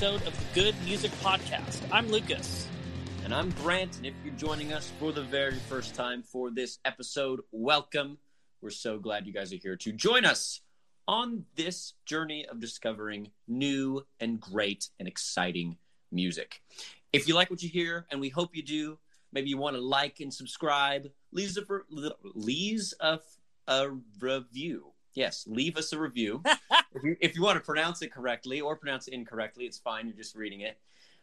Episode of the Good Music Podcast. I'm Lucas. And I'm Brant, and if you're joining us for the very first time for this episode, welcome. We're so glad you guys are here to join us on this journey of discovering new and great and exciting music. If you like what you hear, and we hope you do, maybe you want to like and subscribe, leave a, leave a, a review. Yes, leave us a review. if, you, if you want to pronounce it correctly or pronounce it incorrectly, it's fine. You're just reading it.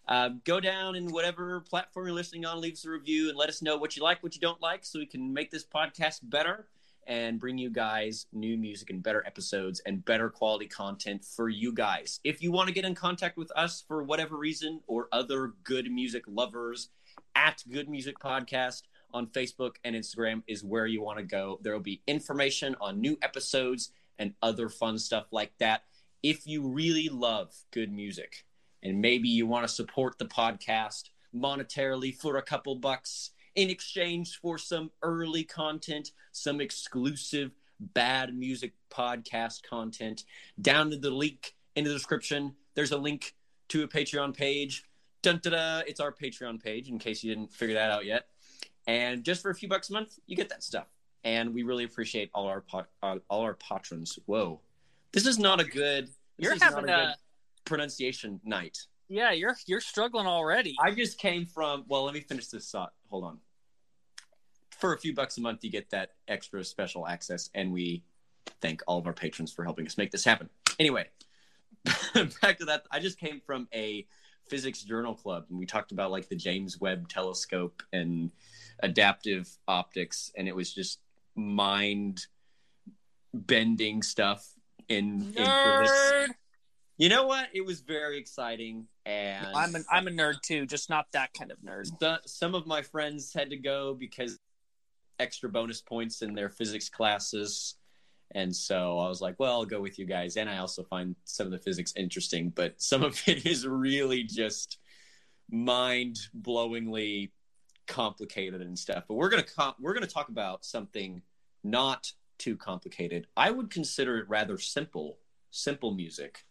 Uh, go down in whatever platform you're listening on, leave us a review, and let us know what you like, what you don't like, so we can make this podcast better and bring you guys new music and better episodes and better quality content for you guys. If you want to get in contact with us for whatever reason or other good music lovers, at Good Music Podcast on Facebook and Instagram is where you want to go. There will be information on new episodes and other fun stuff like that. If you really love good music and maybe you want to support the podcast monetarily for a couple bucks in exchange for some early content, some exclusive bad music podcast content, down to the link in the description, there's a link to a Patreon page. Dun, da, da, it's our Patreon page in case you didn't figure that out yet. And just for a few bucks a month, you get that stuff. And we really appreciate all our pot, uh, all our patrons. Whoa, this is not a good. You're having a a- pronunciation night. Yeah, you're you're struggling already. I just came from. Well, let me finish this thought. Hold on. For a few bucks a month, you get that extra special access, and we thank all of our patrons for helping us make this happen. Anyway, back to that. I just came from a physics journal club, and we talked about like the James Webb Telescope and adaptive optics, and it was just mind bending stuff in, in. Nerd. You know what? It was very exciting, and I'm an, I'm a nerd too, just not that kind of nerd. so- some of my friends had to go because extra bonus points in their physics classes and so i was like well i'll go with you guys. And i also find some of the physics interesting but some of it is really just mind-blowingly complicated and stuff. But we're gonna com- we're gonna talk about something not too complicated. I would consider it rather simple simple music.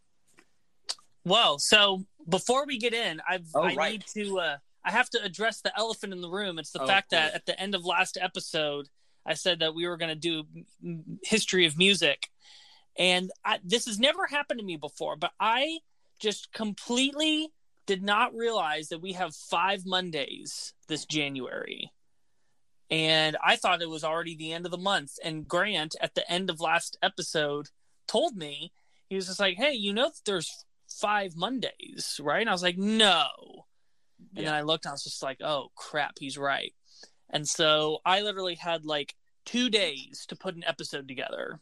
Well, so before we get in, I've Oh, I right. need to uh, I have to address the elephant in the room. It's the Oh, fact that at the end of last episode, I said that we were going to do history of music, and I, this has never happened to me before. But I just completely did not realize that we have five Mondays this January. And I thought it was already the end of the month. And Grant, at the end of last episode, told me, he was just like, hey, you know, that there's five Mondays, right? And I was like, no. And then I looked and I was just like, oh crap, he's right. And so I literally had like two days to put an episode together.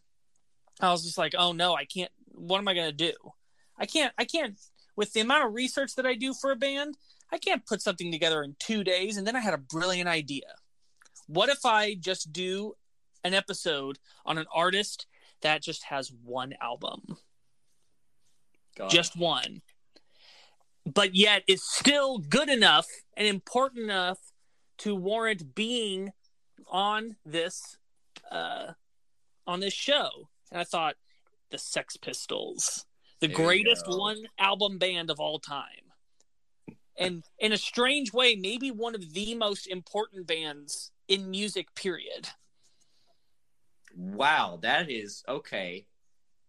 I was just like, oh no, I can't. What am I going to do? I can't, I can't, with the amount of research that I do for a band, I can't put something together in two days. And then I had a brilliant idea. What if I just do an episode on an artist that just has one album? It. just one but yet it's still good enough and important enough to warrant being on this uh on this show and i thought the sex pistols the There greatest one album band of all time and in a strange way maybe one of the most important bands in music period Wow, that is okay.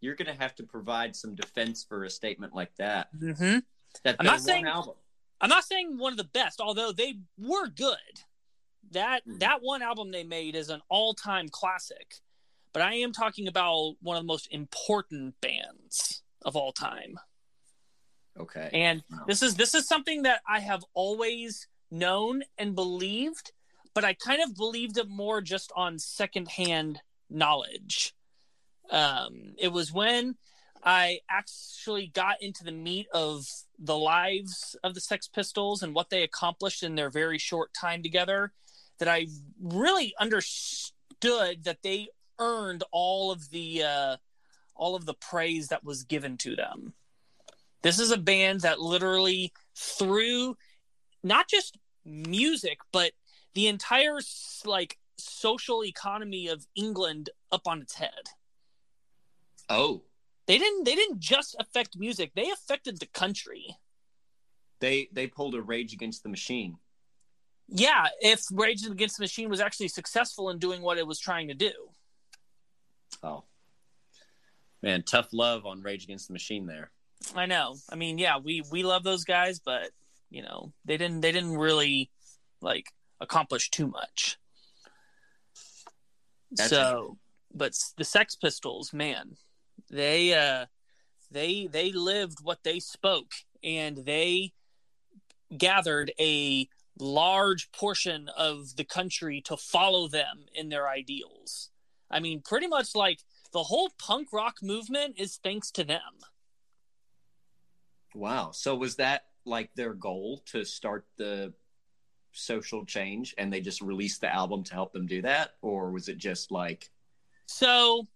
You're gonna have to provide some defense for a statement like that. mm-hmm. That I'm not saying- album. I'm not saying one of the best, although they were good. That Hmm. that one album they made is an all-time classic. But I am talking about one of the most important bands of all time. Okay. And Wow. this is this is something that I have always known and believed, but I kind of believed it more just on secondhand knowledge. Um, it was when I actually got into the meat of the lives of the Sex Pistols and what they accomplished in their very short time together that I really understood that they earned all of the uh, all of the praise that was given to them. This is a band that literally threw not just music, but the entire like social economy of England up on its head. Oh, they didn't. They didn't just affect music; they affected the country. They they pulled a Rage Against the Machine. Yeah, if Rage Against the Machine was actually successful in doing what it was trying to do. Oh, man, tough love on Rage Against the Machine there. I know. I mean, yeah, we we love those guys, but you know, they didn't they didn't really like accomplish too much. That's so, but the Sex Pistols, man, they uh they they lived what they spoke and they gathered a large portion of the country to follow them in their ideals. I mean, pretty much like the whole punk rock movement is thanks to them. Wow. So was that like their goal to start the social change and they just released the album to help them do that or was it just like So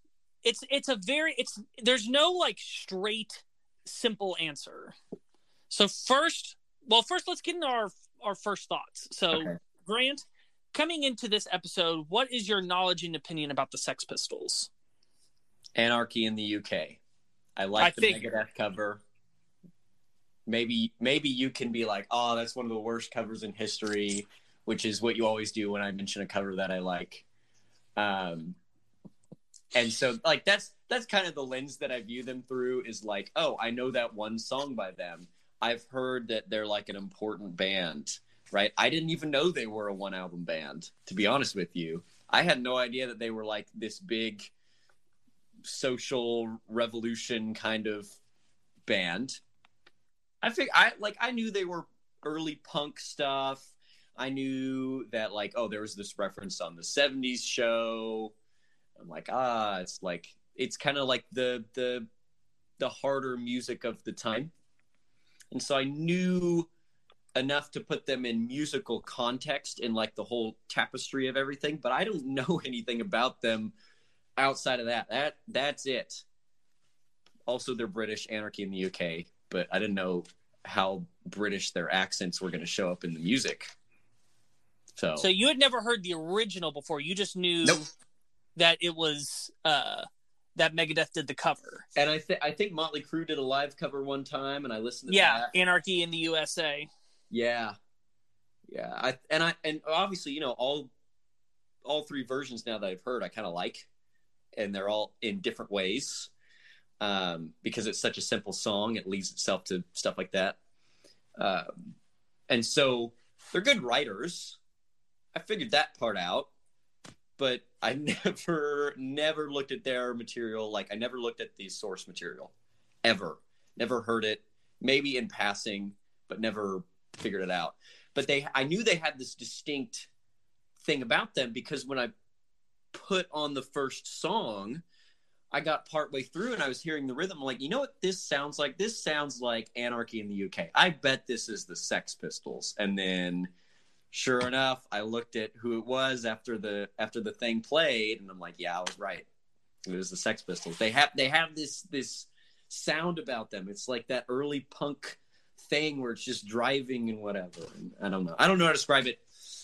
it's it's a very it's there's no like straight simple answer. So first, well first let's get into our our first thoughts. So okay. Grant, coming into this episode, what is your knowledge and opinion about the Sex Pistols? Anarchy in the UK. I like I the think... Megadeth cover. Maybe maybe you can be like, oh, that's one of the worst covers in history, which is what you always do when I mention a cover that I like. Um, and so like that's that's kind of the lens that I view them through is like, oh, I know that one song by them. I've heard that they're like an important band, right? I didn't even know they were a one album band, to be honest with you. I had no idea that they were like this big social revolution kind of band. I think I like I knew they were early punk stuff. I knew that like oh there was this reference on the 70s show I'm like, ah, it's like it's kind of like the the the harder music of the time. And so I knew enough to put them in musical context in like the whole tapestry of everything, but I don't know anything about them outside of that. That that's it. Also, they're British, Anarchy in the UK, but I didn't know how British their accents were going to show up in the music. So, so you had never heard the original before. You just knew nope that it was uh, that Megadeth did the cover. And I think I think Motley Crue did a live cover one time, and I listened to yeah, that. Anarchy in the USA. Yeah, yeah. I and I and obviously you know all all three versions now that I've heard I kind of like, and they're all in different ways. Um, because it's such a simple song, it leads itself to stuff like that. Um, and so they're good writers. I figured that part out but I never never looked at their material like I never looked at the source material ever. Never heard it, maybe in passing, but never figured it out. But they I knew they had this distinct thing about them because when I put on the first song, I got partway through and I was hearing the rhythm. I'm like, you know what this sounds like? This sounds like Anarchy in the UK. I bet this is the Sex Pistols. And then sure enough, I looked at who it was after the after the thing played, and I'm like, yeah, I was right. It was the Sex Pistols. They have they have this this sound about them. It's like that early punk thing where it's just driving and whatever. And I don't know. I don't know how to describe it.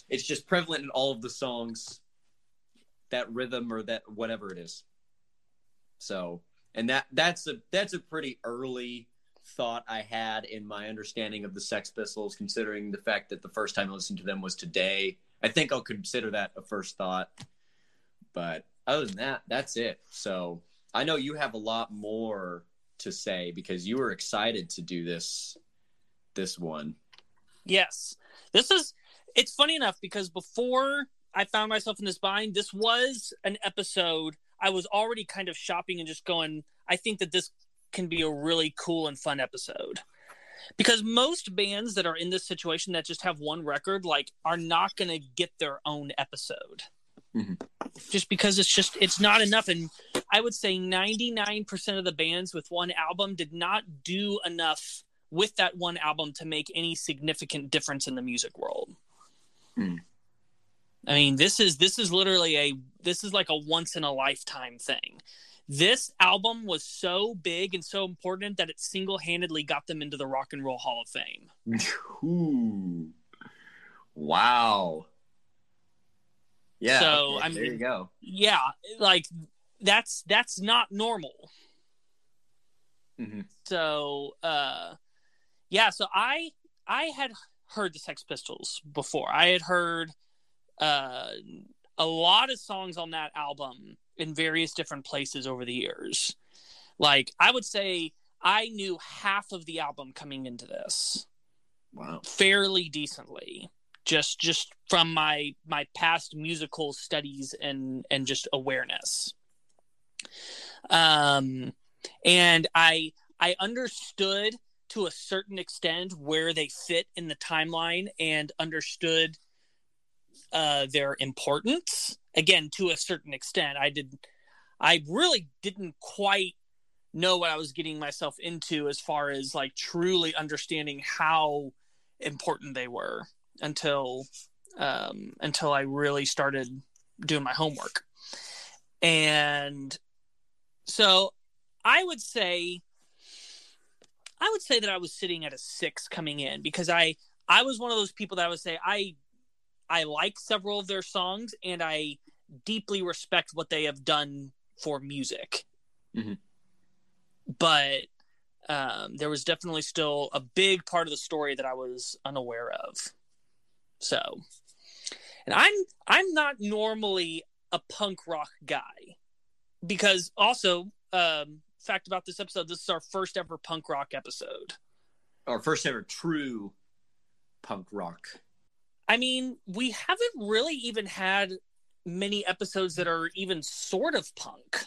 It's just prevalent in all of the songs. That rhythm or that whatever it is. So, and that that's a that's a pretty early thought I had in my understanding of the Sex Pistols, considering the fact that the first time I listened to them was today. I think I'll consider that a first thought. But other than that, that's it. So I know you have a lot more to say because you were excited to do this this one. Yes. This is it's funny enough because before I found myself in this bind, this was an episode I was already kind of shopping and just going, I think that this can be a really cool and fun episode. because most bands that are in this situation that just have one record like are not going to get their own episode Mhm. just because it's just it's not enough and i would say 99% of the bands with one album did not do enough with that one album to make any significant difference in the music world Hmm. i mean this is this is literally a this is like a once in a lifetime thing this album was so big and so important that it single-handedly got them into the rock and roll hall of fame Ooh. Wow. Yeah. So, okay, I there mean- you go. yeah like that's that's not normal hmm so uh yeah so i i had heard the sex pistols before i had heard uh a lot of songs on that album in various different places over the years like i would say i knew half of the album coming into this Wow. fairly decently just just from my my past musical studies and and just awareness um and i i understood to a certain extent where they fit in the timeline and understood uh their importance again to a certain extent i did i really didn't quite know what i was getting myself into as far as like truly understanding how important they were until um, until I really started doing my homework. And so I would say I would say that I was sitting at a 6 coming in because I I was one of those people that I would say I I like several of their songs and I deeply respect what they have done for music. Mhm. But um, there was definitely still a big part of the story that I was unaware of. So, and I'm I'm not normally a punk rock guy because also um, fact about this episode, this is our first ever punk rock episode. Our first ever true punk rock. I mean, we haven't really even had many episodes that are even sort of punk.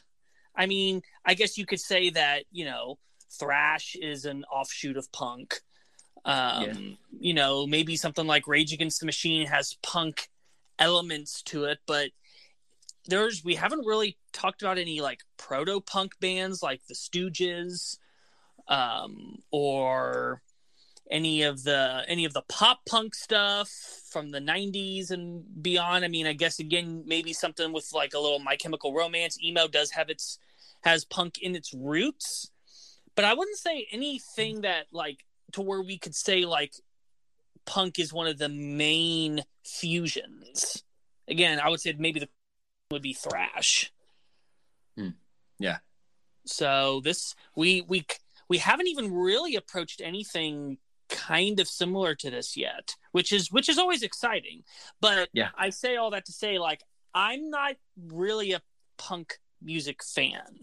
I mean, I guess you could say that, you know, thrash is an offshoot of punk. Um, Yeah. you know, maybe something like Rage Against the Machine has punk elements to it, but there's we haven't really talked about any like proto punk bands like the Stooges um or any of the any of the pop punk stuff from the 90s and beyond. I mean i guess again maybe something with like a little my chemical romance. Emo does have its has punk in its roots. But i wouldn't say anything that like to where we could say like punk is one of the main fusions. Again i would say maybe the would be thrash. Hmm. Yeah. so this we we we haven't even really approached anything kind of similar to this yet which is which is always exciting. But Yeah. i say all that to say like i'm not really a punk music fan.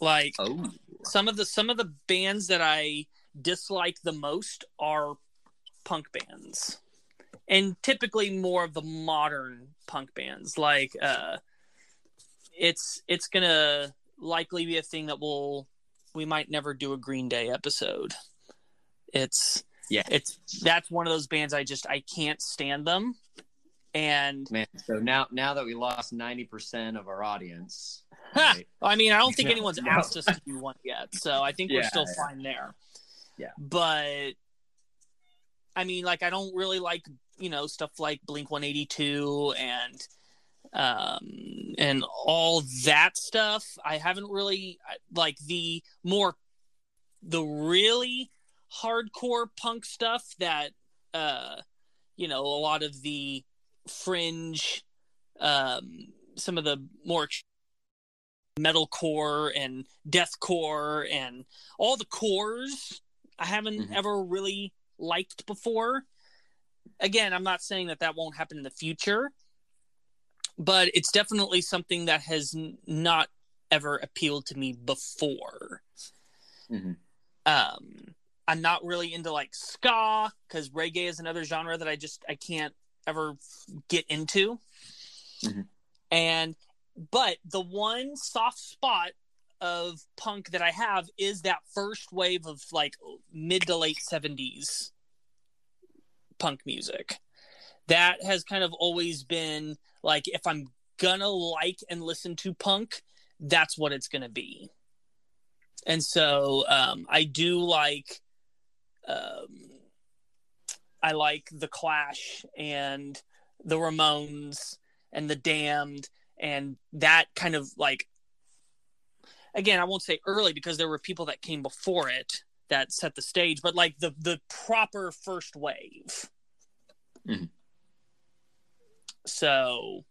Like Oh. some of the some of the bands that i dislike the most are punk bands. And typically more of the modern punk bands. Like uh it's it's gonna likely be a thing that will we might never do a green day episode it's Yeah. it's that's one of those bands i just i can't stand them and Man, so now now that we lost 90% of our audience. Right? I mean, I don't think anyone's no. asked us to do one yet, so I think we're still yeah. fine there. Yeah. But I mean, like, I don't really like you know stuff like Blink One Eighty Two and um and all that stuff. I haven't really like the more the really hardcore punk stuff that uh you know a lot of the fringe um some of the more metalcore and deathcore and all the cores I haven't Mhm. ever really liked before. Again, I'm not saying that that won't happen in the future, but it's definitely something that has n- not ever appealed to me before. Mhm. Um, I'm not really into like ska because reggae is another genre that I just I can't ever get into. Mhm. And but the one soft spot of punk that I have is that first wave of like mid to late 70s punk music. That has kind of always been like if I'm gonna like and listen to punk, that's what it's gonna be. And so um, I do like um, I like the Clash and the Ramones and the Damned and that kind of like again I won't say early because there were people that came before it that set the stage, but like the the proper first wave. Mm-hmm. So,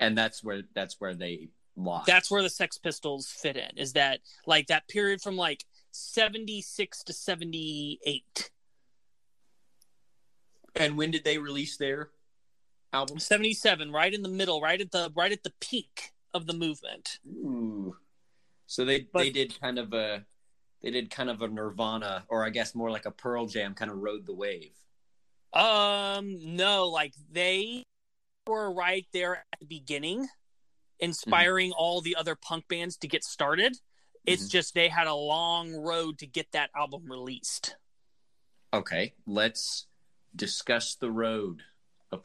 and that's where that's where they lie. That's where the Sex Pistols fit in. Is that like that period from like seventy six to seventy eight? And when did they release their album? 77, right in the middle, right at the right at the peak of the movement. Ooh. So they but, they did kind of a they did kind of a Nirvana or I guess more like a Pearl Jam kind of rode the wave. Um no, like they were right there at the beginning inspiring mm-hmm. all the other punk bands to get started. It's mm-hmm. just they had a long road to get that album released. Okay, let's discuss the road.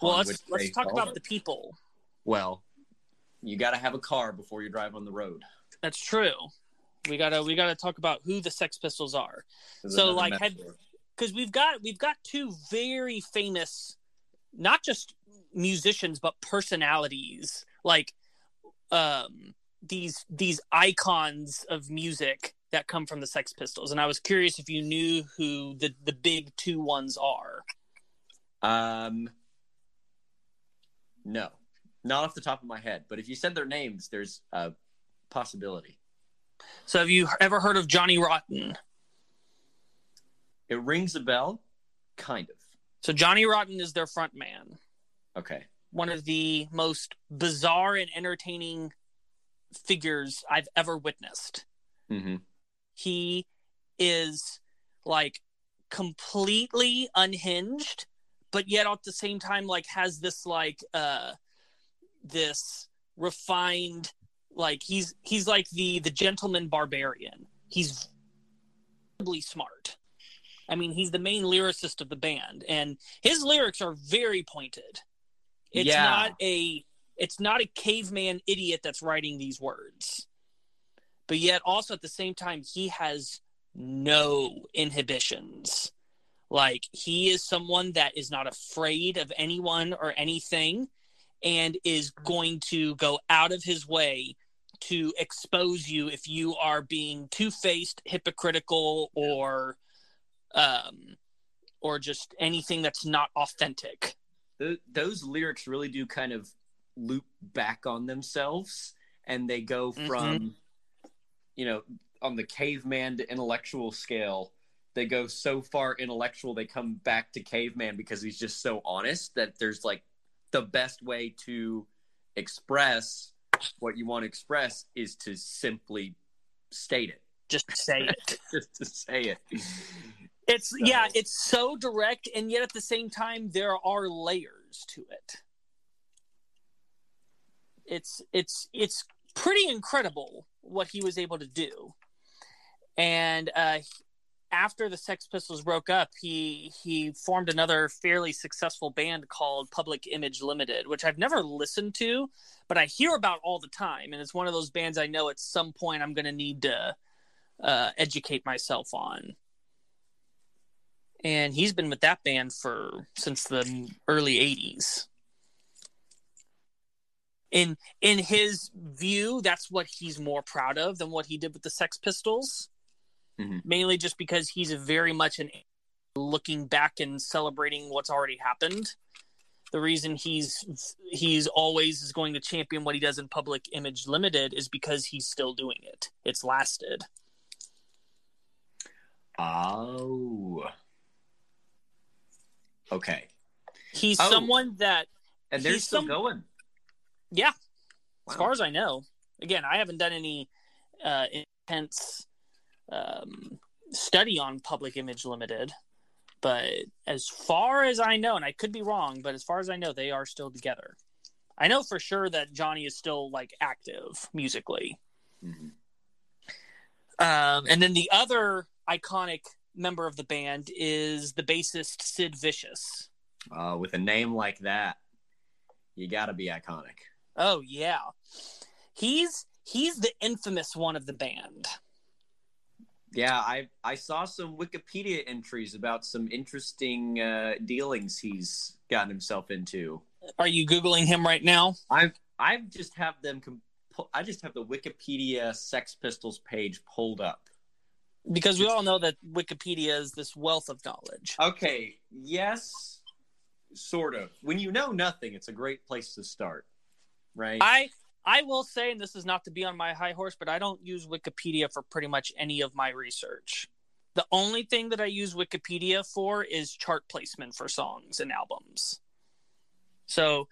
well, let's let's talk about the people. Well, you got to have a car before you drive on the road. That's true. We gotta we gotta talk about who the Sex Pistols are. so like, because we've got we've got two very famous, not just musicians but personalities like um these these icons of music that come from the Sex Pistols, and I was curious if you knew who the the big two ones are. Um, no, not off the top of my head. But if you said their names, there's a possibility. So, have you ever heard of Johnny Rotten? It rings a bell, kind of. So, Johnny Rotten is their front man. Okay. One of the most bizarre and entertaining figures I've ever witnessed. Mm-hmm. He is like completely unhinged but yet at the same time like has this like uh this refined like he's he's like the the gentleman barbarian he's incredibly smart i mean he's the main lyricist of the band and his lyrics are very pointed it's yeah. not a it's not a caveman idiot that's writing these words but yet also at the same time he has no inhibitions like he is someone that is not afraid of anyone or anything and is going to go out of his way to expose you if you are being two-faced, hypocritical or um or just anything that's not authentic. those lyrics really do kind of loop back on themselves and they go mm-hmm. from mm-hmm. you know on the caveman to intellectual scale they go so far intellectual they come back to caveman because he's just so honest that there's like the best way to express what you want to express is to simply state it just say it just to say it it's so. yeah it's so direct and yet at the same time there are layers to it it's it's it's pretty incredible what he was able to do and uh after the Sex Pistols broke up, he he formed another fairly successful band called Public Image Limited, which I've never listened to, but I hear about all the time, and it's one of those bands I know at some point I'm going to need to uh, educate myself on. And he's been with that band for since the early '80s. In in his view, that's what he's more proud of than what he did with the Sex Pistols mm-hmm. mainly just because he's very much an looking back and celebrating what's already happened. The reason he's he's always is going to champion what he does in Public Image Limited is because he's still doing it. It's lasted. Oh. Okay. He's oh. someone that and they're still some, going. Yeah. Wow. As far as I know. Again, I haven't done any uh intense um, study on Public Image Limited. But as far as I know, and I could be wrong, but as far as I know, they are still together. I know for sure that Johnny is still like active musically. Mm-hmm. Um, and then the other iconic member of the band is the bassist Sid Vicious. Uh, with a name like that, you got to be iconic. Oh yeah, he's he's the infamous one of the band. Yeah, I I saw some Wikipedia entries about some interesting uh, dealings he's gotten himself into. Are you googling him right now? I've I've just have them. Comp- I just have the Wikipedia Sex Pistols page pulled up because we all know that Wikipedia is this wealth of knowledge. Okay, yes, sort of. When you know nothing, it's a great place to start, right? I I will say, and this is not to be on my high horse, but I don't use Wikipedia for pretty much any of my research. The only thing that I use Wikipedia for is chart placement for songs and albums. So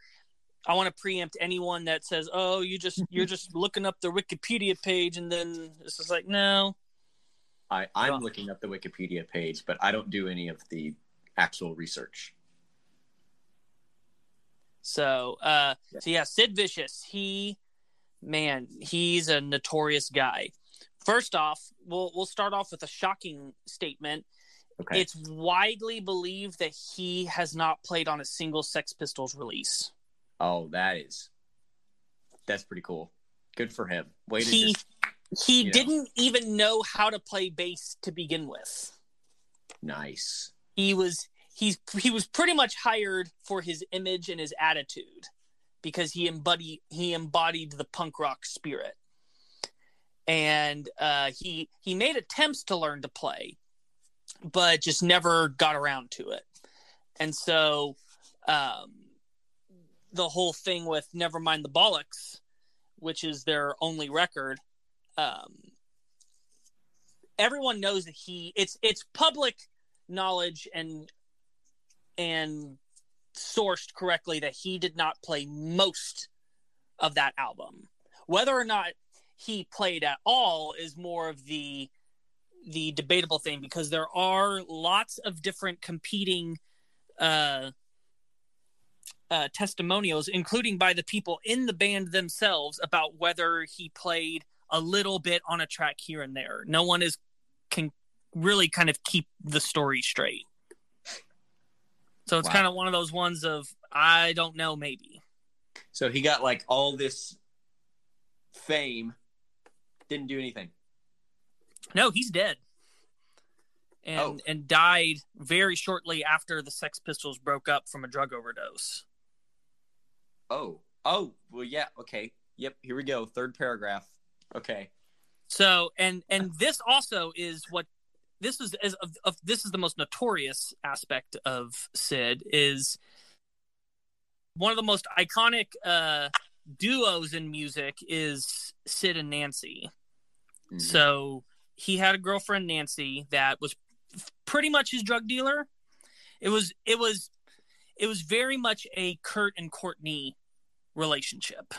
I want to preempt anyone that says, "Oh, you just you're just looking up the Wikipedia page," and then it's is like, no. I I'm looking up the Wikipedia page, but I don't do any of the actual research. So, uh, yeah. so yeah, Sid Vicious, he, man, he's a notorious guy. First off, we'll we'll start off with a shocking statement. Okay. It's widely believed that he has not played on a single Sex Pistols release. Oh, that is that's pretty cool. Good for him. Wait, he just, he didn't know. even know how to play bass to begin with. Nice. He was he's he was pretty much hired for his image and his attitude because he embodied he embodied the punk rock spirit. And uh, he he made attempts to learn to play but just never got around to it. And so um, the whole thing with never mind the bollocks which is their only record um, everyone knows that he it's it's public knowledge and and sourced correctly that he did not play most of that album. Whether or not he played at all is more of the the debatable thing because there are lots of different competing uh, uh, testimonials, including by the people in the band themselves, about whether he played a little bit on a track here and there. No one is can really kind of keep the story straight. So it's wow. kind of one of those ones of I don't know, maybe. So he got like all this fame, didn't do anything. No, he's dead. And oh. and died very shortly after the Sex Pistols broke up from a drug overdose. Oh. Oh, well yeah, okay. Yep, here we go. Third paragraph. Okay. So, and and this also is what this is as of, of, this is the most notorious aspect of Sid is one of the most iconic uh, duos in music is Sid and Nancy. Mm-hmm. So he had a girlfriend Nancy that was pretty much his drug dealer. It was it was it was very much a Kurt and Courtney relationship.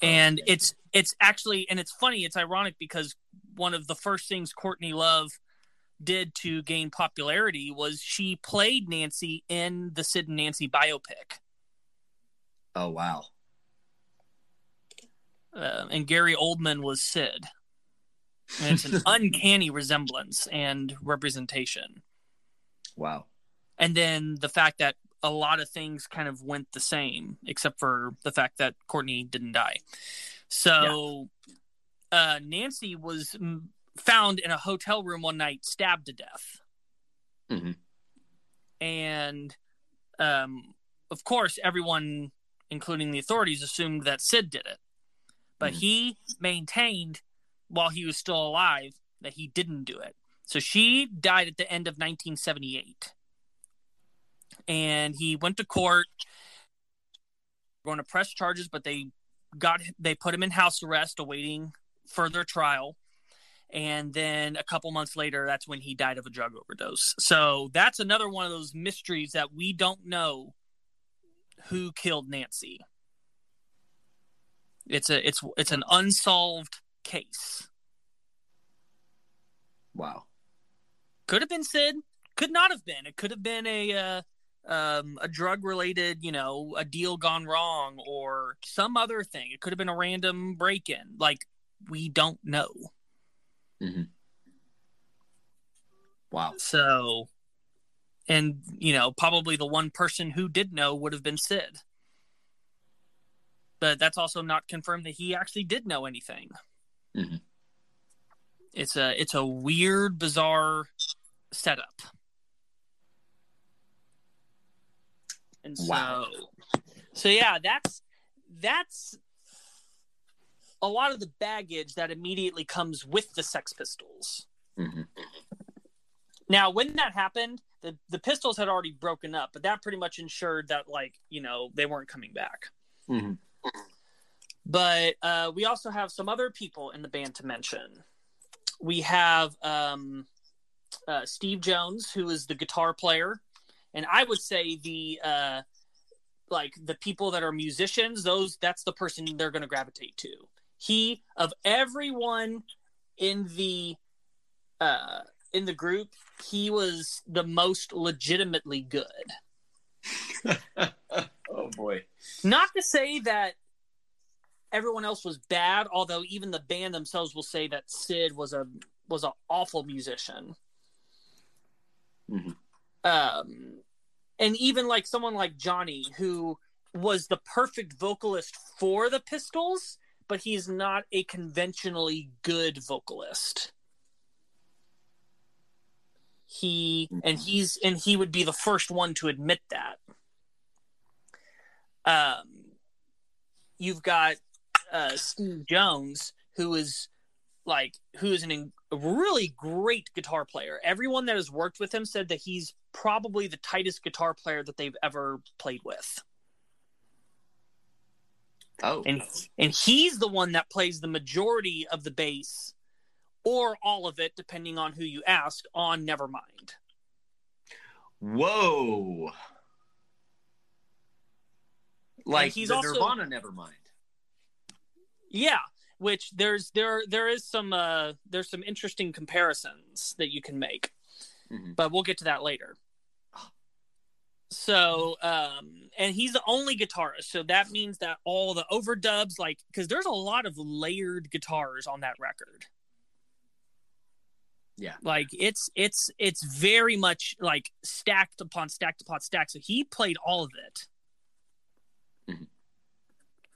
And it's it's actually and it's funny, it's ironic because one of the first things Courtney Love did to gain popularity was she played Nancy in the Sid and Nancy biopic. Oh wow! Uh, and Gary Oldman was Sid. And it's an uncanny resemblance and representation. Wow! And then the fact that a lot of things kind of went the same, except for the fact that Courtney didn't die. So uh, Nancy was found in a hotel room one night, stabbed to death. Mm-hmm. And um, of course, everyone, including the authorities, assumed that Sid did it. But mm-hmm. he maintained while he was still alive that he didn't do it. So she died at the end of 1978. And he went to court going to press charges, but they got they put him in house arrest awaiting further trial. And then a couple months later, that's when he died of a drug overdose. So that's another one of those mysteries that we don't know who killed Nancy. It's a it's it's an unsolved case. Wow. Could have been Sid. Could not have been. It could have been a uh, um, a drug related, you know, a deal gone wrong or some other thing. It could have been a random break in. Like we don't know. Mhm. Wow. So, and you know, probably the one person who did know would have been Sid. But that's also not confirmed that he actually did know anything. Mhm. It's a it's a weird, bizarre setup. And so, Wow. so yeah, that's that's a lot of the baggage that immediately comes with the Sex Pistols. Mhm. Now, when that happened, the the Pistols had already broken up, but that pretty much ensured that like you know they weren't coming back. Mhm. But uh, we also have some other people in the band to mention. We have um, uh, Steve Jones, who is the guitar player, and I would say the uh, like the people that are musicians. Those that's the person they're going to gravitate to. He of everyone in the uh, in the group, he was the most legitimately good. oh boy. Not to say that everyone else was bad, although even the band themselves will say that Sid was a was an awful musician. Mhm. Um, and even like someone like Johnny, who was the perfect vocalist for the Pistols, but he's not a conventionally good vocalist. He and he's and he would be the first one to admit that. Um, you've got uh, Steve Jones, who is like who is an, in- a really great guitar player. Everyone that has worked with him said that he's probably the tightest guitar player that they've ever played with. Oh. And and he's the one that plays the majority of the bass or all of it depending on who you ask on Nevermind. Whoa. Like he's the also- Nirvana Nevermind. Yeah, which there's there there is some uh there's some interesting comparisons that you can make. Mhm. But we'll get to that later. So, um and he's the only guitarist, so that means that all the overdubs like cuz there's a lot of layered guitars on that record. Yeah. Like it's it's it's very much like stacked upon stacked upon stacked. So he played all of it. Mhm.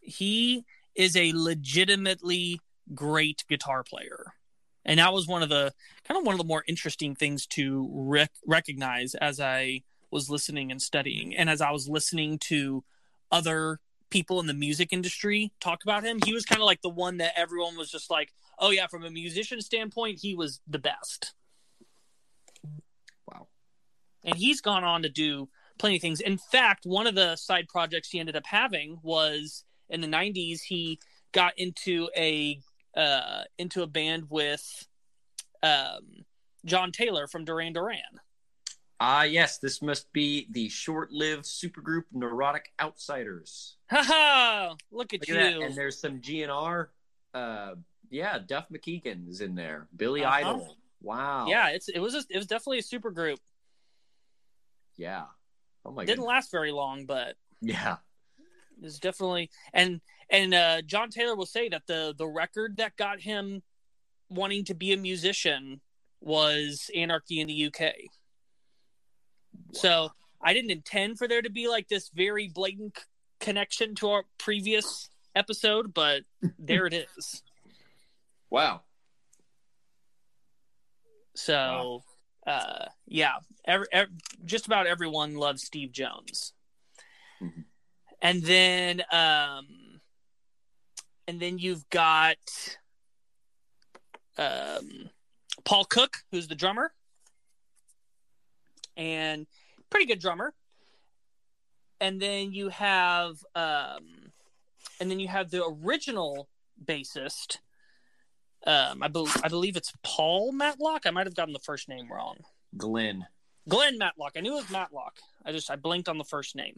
He is a legitimately great guitar player. And that was one of the kind of one of the more interesting things to rec- recognize as I was listening and studying and as I was listening to other people in the music industry talk about him. He was kind of like the one that everyone was just like, "Oh yeah, from a musician standpoint, he was the best." Wow. and he's gone on to do plenty of things. In fact, one of the side projects he ended up having was in the '90s. He got into a uh, into a band with um, John Taylor from Duran Duran. Ah, yes, this must be the short-lived supergroup Neurotic Outsiders. Haha! Look at Look you. at. And there's some GNR. Uh, yeah, Duff McKagan is in there. Billy Uh-huh. Idol. Wow. yeah, it's it was a, it was definitely a super group. Yeah. Oh my God. Didn't last very long, but Yeah. it was definitely and and uh, John Taylor will say that the the record that got him wanting to be a musician was Anarchy in the UK. So I didn't intend for there to be like this very blatant c- connection to our previous episode, but there it is. Wow. So, uh, yeah, every, ev just about everyone loves Steve Jones. Mhm. And then, um, and then you've got um, Paul Cook, who's the drummer, and pretty good drummer. And then you have, um, and then you have the original bassist. Um, I, bel I believe it's Paul Matlock. I might have gotten the first name wrong. Glenn. Glenn Matlock. I knew it was Matlock. I just I blinked on the first name.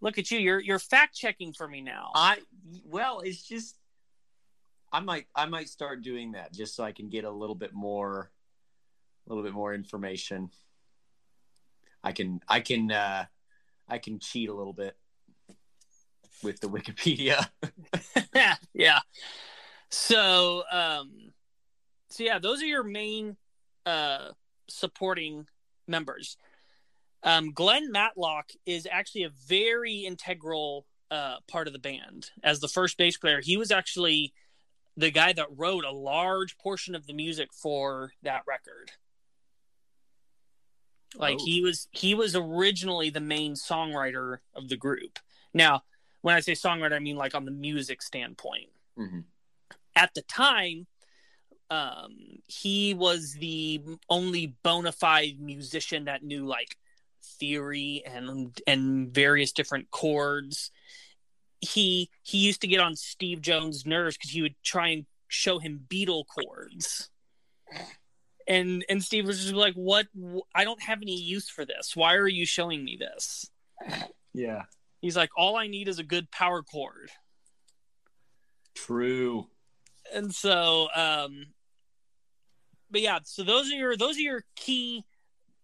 Look at you. You're you're fact checking for me now. I well, it's just I might I might start doing that just so I can get a little bit more a little bit more information. I can I can uh I can cheat a little bit with the Wikipedia. yeah. So, um, so yeah, those are your main uh, supporting members. Um, Glenn Matlock is actually a very integral uh, part of the band as the first bass player. He was actually the guy that wrote a large portion of the music for that record. Like Oh. he was he was originally the main songwriter of the group. Now, when I say songwriter, I mean like on the music standpoint. hmm At the time, um, he was the only bona fide musician that knew like theory and and various different chords. He he used to get on Steve Jones' nerves because he would try and show him Beatle chords. And and Steve was just like, "What? I don't have any use for this. Why are you showing me this?" Yeah. He's like, "All I need is a good power chord." True. and so um but yeah so those are your those are your key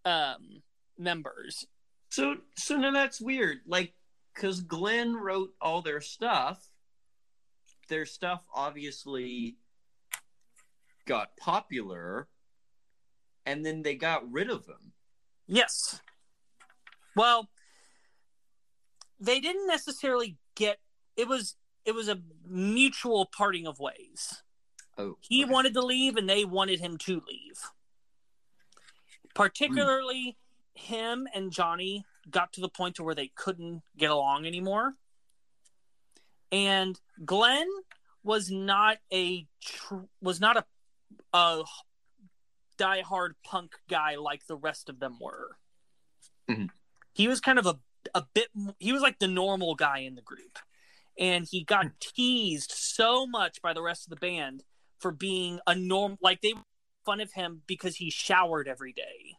um members So so now that's weird. Like cuz Glenn wrote all their stuff. Their stuff obviously got popular and then they got rid of him. yes well they didn't necessarily get it was it was a mutual parting of ways Oh. he okay. wanted to leave and they wanted him to leave particularly him and johnny got to the point to where they couldn't get along anymore and glenn was not a tr- was not a, a diehard punk guy like the rest of them were Mhm. he was kind of a, a bit he was like the normal guy in the group and he got teased so much by the rest of the band for being a norm like they fun of him because he showered every day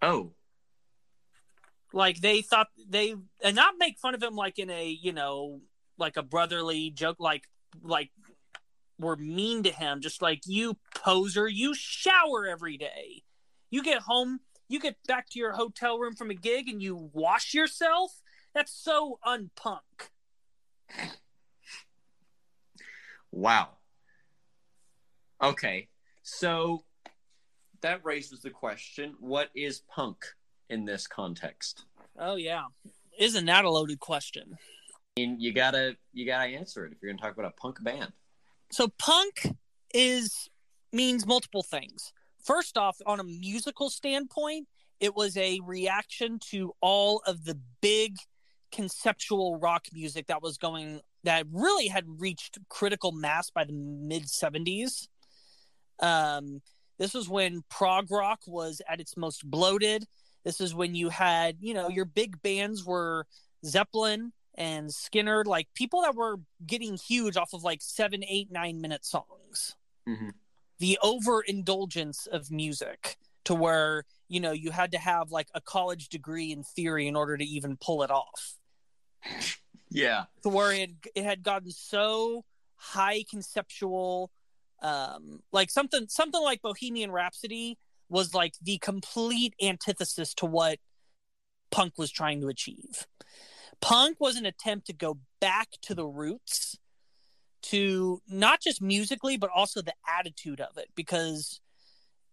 Oh. like they thought they and not make fun of him like in a you know like a brotherly joke like like were mean to him just like you poser you shower every day you get home you get back to your hotel room from a gig and you wash yourself that's so unpunk Wow. Okay. So that raises the question, what is punk in this context? oh yeah isn't that a loaded question And you gotta you gotta answer it if you're gonna talk about a punk band. So punk is means multiple things. First off on a musical standpoint it was a reaction to all of the big conceptual rock music that was going that really had reached critical mass by the mid 70s um this was when prog rock was at its most bloated. This is when you had you know your big bands were zeppelin and Skynyrd like people that were getting huge off of like seven eight nine minute songs Mm-hmm. the overindulgence of music to where you know you had to have like a college degree in theory in order to even pull it off Yeah. to where it, it had gotten so high conceptual um like something something like bohemian rhapsody was like the complete antithesis to what punk was trying to achieve punk was an attempt to go back to the roots to not just musically but also the attitude of it because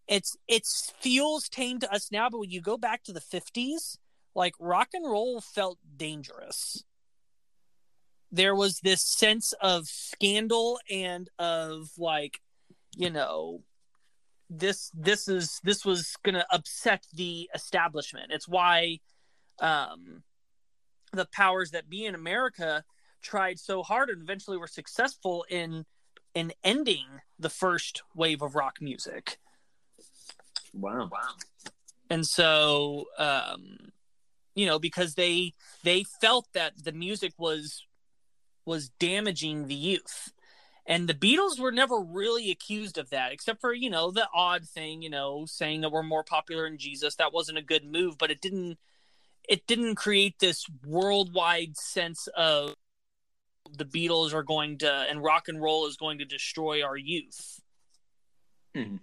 it's it feels tame to us now but when you go back to the 50s like rock and roll felt dangerous. There was this sense of scandal and of like you know this this is this was to upset the establishment. It's why um the powers that be in america tried so hard and eventually were successful in in ending the first wave of rock music Wow. Wow. and so um you know because they they felt that the music was was damaging the youth and the beatles were never really accused of that except for you know the odd thing you know saying that we're more popular in jesus that wasn't a good move but it didn't it didn't create this worldwide sense of the beatles are going to and rock and roll is going to destroy our youth. Mhm.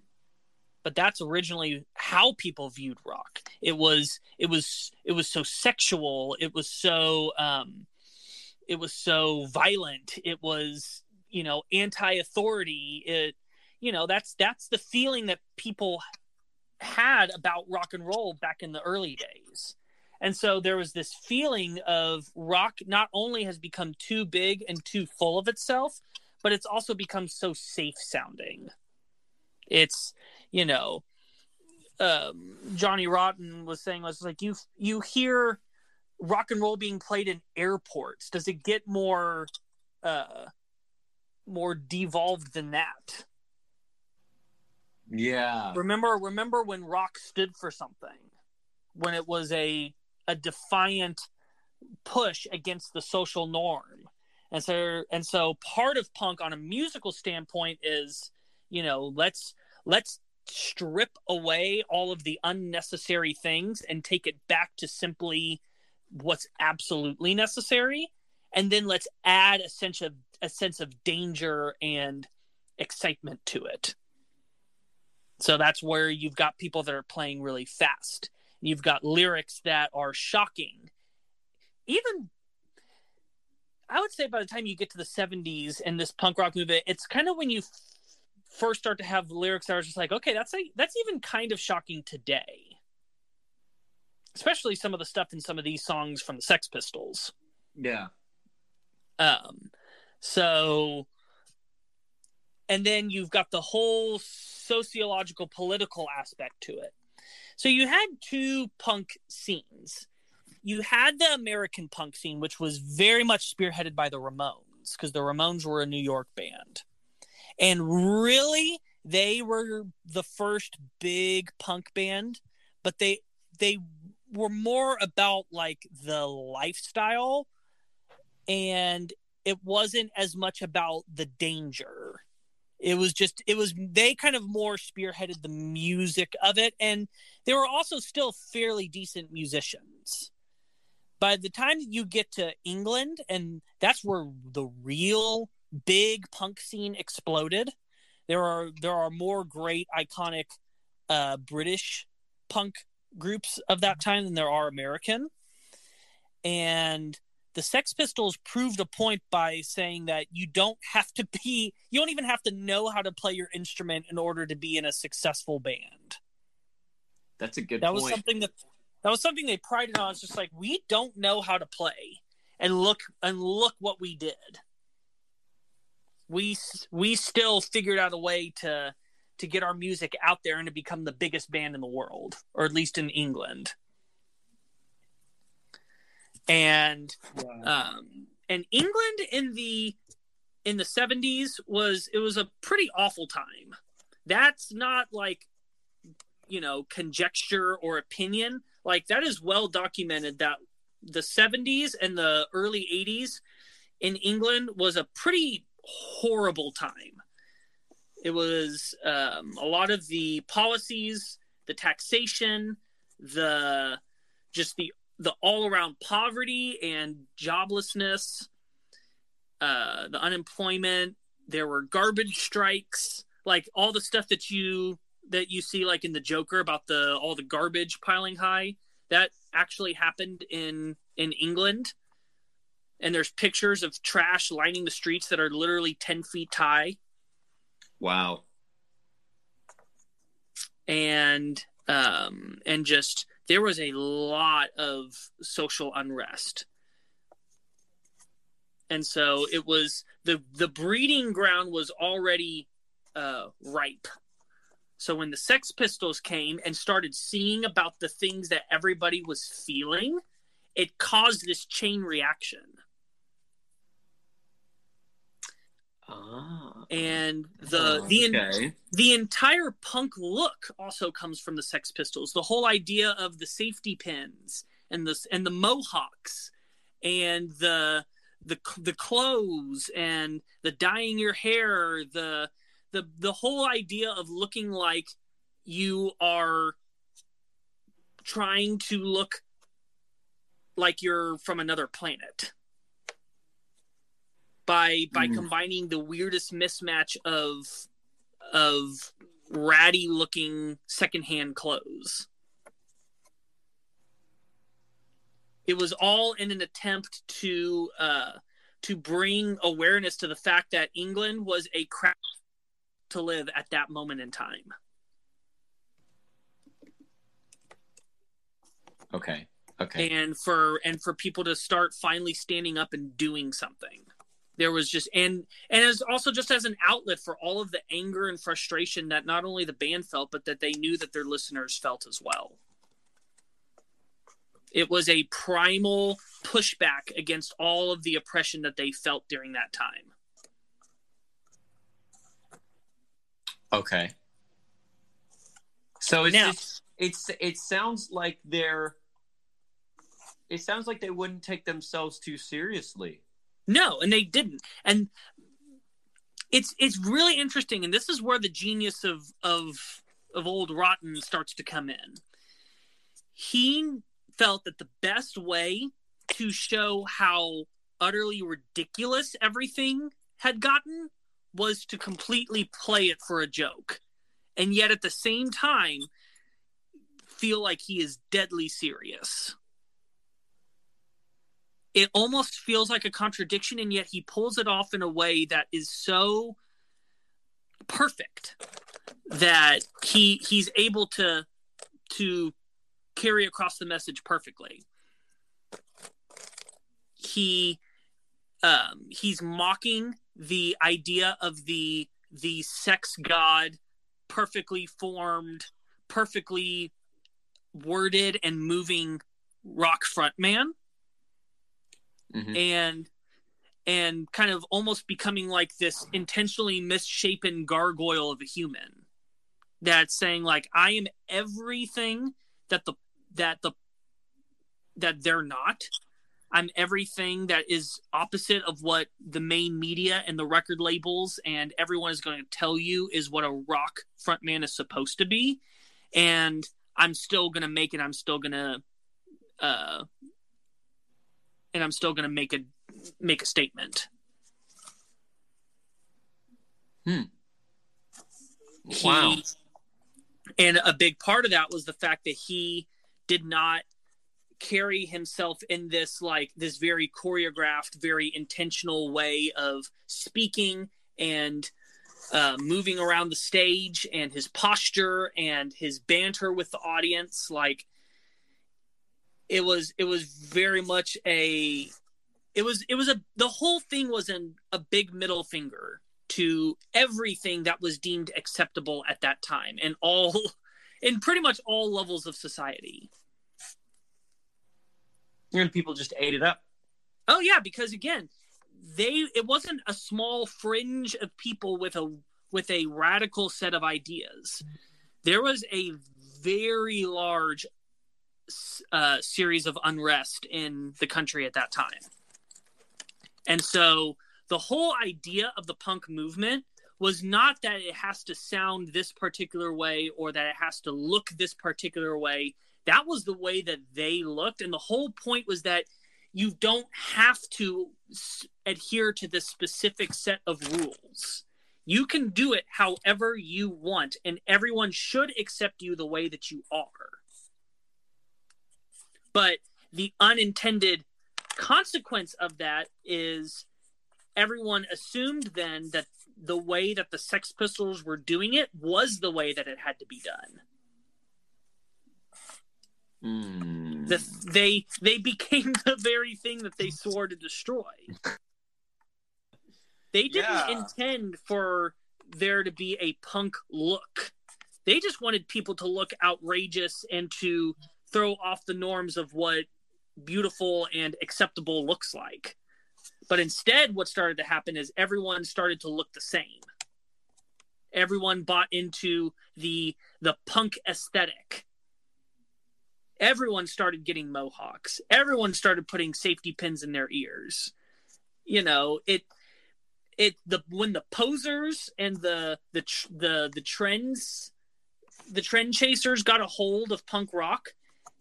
but that's originally how people viewed rock. It was it was it was so sexual. It was so um it was so violent. It was you know anti-authority. It you know that's that's the feeling that people had about rock and roll back in the early days and so there was this feeling of rock not only has become too big and too full of itself but it's also become so safe sounding. It's you know um, johnny rotten was saying was like you you hear rock and roll being played in airports. Does it get more uh more devolved than that? Yeah. Remember remember when rock stood for something? When it was a a defiant push against the social norm. And so and so part of punk on a musical standpoint is you know let's let's strip away all of the unnecessary things and take it back to simply what's absolutely necessary. And then let's add a sense of a sense of danger and excitement to it. So that's where you've got people that are playing really fast you've got lyrics that are shocking even i would say by the time you get to the 70s and this punk rock movement it's kind of when you f- first start to have lyrics that are just like okay that's a, that's even kind of shocking today especially some of the stuff in some of these songs from the Sex Pistols. Yeah. Um, so, and then you've got the whole sociological political aspect to it. So you had two punk scenes. You had the American punk scene, which was very much spearheaded by the Ramones, because the Ramones were a New York band. And really, they were the first big punk band, but they they were more about like the lifestyle and it wasn't as much about the danger it was just it was they kind of more spearheaded the music of it and they were also still fairly decent musicians by the time you get to england and that's where the real big punk scene exploded there are there are more great iconic uh british punk groups of that time than there are American. And the Sex Pistols proved a point by saying that you don't have to be, you don't even have to know how to play your instrument in order to be in a successful band. That's a good. That point. was something that that was something they prided on. It's just like we don't know how to play, and look and look what we did. We we still figured out a way to to get our music out there and to become the biggest band in the world, or at least in England. And um, and England in the in the 70s was it was a pretty awful time. That's not like you know conjecture or opinion. Like that is well documented that the 70s and the early 80s in England was a pretty horrible time it was um, a lot of the policies, the taxation, the just the the all around poverty and joblessness, uh, the unemployment. There were garbage strikes, like all the stuff that you that you see like in the Joker about the all the garbage piling high. That actually happened in in England, and there's pictures of trash lining the streets that are literally ten feet high. Wow. And um and just there was a lot of social unrest. And so it was the the breeding ground was already uh ripe. So when the Sex Pistols came and started seeing about the things that everybody was feeling, it caused this chain reaction. Ah. and the Oh, the okay. the entire punk look also comes from the Sex Pistols. The whole idea of the safety pins and the and the mohawks and the the the clothes and the dyeing your hair, the the the whole idea of looking like you are trying to look like you're from another planet by by Mm. combining the weirdest mismatch of of ratty looking secondhand clothes. It was all in an attempt to uh, to bring awareness to the fact that England was a crap to live at that moment in time. Okay. Okay. And for and for people to start finally standing up and doing something. There was just and and as also just as an outlet for all of the anger and frustration that not only the band felt but that they knew that their listeners felt as well. It was a primal pushback against all of the oppression that they felt during that time. Okay. So it's Now- it's, it's it sounds like they're it sounds like they wouldn't take themselves too seriously. No, and they didn't. And it's it's really interesting, and this is where the genius of of of old Rotten starts to come in. He felt that the best way to show how utterly ridiculous everything had gotten was to completely play it for a joke. And yet at the same time feel like he is deadly serious it almost feels like a contradiction and yet he pulls it off in a way that is so perfect that he he's able to to carry across the message perfectly. He um he's mocking the idea of the the sex god perfectly formed perfectly worded and moving rock frontman Mhm. and and kind of almost becoming like this intentionally misshapen gargoyle of a human that's saying like i am everything that the that the that they're not. I'm everything that is opposite of what the main media and the record labels and everyone is going to tell you is what a rock frontman is supposed to be. And i'm still going to make it. I'm still going to uh and i'm still going to make a make a statement. He- Wow. and a big part of that was the fact that he did not carry himself in this like this very choreographed, very intentional way of speaking and uh, moving around the stage and his posture and his banter with the audience. Like it was it was very much a it was it was a the whole thing was an, a big middle finger to everything that was deemed acceptable at that time and all in pretty much all levels of society. And people just ate it up. Oh yeah, because again, they it wasn't a small fringe of people with a with a radical set of ideas. There was a very large uh, series of unrest in the country at that time, and so the whole idea of the punk movement was not that it has to sound this particular way or that it has to look this particular way. That was the way that they looked, and the whole point was that you don't have to adhere to this specific set of rules. You can do it however you want, and everyone should accept you the way that you are. But the unintended consequence of that is everyone assumed then that the way that the Sex Pistols were doing it was the way that it had to be done. Mm. The, they they became the very thing that they swore to destroy. They didn't Yeah. intend for there to be a punk look. They just wanted people to look outrageous and to throw off the norms of what beautiful and acceptable looks like. But instead, what started to happen is everyone started to look the same. Everyone bought into the the punk aesthetic everyone started getting mohawks everyone started putting safety pins in their ears you know it it the when the posers and the the the the trends the trend chasers got a hold of punk rock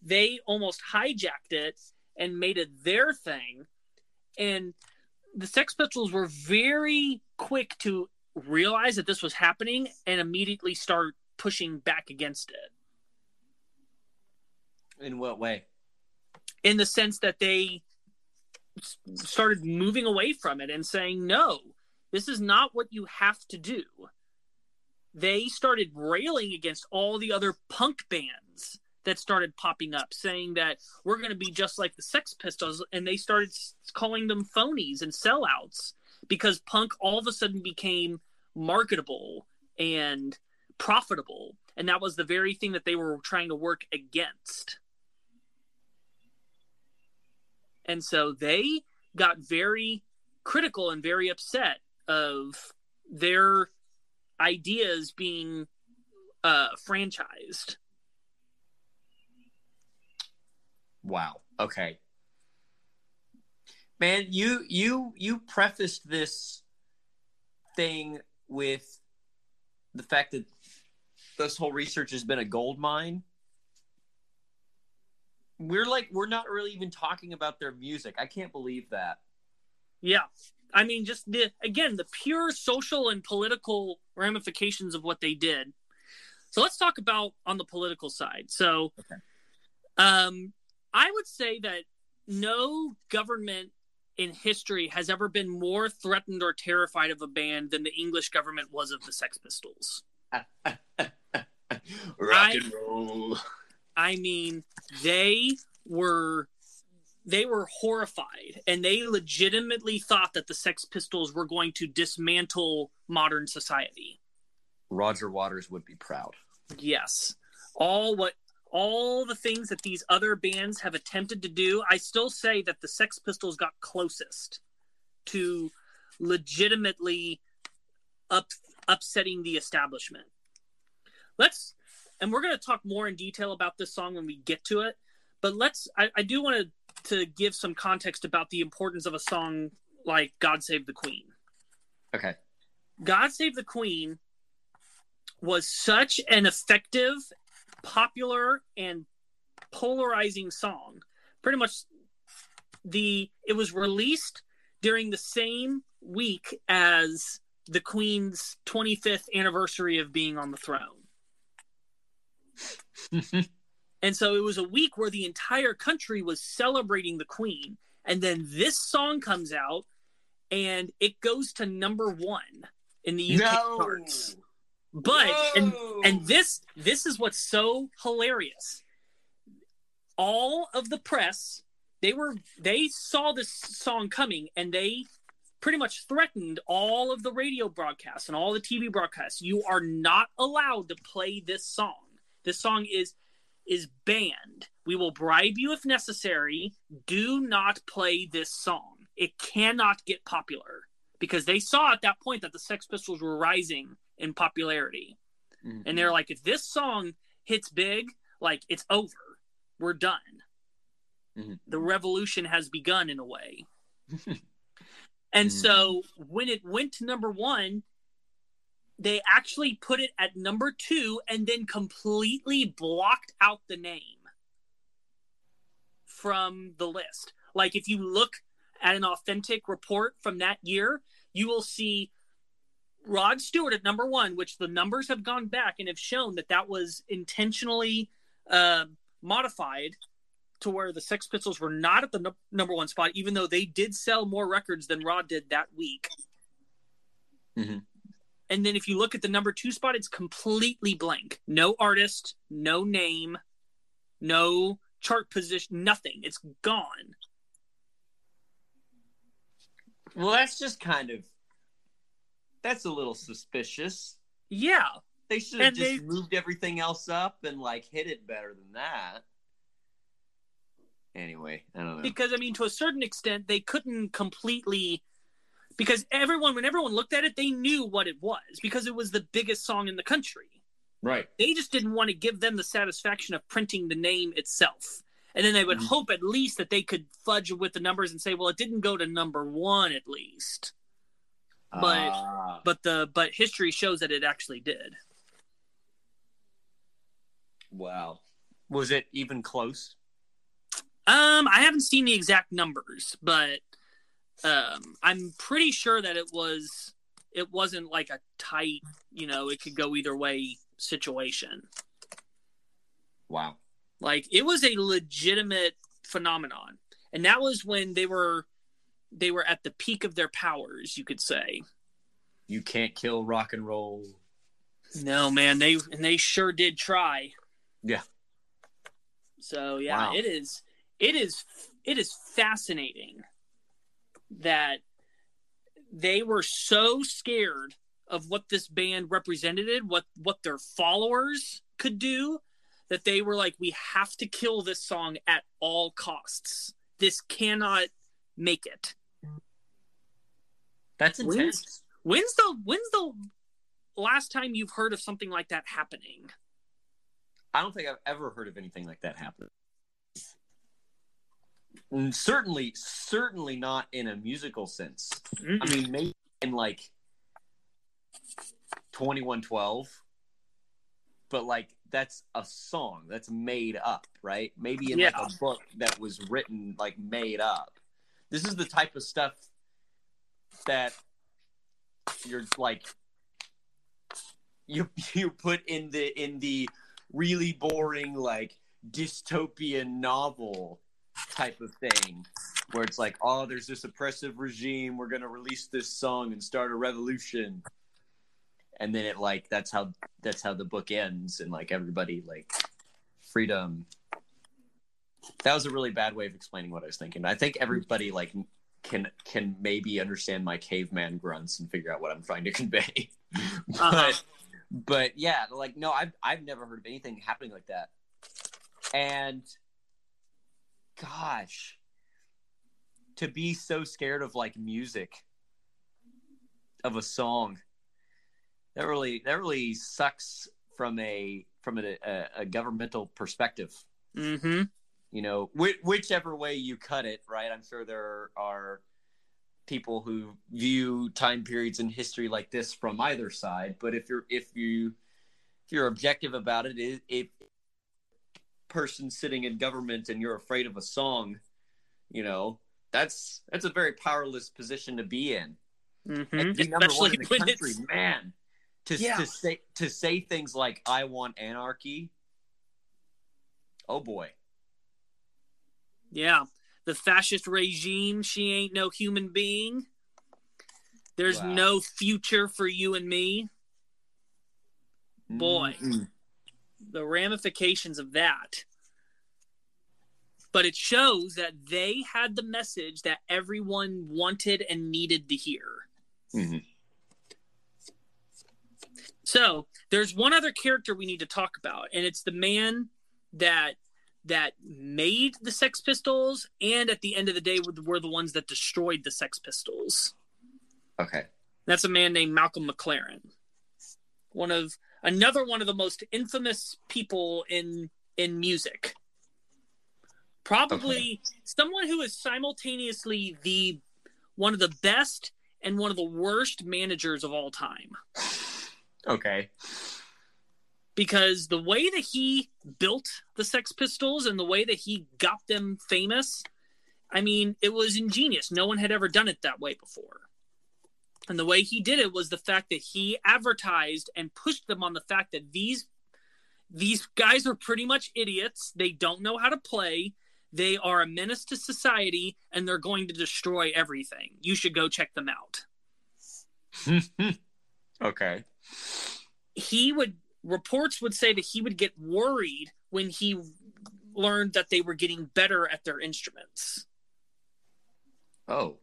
they almost hijacked it and made it their thing and the sex pistols were very quick to realize that this was happening and immediately start pushing back against it In what way? in the sense that they started moving away from it and saying, no, this is not what you have to do. They started railing against all the other punk bands that started popping up, saying that we're going to be just like the Sex Pistols. And they started calling them phonies and sellouts because punk all of a sudden became marketable and profitable. And that was the very thing that they were trying to work against. And so they got very critical and very upset of their ideas being uh, franchised. Wow. Okay. Man, you you you prefaced this thing with the fact that this whole research has been a gold mine we're like we're not really even talking about their music. I can't believe that. Yeah. I mean just the again the pure social and political ramifications of what they did. So let's talk about on the political side. So okay. um I would say that no government in history has ever been more threatened or terrified of a band than the English government was of the Sex Pistols. Rock and roll. I mean, they were they were horrified and they legitimately thought that the Sex Pistols were going to dismantle modern society. Roger Waters would be proud. Yes. All what all the things that these other bands have attempted to do, I still say that the Sex Pistols got closest to legitimately up upsetting the establishment. Let's and we're going to talk more in detail about this song when we get to it. But let's, I, I do want to to give some context about the importance of a song like "God Save the Queen." Okay. "God Save the Queen" was such an effective, popular, and polarizing song. Pretty much, the it was released during the same week as the Queen's 25th anniversary of being on the throne. and so it was a week where the entire country was celebrating the queen. And then this song comes out and it goes to number one in the UK no. charts. But Whoa. and and this this is what's so hilarious. All of the press, they were they saw this song coming and they pretty much threatened all of the radio broadcasts and all the TV broadcasts. You are not allowed to play this song. This song is is banned. We will bribe you if necessary. Do not play this song. It cannot get popular because they saw at that point that the Sex Pistols were rising in popularity. Mm-hmm. And they're like, if this song hits big, like it's over. We're done. Mm-hmm. The revolution has begun in a way. and mm-hmm. so when it went to number one, they actually put it at number two and then completely blocked out the name from the list. Like if you look at an authentic report from that year, you will see Rod Stewart at number one, which the numbers have gone back and have shown that that was intentionally uh, modified to where the Sex Pistols were not at the no- number one spot, even though they did sell more records than Rod did that week. Mm-hmm. And then if you look at the number two spot, it's completely blank. No artist, no name, no chart position, nothing. It's gone. Well, that's just kind of that's a little suspicious. Yeah. They should have just they... moved everything else up and like hit it better than that. Anyway, I don't know. Because I mean to a certain extent they couldn't completely because everyone when everyone looked at it they knew what it was because it was the biggest song in the country right they just didn't want to give them the satisfaction of printing the name itself and then they would mm-hmm. hope at least that they could fudge with the numbers and say well it didn't go to number one at least but ah. but the but history shows that it actually did wow was it even close um i haven't seen the exact numbers but um, I'm pretty sure that it was it wasn't like a tight, you know, it could go either way situation. Wow. Like it was a legitimate phenomenon. And that was when they were they were at the peak of their powers, you could say. You can't kill rock and roll. No, man, they and they sure did try. Yeah. So yeah, Wow. it is it is it is fascinating that they were so scared of what this band represented, what what their followers could do, that they were like, we have to kill this song at all costs. This cannot make it. That's intense. When's the when's the last time you've heard of something like that happening? I don't think I've ever heard of anything like that happening. And certainly, certainly not in a musical sense. I mm. mean, maybe in like 2112, but like that's a song that's made up, right? Maybe in like a book that was written like made up. This is the type of stuff that you're like you you put in the in the really boring like dystopian novel type of thing where it's like oh there's this oppressive regime we're going to release this song and start a revolution. And then it like that's how that's how the book ends and like everybody like freedom that was a really bad way of explaining what i was thinking i think everybody like can can maybe understand my caveman grunts and figure out what i'm trying to convey but Uh-huh. but yeah like no i've i've never heard of anything happening like that and gosh to be so scared of like music of a song that really that really sucks from a from a, a, a governmental perspective Mm-hmm. You know whi- whichever way you cut it right i'm sure there are people who view time periods in history like this from either side but if you're if you if you're objective about it if, if person sitting in government and you're afraid of a song you know that's that's a very powerless position to be in Mm-hmm. and to number one Especially in the when country it's man to, Yeah. to say to say things like i want anarchy oh boy yeah, the fascist regime. She ain't no human being. There's Wow. no future for you and me. Boy. Mm-mm. The ramifications of that. But it shows that they had the message that everyone wanted and needed to hear. Mhm. So there's one other character we need to talk about, and it's the man that that made the Sex Pistols, and at the end of the day, were the, were the ones that destroyed the Sex Pistols. okay That's a man named Malcolm McLaren, one of another one of the most infamous people in in music. Probably someone who is simultaneously the one of the best and one of the worst managers of all time. okay because the way that he built the Sex Pistols and the way that he got them famous, I mean, it was ingenious. No one had ever done it that way before. And the way he did it was the fact that he advertised and pushed them on the fact that these these guys are pretty much idiots. They don't know how to play. They are a menace to society and they're going to destroy everything. You should go check them out. okay he would reports would say that he would get worried when he learned that they were getting better at their instruments. oh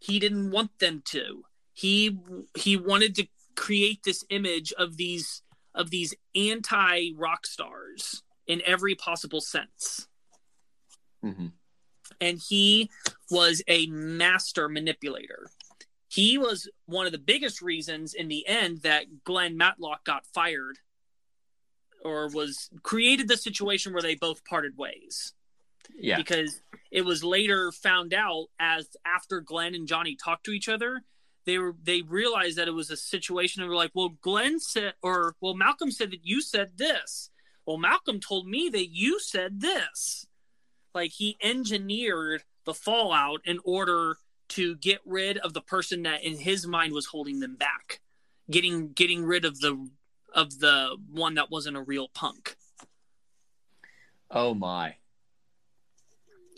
He didn't want them to. He he wanted to create this image of these of these anti rock stars in every possible sense. hmm and he was a master manipulator. He was one of the biggest reasons in the end that Glenn Matlock got fired or was created the situation where they both parted ways. Yeah. Because it was later found out as after Glenn and Johnny talked to each other they were they realized that it was a situation of like well Glenn said or well Malcolm said that you said this. Well Malcolm told me that you said this. Like he engineered the fallout in order to get rid of the person that in his mind was holding them back. Getting getting rid of the of the one that wasn't a real punk oh my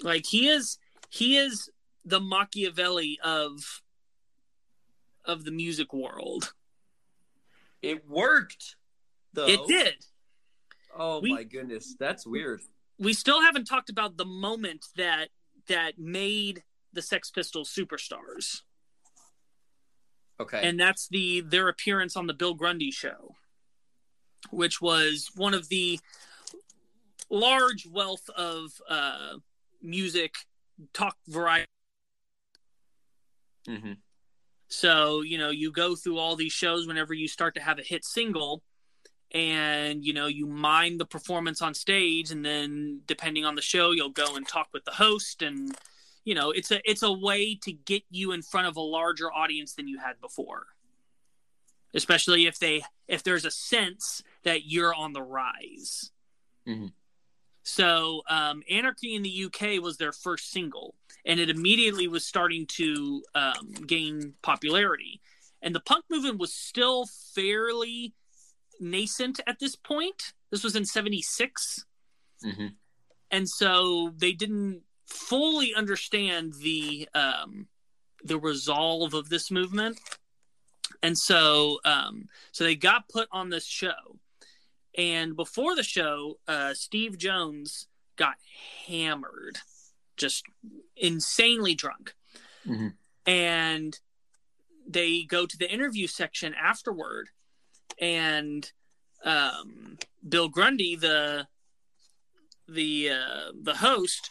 like he is he is the Machiavelli of of the music world. It worked, though. It did. Oh We- my goodness, that's weird. We still haven't talked about the moment that that made the Sex Pistols superstars, Okay. and that's the their appearance on the Bill Grundy show, which was one of the large wealth of uh, music talk variety. hmm So, you know, you go through all these shows whenever you start to have a hit single and, you know, you mine the performance on stage and then depending on the show, you'll go and talk with the host and you know, it's a it's a way to get you in front of a larger audience than you had before. Especially if they if there's a sense that you're on the rise. Mhm. So, um, Anarchy in the UK was their first single, and it immediately was starting to um, gain popularity. And the punk movement was still fairly nascent at this point. This was in 76. hmm And so they didn't fully understand the um, the resolve of this movement. And so um, so they got put on this show. And before the show, uh, Steve Jones got hammered, just insanely drunk. Mhm. And they go to the interview section afterward, and um, Bill Grundy, the the uh, the host,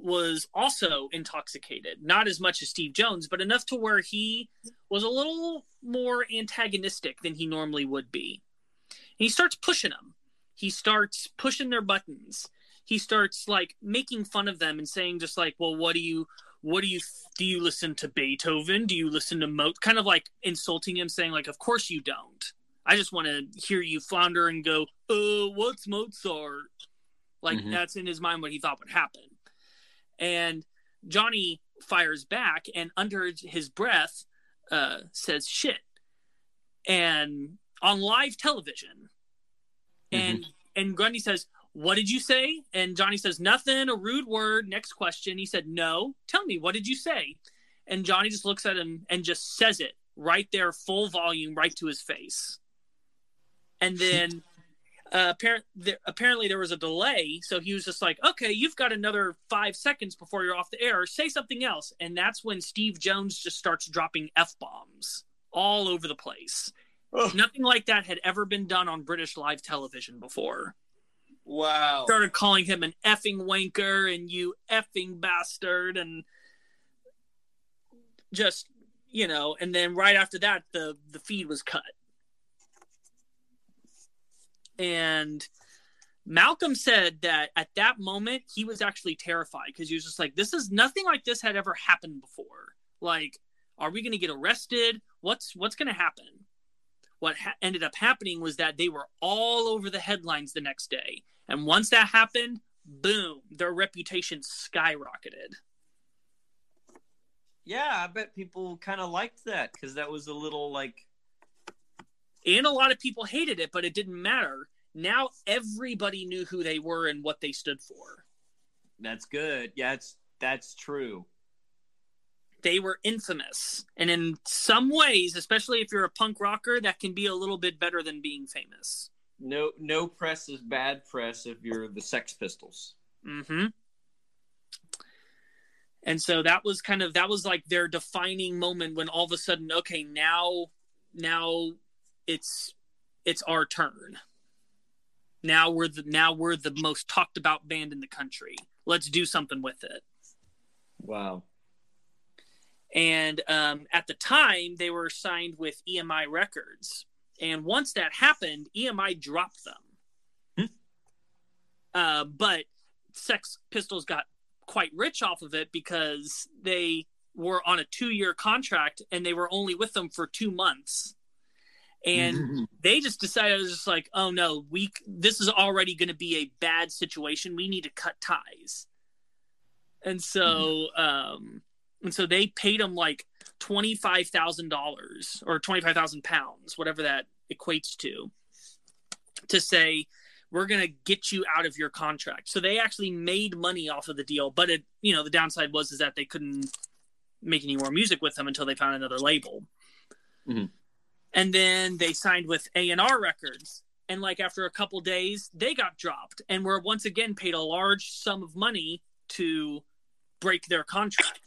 was also intoxicated. Not as much as Steve Jones, but enough to where he was a little more antagonistic than he normally would be. And he starts pushing them. He starts pushing their buttons. He starts like making fun of them and saying just like, "Well, what do you what do you do you listen to Beethoven? Do you listen to Mo kind of like insulting him saying like, "Of course you don't." I just want to hear you flounder and go, "Uh, what's Mozart?" Like Mhm. that's in his mind what he thought would happen. And Johnny fires back and under his breath uh, says shit. And on live television. And and Grundy says, What did you say? And Johnny says, Nothing, a rude word. Next question. He said, No. Tell me, what did you say? And Johnny just looks at him and just says it right there, full volume, right to his face. And then uh, apparent, apparently there was a delay, so he was just like, "Okay, you've got another five seconds before you're off the air. Say something else." And that's when Steve Jones just starts dropping f bombs all over the place. Oh. Nothing like that had ever been done on British live television before. Wow. Started calling him an effing wanker and you effing bastard, and just you know. And then right after that, the the feed was cut. And Malcolm said that at that moment he was actually terrified because he was just like, "This is nothing like this had ever happened before. Like, are we going to get arrested? What's what's going to happen?" What ha- ended up happening was that they were all over the headlines the next day, and once that happened, boom, their reputation skyrocketed. Yeah, I bet people kind of liked that because that was a little like. And a lot of people hated it, but it didn't matter. Now everybody knew who they were and what they stood for. That's good. Yeah, it's that's true. they were infamous. And in some ways, especially if you're a punk rocker, that can be a little bit better than being famous. No, no press is bad press if you're the Sex Pistols. hmm And so that was kind of that was like their defining moment when all of a sudden, okay, now now it's it's our turn. Now we're the now we're the most talked about band in the country. Let's do something with it. Wow. And um, at the time, they were signed with EMI Records. And once that happened, EMI dropped them. Hmm. Uh, but Sex Pistols got quite rich off of it because they were on a two year contract and they were only with them for two months. And they just decided, I was just like, oh no, we this is already going to be a bad situation. We need to cut ties. And so, um, and so they paid him like twenty five thousand dollars or twenty five thousand pounds, whatever that equates to, to say we're gonna get you out of your contract. So they actually made money off of the deal, but it, you know, the downside was is that they couldn't make any more music with them until they found another label. Mhm. And then they signed with A&R Records. And like after a couple days, they got dropped and were once again paid a large sum of money to break their contract.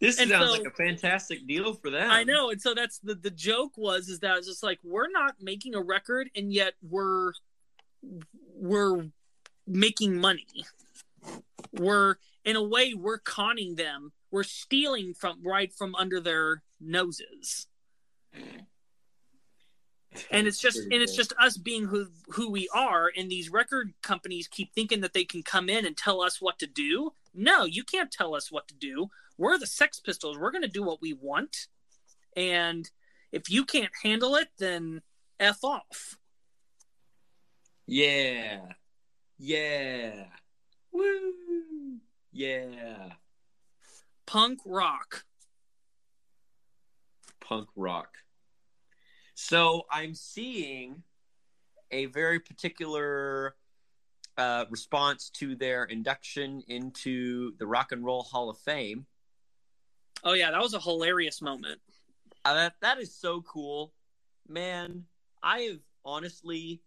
This And sounds so- like a fantastic deal for them. I know, and so that's the the joke was is that it's just like we're not making a record, and yet we're we're making money. We're in a way we're conning them. We're stealing from right from under their noses, and it's just and it's just us being who who we are. And these record companies keep thinking that they can come in and tell us what to do. No, you can't tell us what to do. We're the Sex Pistols. We're going to do what we want. And if you can't handle it, then F off. Yeah. Yeah. Woo. Yeah. Punk rock. Punk rock. So I'm seeing a very particular uh, response to their induction into the Rock and Roll Hall of Fame. Oh, yeah, that was a hilarious moment. Uh, that that is so cool, man. I have honestly.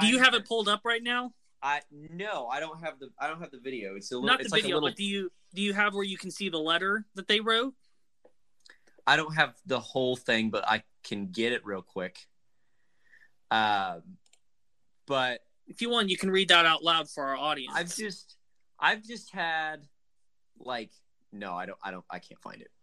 Do you have it pulled up right now? I no, I don't have the I don't have the video. It's a little. Not it's the like video, a little. but do you do you have where you can see the letter that they wrote? I don't have the whole thing, but I can get it real quick. Um, but If you want, you can read that out loud for our audience. I've just I've just had like no, I don't I don't I can't find it.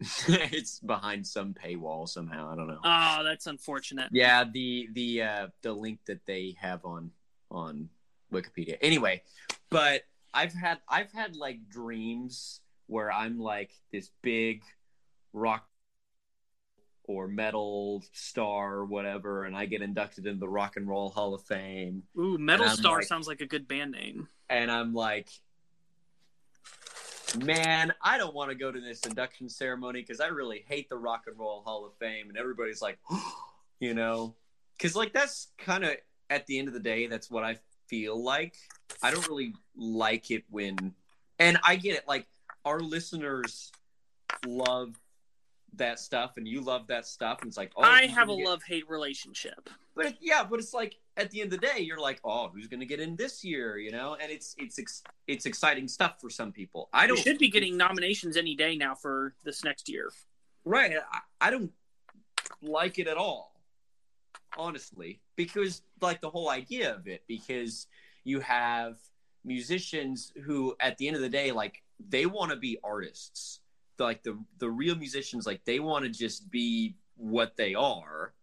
it's behind some paywall somehow. I don't know. Oh, that's unfortunate. Yeah, the the uh the link that they have on on Wikipedia. Anyway, but I've had I've had like dreams where I'm like this big rock or metal star or whatever and I get inducted into the Rock and Roll Hall of Fame Ooh, Metal Star like- sounds like a good band name. and I'm like man, I don't want to go to this induction ceremony because I really hate the Rock and Roll Hall of Fame, and everybody's like, you know, because like that's kind of at the end of the day, that's what I feel like. I don't really like it when, and I get it. Like our listeners love that stuff, and you love that stuff, and it's like, oh, I have a get- love hate relationship. but it, yeah, but it's like at the end of the day, you're like, oh, who's going to get in this year? You know, and it's it's ex- it's exciting stuff for some people. I don't should be getting nominations any day now for this next year. right. I, I don't like it at all, honestly, because like the whole idea of it, because you have musicians who, at the end of the day, like they want to be artists. Like the the real musicians, like they want to just be what they are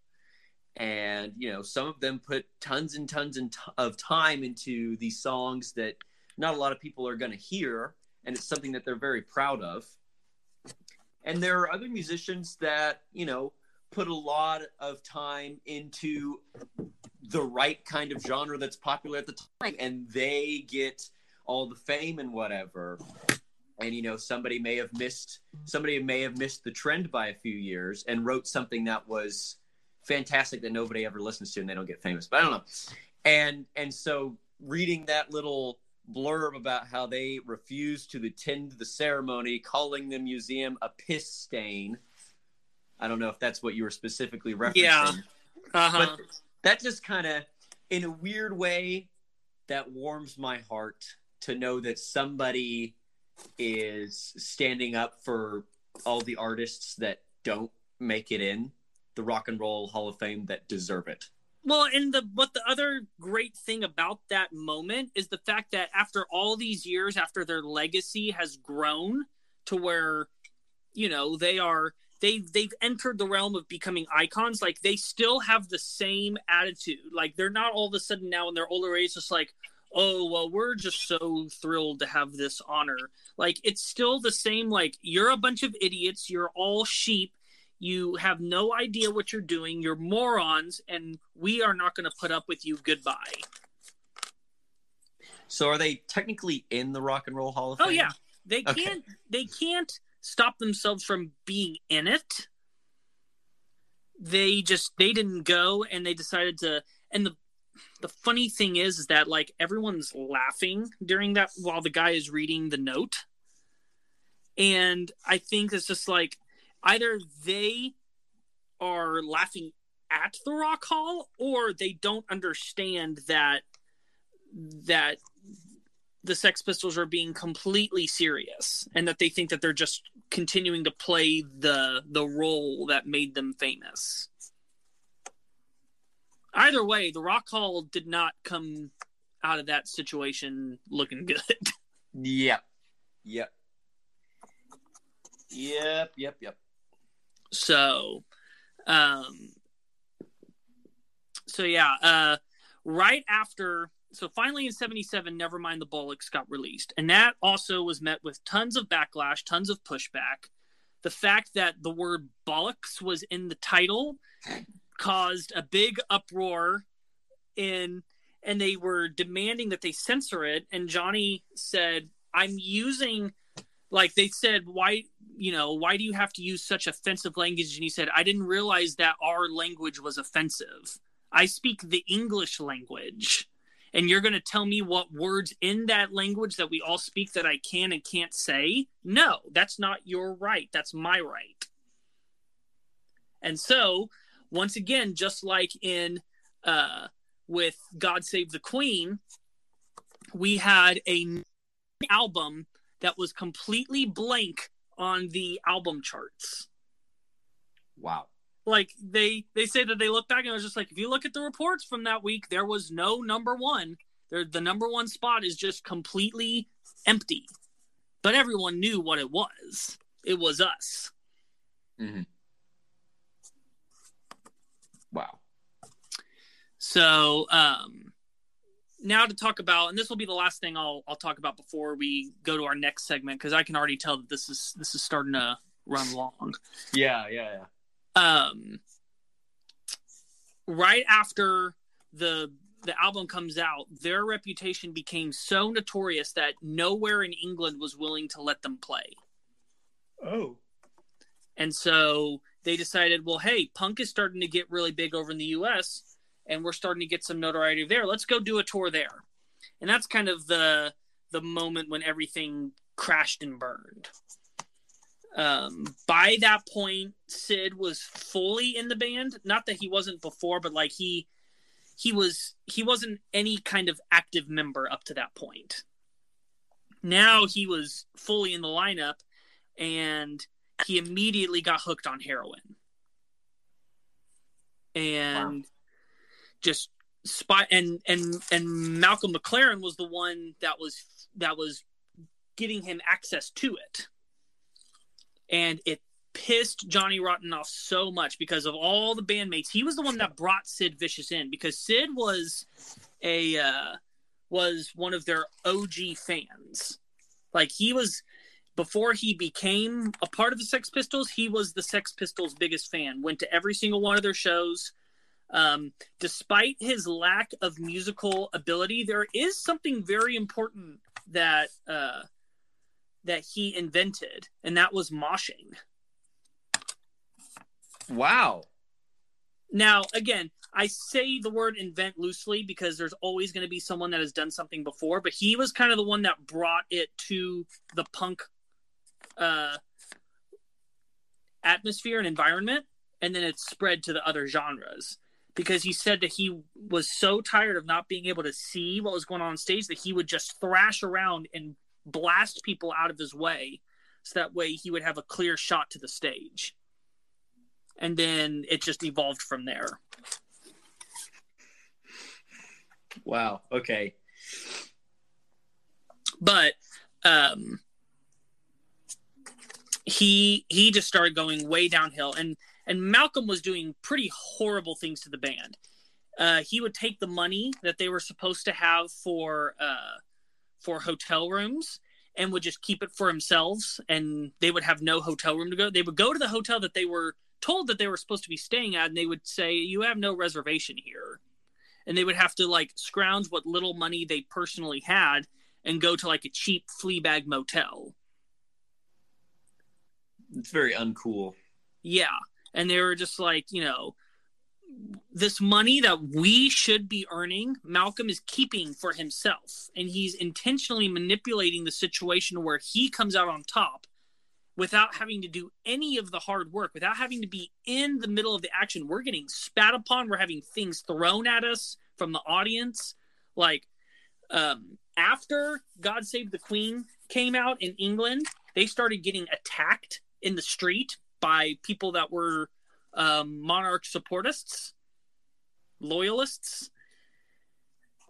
and you know some of them put tons and tons and t- of time into these songs that not a lot of people are going to hear and it's something that they're very proud of and there are other musicians that you know put a lot of time into the right kind of genre that's popular at the time and they get all the fame and whatever. And you know somebody may have missed somebody may have missed the trend by a few years and wrote something that was fantastic that nobody ever listens to and they don't get famous but i don't know. And and so reading that little blurb about how they refused to attend the ceremony calling the museum a piss stain i don't know if that's what you were specifically referencing Yeah. Uh-huh. but that just kind of in a weird way that warms my heart to know that somebody is standing up for all the artists that don't make it in the rock and roll hall of fame that deserve it Well, and the what the other great thing about that moment is the fact that after all these years, after their legacy has grown to where, you know, they are they they've entered the realm of becoming icons. Like they still have the same attitude. Like they're not all of a sudden now in their older age just like, oh well, we're just so thrilled to have this honor. Like it's still the same. Like you're a bunch of idiots. You're all sheep you have no idea what you're doing you're morons and we are not going to put up with you goodbye so are they technically in the rock and roll hall of oh, Fame? oh yeah they can't they can't stop themselves from being in it. They just they didn't go and they decided to and the the funny thing is, is that like everyone's laughing during that while the guy is reading the note, and I think it's just like either they are laughing at the Rock Hall or they don't understand that that the Sex Pistols are being completely serious and that they think that they're just continuing to play the the role that made them famous. Either way, the Rock Hall did not come out of that situation looking good. Yep. Yep. Yep, yep, yep. So, um, so yeah, uh, right after, so finally in 77, Nevermind the Bollocks got released. And that also was met with tons of backlash, tons of pushback. The fact that the word bollocks was in the title caused a big uproar in and they were demanding that they censor it and Johnny said I'm using like they said why you know why do you have to use such offensive language and he said I didn't realize that our language was offensive I speak the English language and you're going to tell me what words in that language that we all speak that I can and can't say no that's not your right that's my right and so once again, just like in uh, with God Save the Queen, we had a album that was completely blank on the album charts. Wow. Like they they say that they look back and it was just like if you look at the reports from that week, there was no number one. There the number one spot is just completely empty. But everyone knew what it was. It was us. Mm-hmm. Wow. So um, now to talk about, and this will be the last thing I'll I'll talk about before we go to our next segment because I can already tell that this is this is starting to run long. Yeah, yeah, yeah. Um, right after the the album comes out, their reputation became so notorious that nowhere in England was willing to let them play. Oh. And so they decided, well, hey, punk is starting to get really big over in the US and we're starting to get some notoriety there. Let's go do a tour there. And that's kind of the the moment when everything crashed and burned. Um, by that point, Sid was fully in the band. Not that he wasn't before, but like he he was he wasn't any kind of active member up to that point. Now he was fully in the lineup and he immediately got hooked on heroin and wow. just spot and and and Malcolm McLaren was the one that was that was getting him access to it and it pissed Johnny Rotten off so much because of all the bandmates. He was the one that brought Sid Vicious in because Sid was a uh, was one of their OG fans. Like he was before he became a part of the Sex Pistols, he was the Sex Pistols' biggest fan. Went to every single one of their shows. Um, despite his lack of musical ability, there is something very important that uh, that he invented, and that was moshing. Wow. Now, again, I say the word invent loosely because there's always going to be someone that has done something before, but he was kind of the one that brought it to the punk uh, atmosphere and environment, and then it spread to the other genres. Because he said that he was so tired of not being able to see what was going on, on stage that he would just thrash around and blast people out of his way, so that way he would have a clear shot to the stage. And then it just evolved from there. Wow. Okay. But um he he just started going way downhill and and Malcolm was doing pretty horrible things to the band. Uh, he would take the money that they were supposed to have for uh, for hotel rooms and would just keep it for themselves, and they would have no hotel room to go. They would go to the hotel that they were told that they were supposed to be staying at, and they would say, "You have no reservation here," and they would have to like scrounge what little money they personally had and go to like a cheap flea bag motel it's very uncool. Yeah, and they were just like you know this money that we should be earning, Malcolm is keeping for himself. And he's intentionally manipulating the situation where he comes out on top without having to do any of the hard work, without having to be in the middle of the action. We're getting spat upon, we're having things thrown at us from the audience. Like, um, after God Save the Queen came out in England, they started getting attacked in the street by people that were um, monarch supportists, loyalists,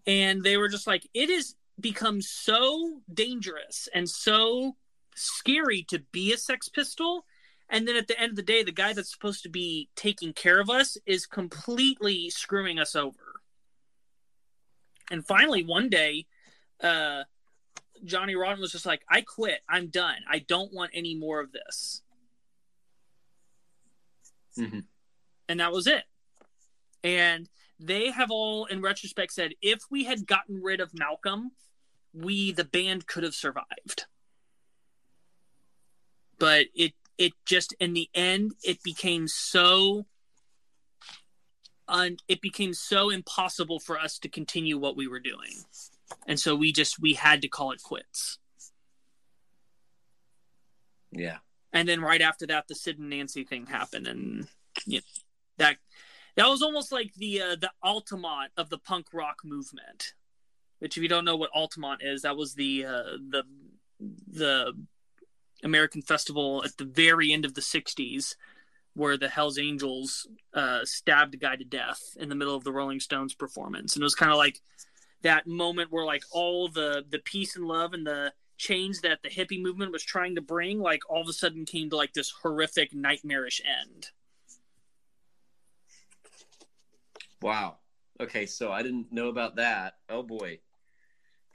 and they were just like, it has become so dangerous and so scary to be a Sex Pistol. And then at the end of the day, the guy that's supposed to be taking care of us is completely screwing us over. And finally, one day, uh, Johnny Rotten was just like, I quit. I'm done. I don't want any more of this. Mhm. And that was it. And they have all, in retrospect, said if we had gotten rid of Malcolm, we, the band, could have survived. But it, it just, in the end, it became so. Un, it became so impossible for us to continue what we were doing and so we just we had to call it quits Yeah. And then right after that the sid and nancy thing happened and you know, that that was almost like the uh, the altamont of the punk rock movement which if you don't know what altamont is that was the uh, the the american festival at the very end of the 60s where the hells angels uh, stabbed a guy to death in the middle of the rolling stones performance. And it was kind of like that moment where like all the the peace and love and the change that the hippie movement was trying to bring like all of a sudden came to like this horrific nightmarish end Wow. Okay, so I didn't know about that. Oh boy.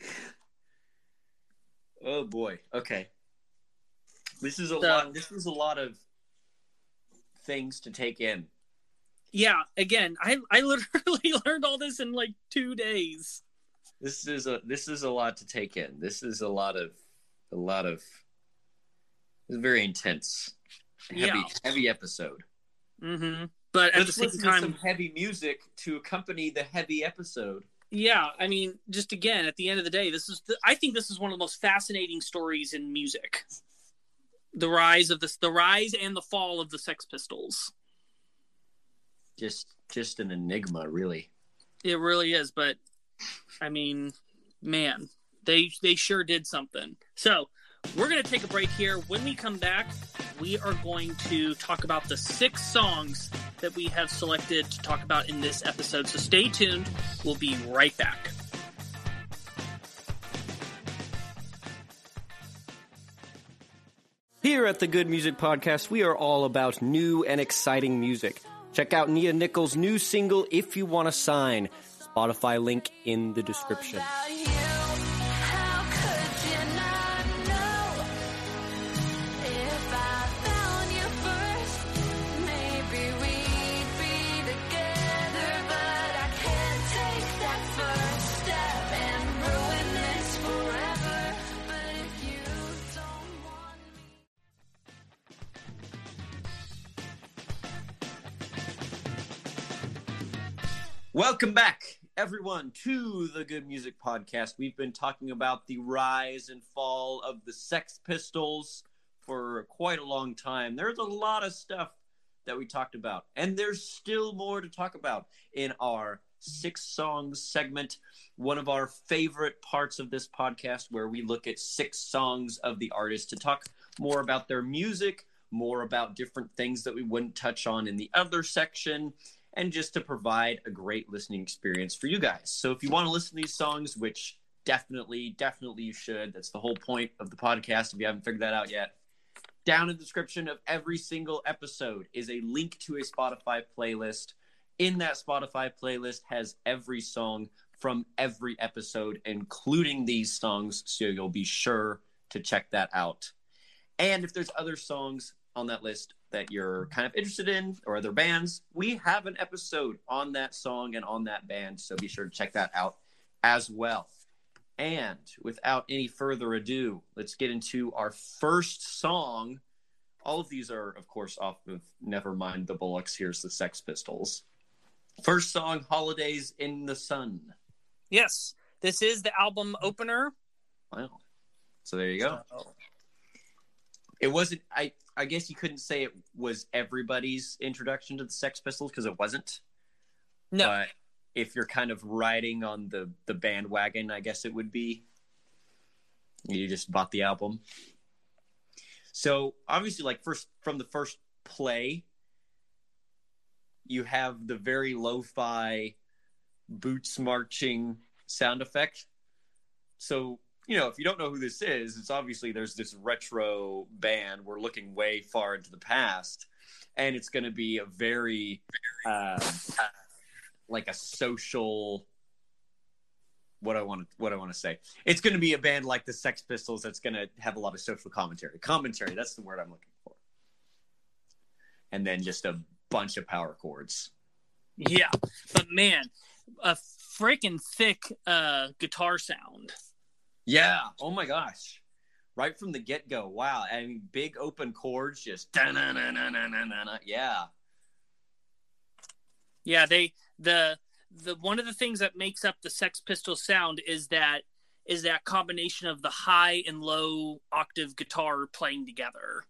oh boy. Okay. This is a So- lot. This is a lot of things to take in. yeah again i i literally learned all this in like two days This is a this is a lot to take in. This is a lot of a lot of. It's very intense. Heavy Yeah. heavy episode. mm-hmm but at Let's the same time some heavy music to accompany the heavy episode. yeah i mean just again at the end of the day this is the, i think this is one of the most fascinating stories in music the rise of this the rise and the fall of the sex pistols Just just an enigma, really. It really is, but I mean, man, they they sure did something. So we're gonna take a break here. When we come back, we are going to talk about the six songs that we have selected to talk about in this episode. So stay tuned. We'll be right back. Here at the Good Music Podcast, we are all about new and exciting music. Check out Nia Nichols' new single, If You Want to Sign. Spotify link in the description. Welcome back, everyone, to the Good Music Podcast. We've been talking about the rise and fall of the Sex Pistols for quite a long time. There's a lot of stuff that we talked about, and there's still more to talk about in our six songs segment, one of our favorite parts of this podcast, where we look at six songs of the artist to talk more about their music, more about different things that we wouldn't touch on in the other section and just to provide a great listening experience for you guys. So if you want to listen to these songs, which definitely, definitely you should, that's the whole point of the podcast if you haven't figured that out yet. Down in the description of every single episode is a link to a Spotify playlist. In that Spotify playlist has every song from every episode, including these songs, so you'll be sure to check that out. And if there's other songs on that list that you're kind of interested in or other bands, we have an episode on that song and on that band. So be sure to check that out as well. And without any further ado, let's get into our first song. All of these are, of course, off of Nevermind the Bollocks. Here's the Sex Pistols. First song, Holidays in the Sun. Yes, this is the album opener. Wow. So there you go. So- It wasn't I I guess you couldn't say it was everybody's introduction to the Sex Pistols because it wasn't. no, But if you're kind of riding on the the bandwagon, I guess it would be. You just bought the album. So obviously, like first from the first play, you have the very lo-fi boots marching sound effect. So you know, if you don't know who this is, it's obviously there's this retro band. We're looking way far into the past, and it's going to be a very um, like a social what I want to what I want to say. It's going to be a band like the Sex Pistols that's going to have a lot of social commentary. Commentary, that's the word I'm looking for. And then just a bunch of power chords. yeah, but man, a freaking thick uh, guitar sound. Yeah. Oh my gosh. Right from the get go. Wow. I mean, big open chords, just da-na-na-na-na-na-na. yeah. Yeah, they the the one of the things that makes up the Sex Pistol sound is that is that combination of the high and low octave guitar playing together.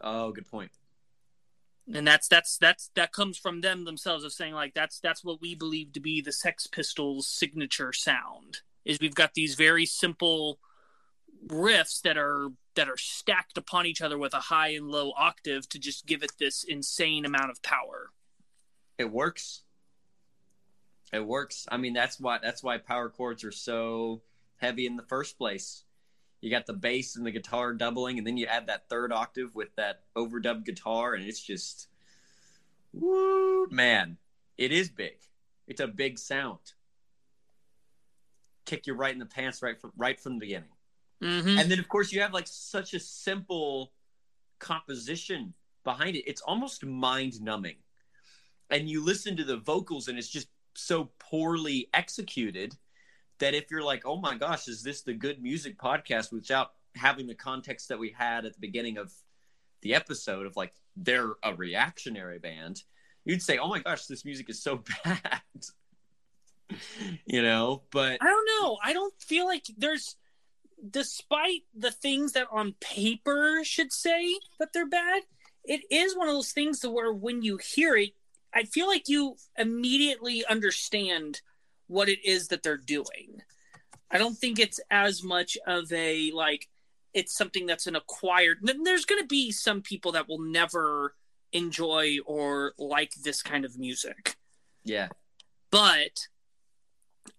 Oh, good point. And that's that's that's that comes from them themselves of saying like that's that's what we believe to be the Sex Pistols signature sound. Is we've got these very simple riffs that are that are stacked upon each other with a high and low octave to just give it this insane amount of power. It works. It works. I mean, that's why that's why power chords are so heavy in the first place. You got the bass and the guitar doubling, and then you add that third octave with that overdubbed guitar, and it's just, woo, man, it is big. It's a big sound. Kick you right in the pants right from right from the beginning. Mm-hmm. And then, of course, you have like such a simple composition behind it. It's almost mind numbing. And you listen to the vocals, and it's just so poorly executed that if you're like, oh my gosh, is this the good music podcast without having the context that we had at the beginning of the episode of like, they're a reactionary band, you'd say, oh my gosh, this music is so bad. you know, but I don't know. I don't feel like there's, despite the things that on paper should say that they're bad, it is one of those things where when you hear it, I feel like you immediately understand what it is that they're doing. I don't think it's as much of a like it's something that's an acquired. There's going to be some people that will never enjoy or like this kind of music yeah, but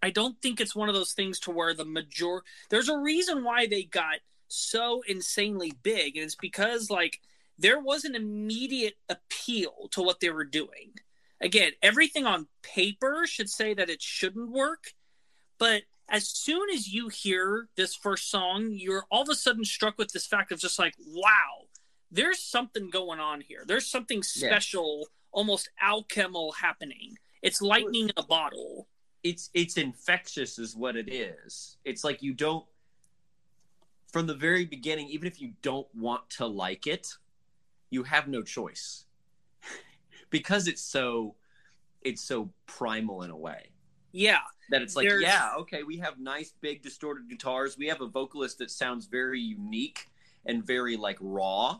I don't think it's one of those things to where the major there's a reason why they got so insanely big and it's because like there was an immediate appeal to what they were doing. Again, everything on paper should say that it shouldn't work, but as soon as you hear this first song, you're all of a sudden struck with this fact of just like, wow, there's something going on here. There's something special, almost alchemical happening. It's lightning in a bottle. It's it's infectious is what it is. It's like you don't from the very beginning even if you don't want to like it you have no choice. Because it's so it's so primal in a way. Yeah. that it's like There's- yeah okay we have nice big distorted guitars. We have a vocalist that sounds very unique and very like raw.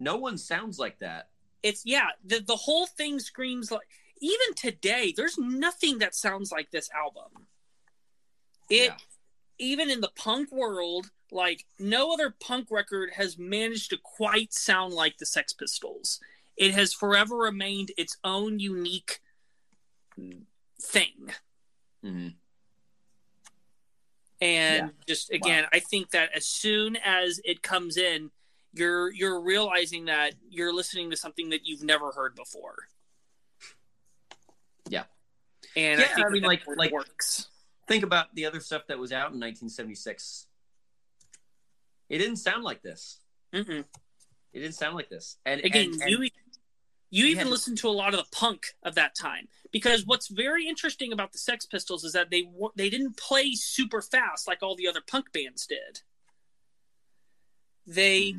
No one sounds like that. It's yeah, the the whole thing screams like even today, there's nothing that sounds like this album. It Yeah. even in the punk world, like no other punk record has managed to quite sound like the Sex Pistols. It has forever remained its own unique thing. Mhm. And just again, I think that as soon as it comes in, you're you're realizing that you're listening to something that you've never heard before. Yeah. And Yeah, I think I mean, like- like- works. think about the other stuff that was out in 1976 it didn't sound like this Mm-mm. it didn't sound like this and Again, and- and- you you even listen to a lot of the punk of that time because what's very interesting about the Sex Pistols is that they they didn't play super fast like all the other punk bands did. They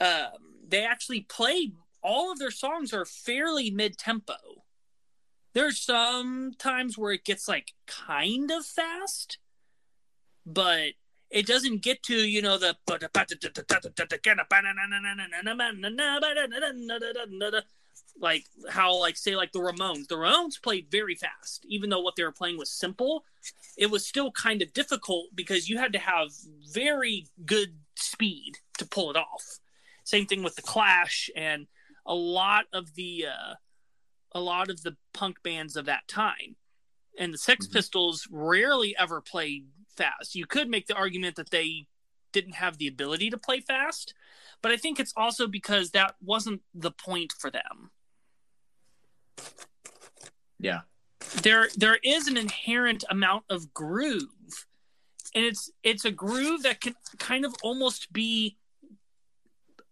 um, they actually played all of their songs are fairly mid tempo. There's some times where it gets like kind of fast, but it doesn't get to you know the like how like say like the Ramones. The Ramones played very fast, even though what they were playing was simple. It was still kind of difficult because you had to have very good speed to pull it off. Same thing with the Clash and a lot of the uh, a lot of the punk bands of that time. And the Sex Mhm. Pistols rarely ever played fast. You could make the argument that they didn't have the ability to play fast, but I think it's also because that wasn't the point for them. Yeah. There there is an inherent amount of groove. And it's it's a groove that can kind of almost be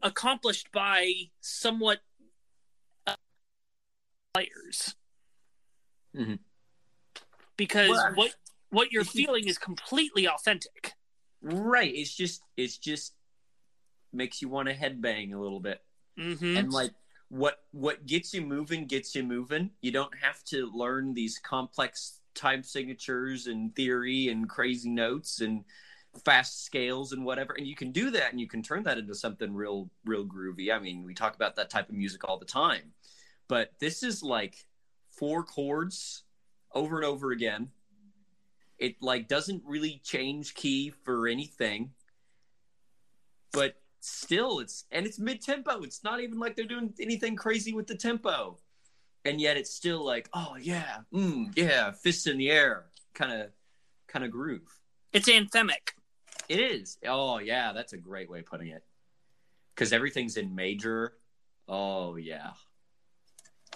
accomplished by somewhat players. Mhm. Because Well, what what you're feeling is completely authentic. Right. It's just it's just makes you want to headbang a little bit. Mm-hmm. And like what what gets you moving gets you moving. You don't have to learn these complex time signatures and theory and crazy notes and fast scales and whatever. And you can do that and you can turn that into something real real groovy. I mean, we talk about that type of music all the time. But this is like four chords over and over again. It like doesn't really change key for anything. But still it's and it's mid tempo. It's not even like they're doing anything crazy with the tempo. And yet it's still like, oh yeah, mm, yeah, fists in the air kind of kind of groove. It's anthemic. It is. Oh yeah, that's a great way of putting it. Cuz everything's in major. Oh yeah.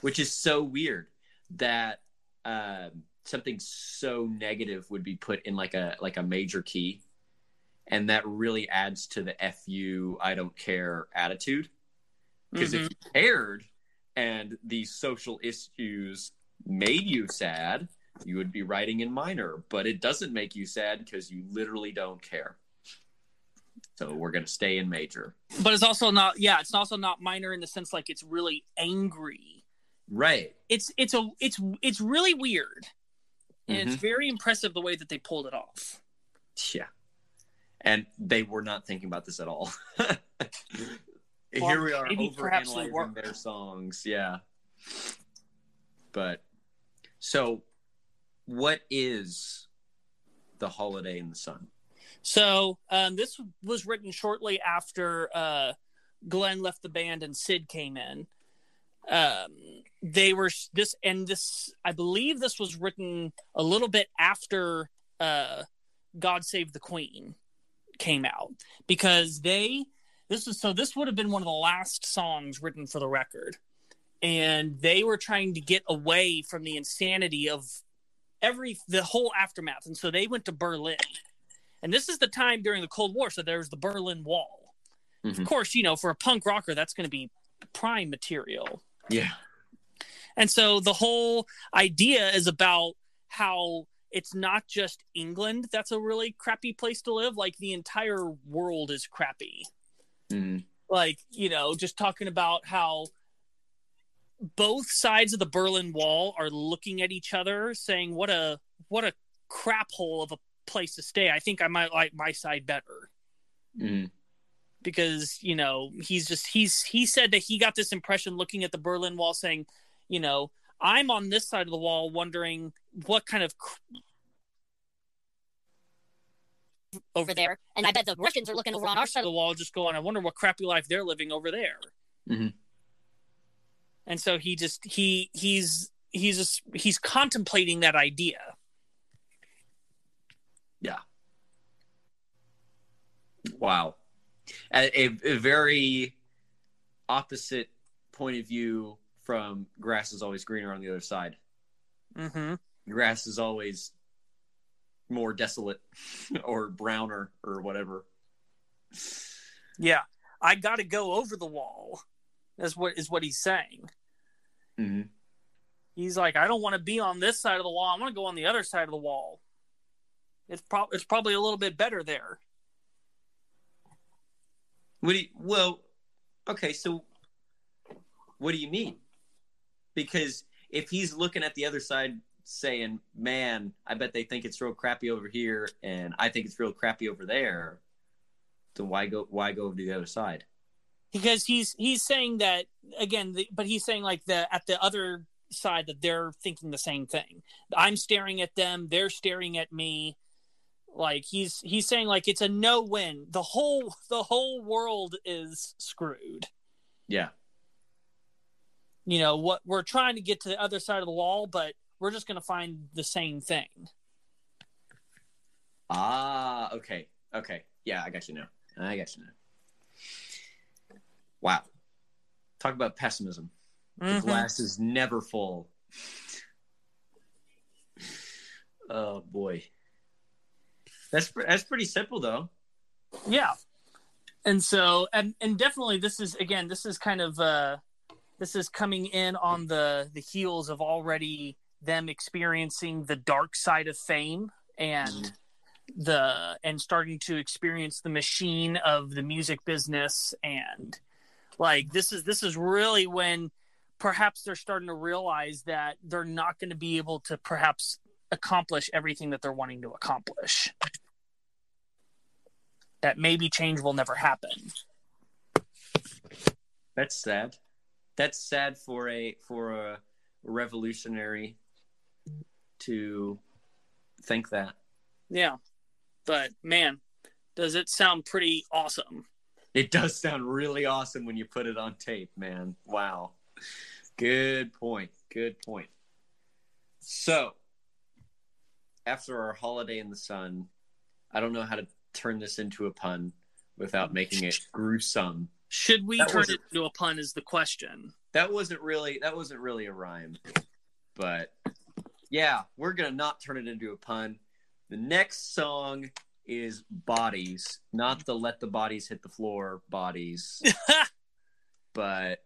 Which is so weird that um, something so negative would be put in like a like a major key and that really adds to the fu I don't care attitude. Because if Mhm. you cared and these social issues made you sad, you would be writing in minor, but it doesn't make you sad because you literally don't care. So we're going to stay in major. But it's also not yeah, it's also not minor in the sense like it's really angry. Right. It's it's a it's it's really weird. And Mm-hmm. it's very impressive the way that they pulled it off. Yeah. And they were not thinking about this at all. Well, Here we are maybe perhaps overanalyzing their songs. Yeah. But so what is the holiday in the sun? So um, this was written shortly after uh, Glen left the band and Sid came in. Um, they were this and this. I believe this was written a little bit after uh, "God Save the Queen" came out because they this was so this would have been one of the last songs written for the record, and they were trying to get away from the insanity of every the whole aftermath, and so they went to Berlin. And this is the time during the Cold War, so there's the Berlin Wall. Mhm. Of course, you know, for a punk rocker, that's going to be prime material. Yeah. And so the whole idea is about how it's not just England that's a really crappy place to live, like the entire world is crappy. Mhm. Like, you know, just talking about how both sides of the Berlin Wall are looking at each other saying what a what a crap hole of a place to stay. I think I might like my side better Mhm. Because you know he's just he's he said that he got this impression looking at the Berlin Wall, saying, you know, I'm on this side of the wall, wondering what kind of cr- over there. And I bet the Russians are looking over on our side of the wall, just going, I wonder what crappy life they're living over there. Mhm. And so he just he he's he's just he's contemplating that idea. Yeah. Wow. A, a, very opposite point of view from grass is always greener on the other side. Mm-hmm. Grass is always more desolate or browner or whatever. Yeah, I got to go over the wall. That's what is what he's saying. hmm He's like, I don't want to be on this side of the wall. I want to go on the other side of the wall. It's pro- it's probably a little bit better there. What do you, well, okay, so what do you mean? Because if he's looking at the other side saying, "Man, I bet they think it's real crappy over here, and I think it's real crappy over there," then why go? Why go to the other side? because he's he's saying that again the, but he's saying like the at the other side that they're thinking the same thing i'm staring at them they're staring at me like he's he's saying like it's a no win the whole the whole world is screwed Yeah, you know what we're trying to get to the other side of the wall but we're just going to find the same thing Ah, okay, okay, yeah, I got you now. I got you now. Wow, talk about pessimism. The Mhm. glass is never full. oh boy, that's that's pretty simple though. yeah and so and and definitely this is again this is kind of uh this is coming in on the the heels of already them experiencing the dark side of fame and the and starting to experience the machine of the music business and like this is this is really when perhaps they're starting to realize that they're not going to be able to perhaps accomplish everything that they're wanting to accomplish that maybe change will never happen That's sad. That's sad for a for a revolutionary to think that. yeah but man does it sound pretty awesome It does sound really awesome when you put it on tape, man. Wow. Good point. Good point. So, after our holiday in the sun, I don't know how to turn this into a pun without making it gruesome. should we That turn it into a pun is the question That wasn't really that wasn't really a rhyme. But yeah, we're going to not turn it into a pun. The next song is Bodies, not the Let the Bodies Hit the Floor bodies, but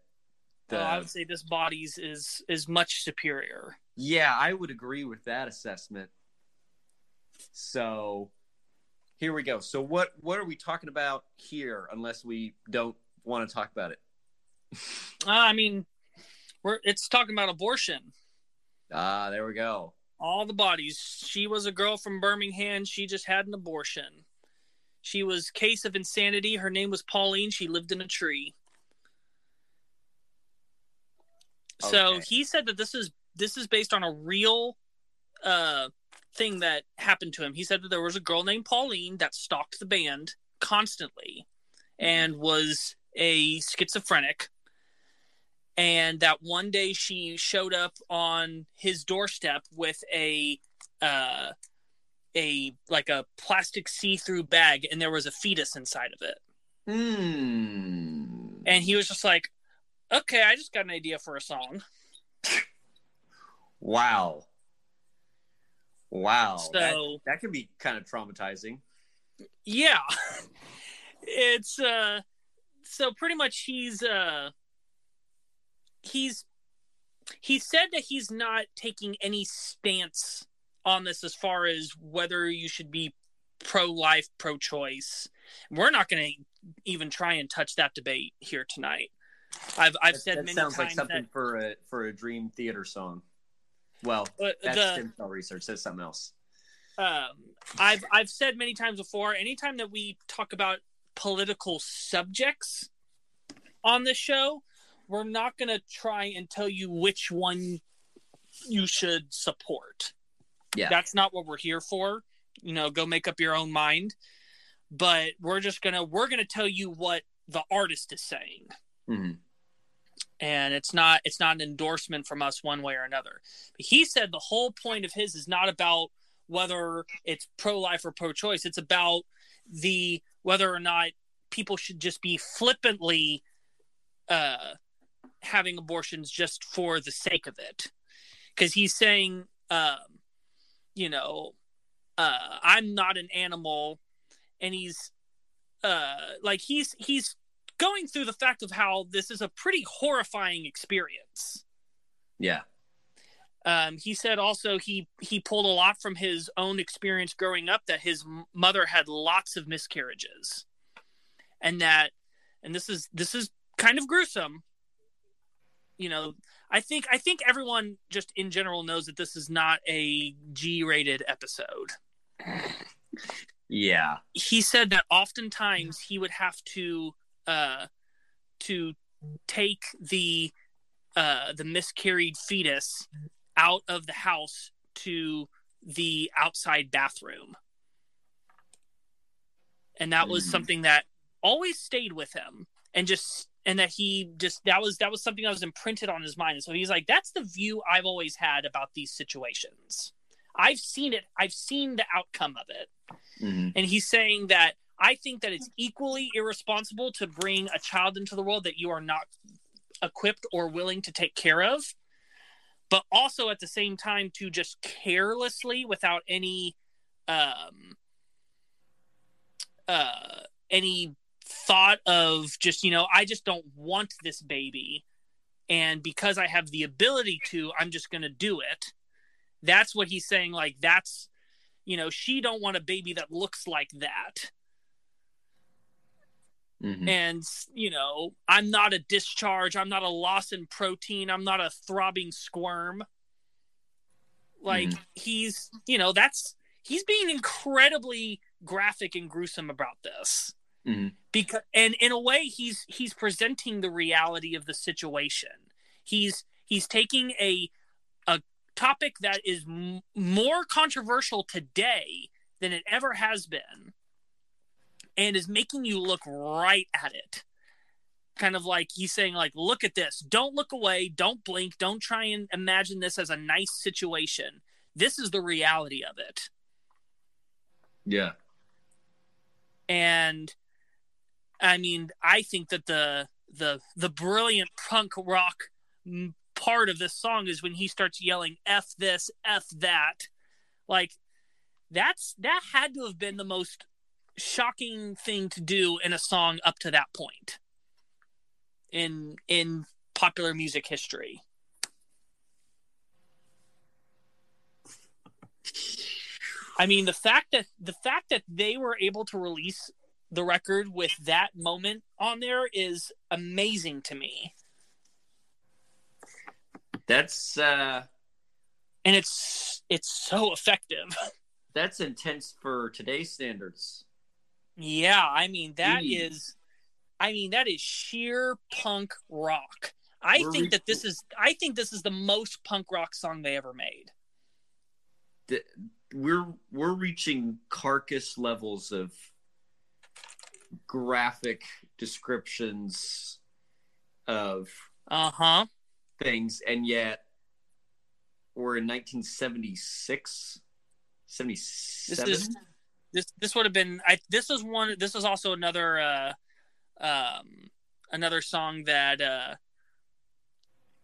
the Oh, I would say this bodies is is much superior. Yeah, I would agree with that assessment. So here we go. So what what are we talking about here unless we don't want to talk about it? Uh, I mean, we're it's talking about abortion. Ah, there we go. All the bodies. She was a girl from Birmingham. She just had an abortion. She was case of insanity. Her name was Pauline. She lived in a tree. So he said that this is this is based on a real uh thing that happened to him. He said that there was a girl named Pauline that stalked the band constantly and was a schizophrenic and that one day she showed up on his doorstep with a uh a like a plastic see-through bag and there was a fetus inside of it Hmm. and he was just like okay i just got an idea for a song Wow. Wow. that, So- that can be kind of traumatizing. yeah it's uh so pretty much he's uh he's he said that he's not taking any stance on this as far as whether you should be pro-life pro-choice we're not going to even try and touch that debate here tonight i've i've That, said that many sounds like something for a for a dream theater song. Well, uh, that's the stem cell research. That's something else. um, I've I've said many times before. Anytime that we talk about political subjects on the show, we're not going to try and tell you which one you should support. Yeah. that's not what we're here for. You know, go make up your own mind. But we're just gonna we're gonna tell you what the artist is saying Mhm. And it's not it's not an endorsement from us one way or another. But he said the whole point of his is not about whether it's pro life or pro choice. It's about the whether or not people should just be flippantly uh, having abortions just for the sake of it. Because he's saying, um, you know, uh, I'm not an animal, and he's uh, like he's he's going through the fact of how this is a pretty horrifying experience. Yeah. Um, he said also he he pulled a lot from his own experience growing up that his mother had lots of miscarriages, and that and this is this is kind of gruesome. you know, I think I think everyone just in general knows that this is not a G-rated episode. Yeah. He said that oftentimes he would have to uh to take the uh the miscarried fetus out of the house to the outside bathroom. And that was Mhm. something that always stayed with him and just and that he just that was that was something that was imprinted on his mind. And so he's like, that's the view I've always had about these situations. I've seen it, I've seen the outcome of it. Mhm. And he's saying that I think that it's equally irresponsible to bring a child into the world that you are not equipped or willing to take care of, but also at the same time to just carelessly, without any, um, uh, any thought of just you know, I just don't want this baby, and because I have the ability to, I'm just going to do it. That's what he's saying. Like that's you know she don't want a baby that looks like that Mhm. and you know i'm not a discharge i'm not a loss in protein i'm not a throbbing squirm like Mhm. he's you know that's he's being incredibly graphic and gruesome about this Mhm. because and in a way he's he's presenting the reality of the situation he's he's taking a a topic that is m- more controversial today than it ever has been and is making you look right at it. Kind of like he's saying like look at this. Don't look away. Don't blink. Don't try and imagine this as a nice situation. This is the reality of it. Yeah. and i mean i think that the the the brilliant punk rock part of this song is when he starts yelling f this f that. Like that's that had to have been the most shocking thing to do in a song up to that point in in popular music history I mean, the fact that the fact that they were able to release the record with that moment on there is amazing to me, That's uh and it's it's so effective. that's intense for today's standards. Yeah, I mean that Jeez. is, I mean that is sheer punk rock. I We're think re- that this is I think this is the most punk rock song they ever made. Th- We're we're reaching carcass levels of graphic descriptions of Uh huh. things and yet we're in 1976 77 This this would have been I this was one this was also another uh um another song that uh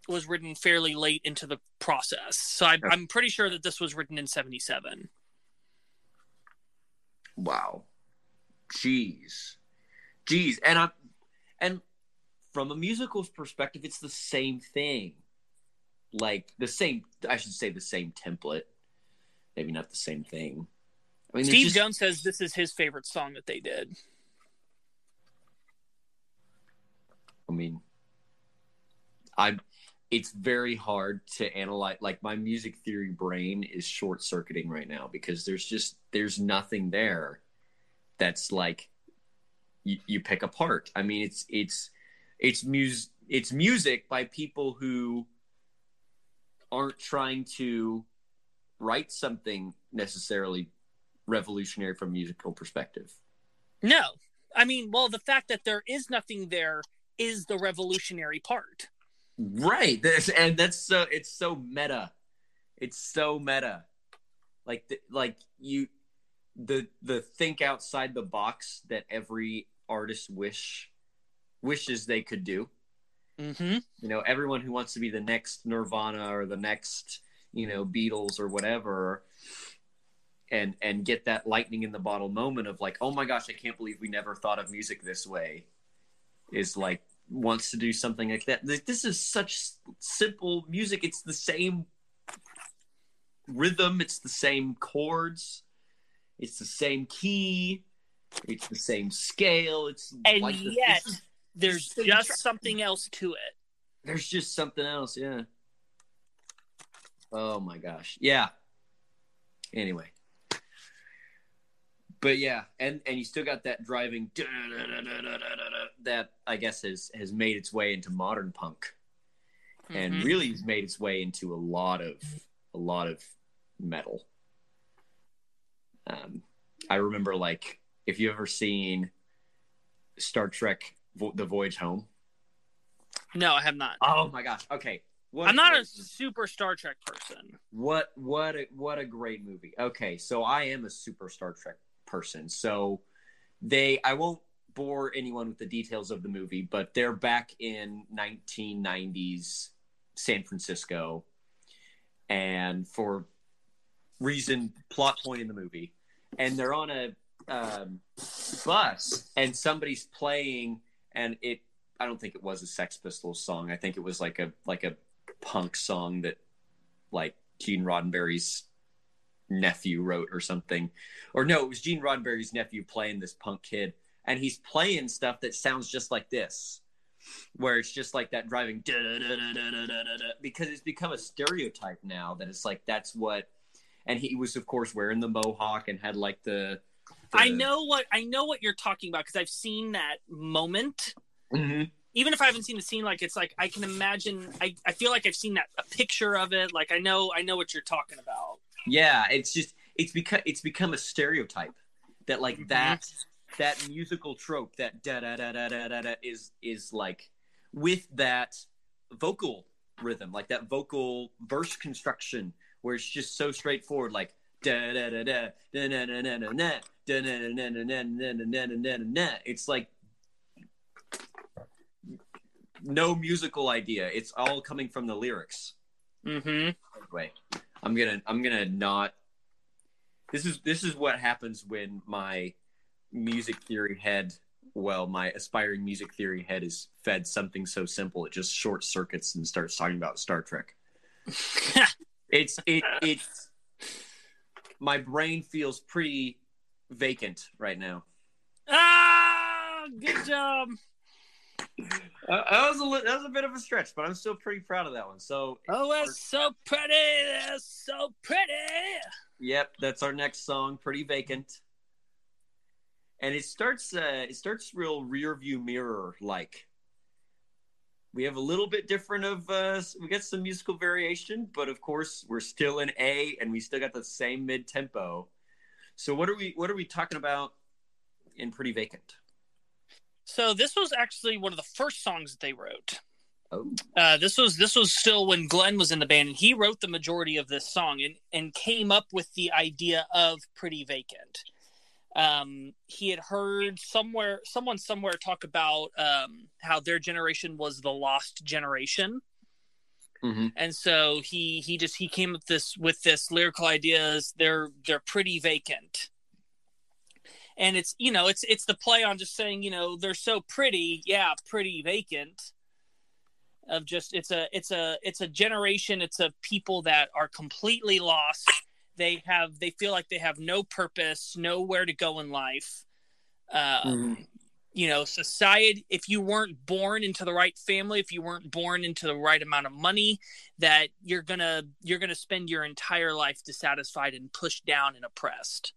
was written fairly late into the process. So I, I'm pretty sure that this was written in 77. Wow. Jeez. Jeez. And I and from a musical perspective, it's the same thing. Like the same I should say the same template. Maybe not the same thing. I mean Steve just- Jones says this is his favorite song that they did. I mean I it's very hard to analyze like my music theory brain is short circuiting right now because there's just there's nothing there that's like you, you pick apart. I mean it's it's it's mus it's music by people who aren't trying to write something necessarily revolutionary from a musical perspective. No. I mean, well, the fact that there is nothing there is the revolutionary part. Right. And that's so it's so meta. It's so meta. Like the, like you the the think outside the box that every artist wish wishes they could do. Mm-hmm. You know, everyone who wants to be the next Nirvana or the next, you know, Beatles or whatever and and get that lightning in the bottle moment of like, "Oh my gosh, I can't believe we never thought of music this way." Is like wants to do something like that. This is such simple music. It's the same rhythm, it's the same chords, it's the same key, it's the same scale. It's And like yet, there's just track. something else to it. there's just something else. Yeah. Oh my gosh. Yeah. Anyway. But yeah, and and you still got that driving that I guess has has made its way into modern punk, and Mhm. really has made its way into a lot of a lot of metal. Um, I remember like if you ever seen Star Trek: Vo- The Voyage Home. No, I have not. Oh my gosh. Okay. What I'm not a super Star Trek person. what what a, what a great movie. Okay, so I am a super Star Trek person. So they I won't bore anyone with the details of the movie, but they're back in 1990s San Francisco and for reason plot point in the movie and they're on a um, bus and somebody's playing and it I don't think it was a Sex Pistols song. I think it was like a like a punk song that like Gene Roddenberry's nephew wrote or something. Or no, it was Gene Roddenberry's nephew playing this punk kid and he's playing stuff that sounds just like this. Where it's just like that driving because it's become a stereotype now that it's like that's what and he was of course wearing the mohawk and had like the, the I know what I know what you're talking about because I've seen that moment. Mhm. Even if I haven't seen the scene, like it's like I can imagine. I, I feel like I've seen that a picture of it. Like I know I know what you're talking about. Yeah, it's just it's become it's become a stereotype that like Mhm. that that musical trope that da da da da da da da is is like with that vocal rhythm, like that vocal verse construction where it's just so straightforward, like da da da da da na na na na na da na na na na na na na na na na. It's like no musical idea. It's all coming from the lyrics Mm-hmm. anyway i'm gonna i'm gonna not this is this is what happens when my music theory head well my aspiring music theory head is fed something so simple it just short circuits and starts talking about star trek it's it it's my brain feels pretty vacant right now ah, good job. Uh, that was a that was a bit of a stretch but i'm still pretty proud of that one so Oh, that's so pretty. That's so pretty. Yep, that's our next song, Pretty Vacant. And it starts uh it starts real rear view mirror like. We have a little bit different of uh we got some musical variation, but of course we're still in A and we still got the same mid tempo. So what are we what are we talking about in Pretty Vacant? So this was actually one of the first songs that they wrote. Oh. Uh, this was this was still when Glen was in the band, and he wrote the majority of this song and and came up with the idea of "Pretty Vacant." Um, he had heard somewhere someone somewhere talk about um, how their generation was the lost generation, Mhm. and so he he just he came up this with this lyrical ideas. They're they're pretty vacant. And it's you know it's it's the play on just saying you know they're so pretty yeah pretty vacant of just it's a it's a it's a generation it's a people that are completely lost they have they feel like they have no purpose nowhere to go in life uh, Mhm. you know society if you weren't born into the right family if you weren't born into the right amount of money that you're gonna you're gonna spend your entire life dissatisfied and pushed down and oppressed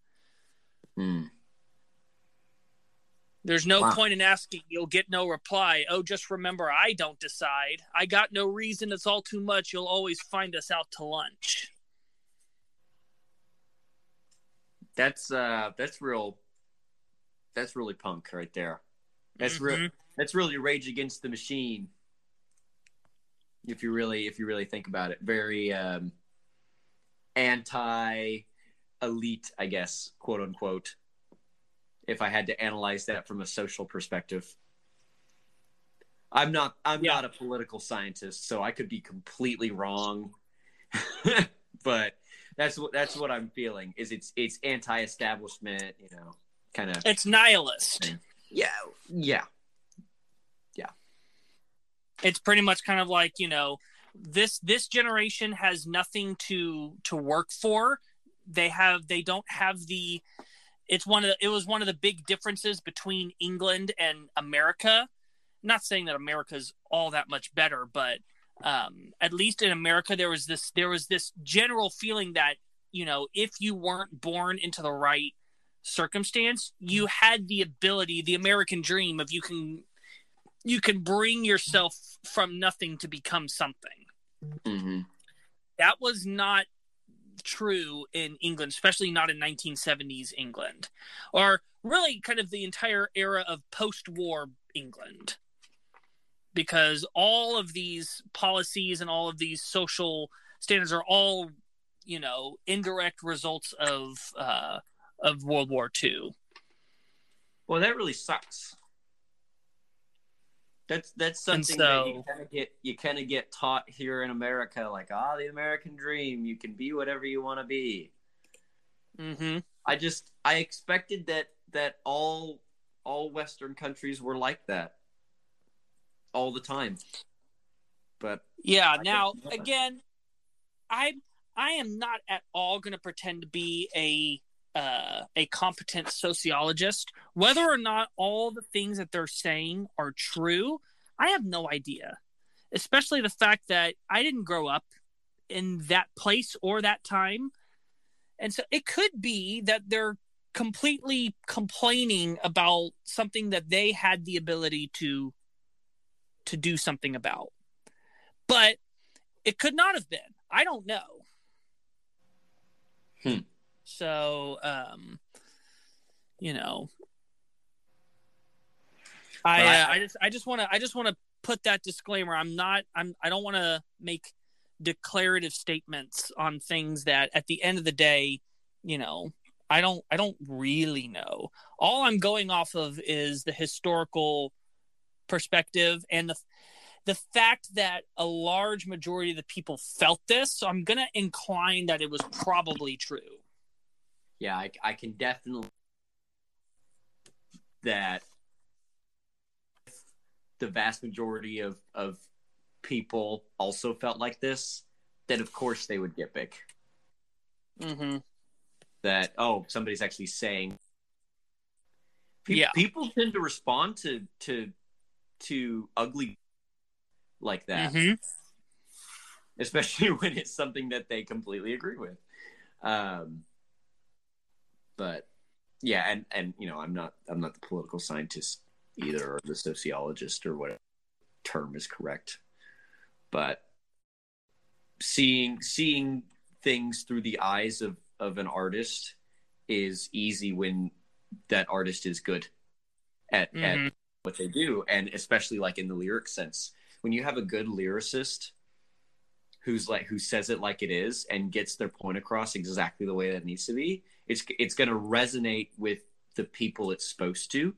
Mm. There's no Wow. point in asking. You'll get no reply. Oh just remember i don't decide. I got no reason. It's all too much. You'll always find us out to lunch. That's uh that's real that's really punk right there. That's real Mhm. that's really rage against the machine. If you really if you really think about it. Very um anti elite i guess quote unquote if i had to analyze that from a social perspective. I'm not i'm Yeah. not a political scientist so i could be completely wrong. But that's what that's what i'm feeling is it's it's anti-establishment you know kind of it's nihilist. Yeah. yeah. Yeah. It's pretty much kind of like you know this this generation has nothing to to work for. They have they don't have the it's one of the, it was one of the big differences between england and america not saying that America's all that much better, but um, at least in America, there was this there was this general feeling that you know if you weren't born into the right circumstance, you had the ability, the American dream of you can you can bring yourself from nothing to become something. Mm-hmm. That was not true in England, especially not in 1970s England, or really kind of the entire era of post-war England because all of these policies and all of these social standards are all you know indirect results of uh of world war ii Well, that really sucks. That's that's something that you kind of get you kind of get taught here in America, like ah, the American dream. You can be whatever you want to be. mm-hmm. I just I expected that that all all Western countries were like that all the time. But yeah I now again i i am not at all going to pretend to be a uh, a competent sociologist whether or not all the things that they're saying are true i have no idea especially the fact that i didn't grow up in that place or that time and so it could be that they're completely complaining about something that they had the ability to to do something about but it could not have been. I don't know. Hmm. So, um, you know, I uh, I just I just want to I just want to put that disclaimer. I'm not I'm I don't want to make declarative statements on things that at the end of the day, you know, I don't I don't really know. All I'm going off of is the historical perspective and the the fact that a large majority of the people felt this, so I'm gonna incline that it was probably true. Yeah, I, I can definitely that the vast majority of of people also felt like this. That of course they would get big. Mm-hmm. that oh somebody's actually saying Pe- Yeah. people tend to respond to to to ugly like that Mhm. especially when it's something that they completely agree with um but yeah and and you know i'm not i'm not the political scientist either or the sociologist or whatever term is correct but seeing seeing things through the eyes of of an artist is easy when that artist is good at Mhm. at what they do and especially like in the lyric sense when you have a good lyricist who's like who says it like it is and gets their point across exactly the way that needs to be it's it's going to resonate with the people it's supposed to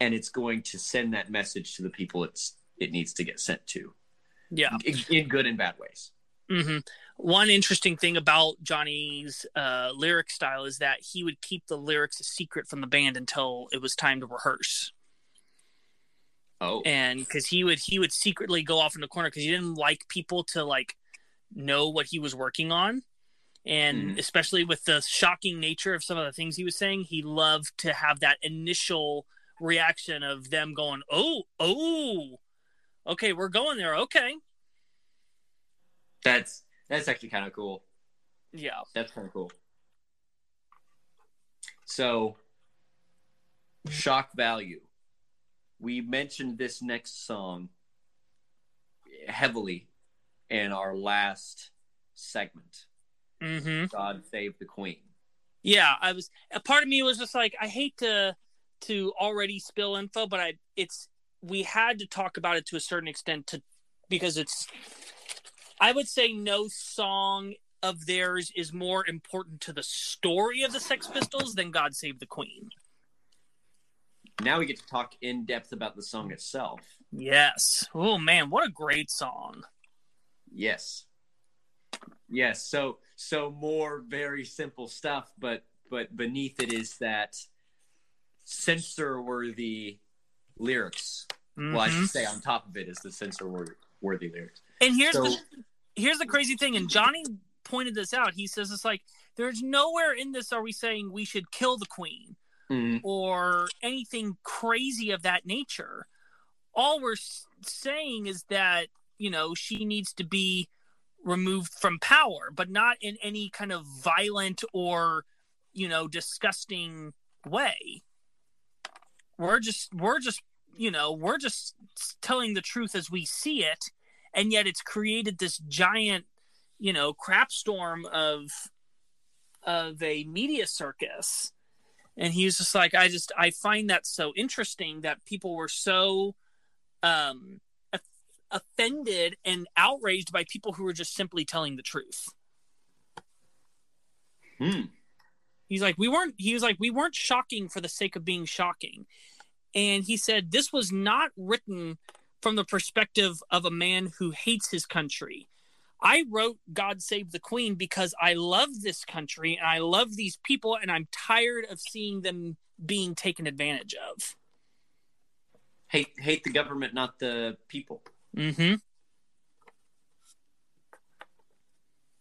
and it's going to send that message to the people it's it needs to get sent to. Yeah. in, in good and bad ways. Hmm One interesting thing about Johnny's uh, lyric style is that he would keep the lyrics a secret from the band until it was time to rehearse, oh. And because he would he would secretly go off in the corner because he didn't like people to like know what he was working on, and Mhm. especially with the shocking nature of some of the things he was saying, he loved to have that initial reaction of them going, "Oh, oh, okay, we're going there, okay." that's that's actually kind of cool Yeah. That's kind of cool. So, shock value. We mentioned this next song heavily in our last segment. Mm-hmm. God save the Queen. yeah i was a part of me was just like i hate to to already spill info but i it's we had to talk about it to a certain extent to because it's i would say no song of theirs is more important to the story of the sex pistols than god save the queen Now we get to talk in depth about the song itself. yes oh man what a great song Yes. Yes. So so more very simple stuff, but but beneath it is that censor worthy lyrics. Well, I should mm-hmm. say on top of it is the censor worthy lyrics. And here's So- the here's the crazy thing, and Johnny pointed this out. He says it's like there's nowhere in this are we saying we should kill the queen mm-hmm. or anything crazy of that nature. all we're saying is that you know she needs to be removed from power, but not in any kind of violent or you know disgusting way. We're just we're just you know we're just telling the truth as we see it, and yet it's created this giant you know crap storm of of a media circus and he was just like i just i find that so interesting that people were so um offended and outraged by people who were just simply telling the truth Hmm. he's like we weren't he was like we weren't shocking for the sake of being shocking and he said this was not written from the perspective of a man who hates his country i wrote god save the queen because i love this country and i love these people and i'm tired of seeing them being taken advantage of Hate hate the government, not the people. Mm-hmm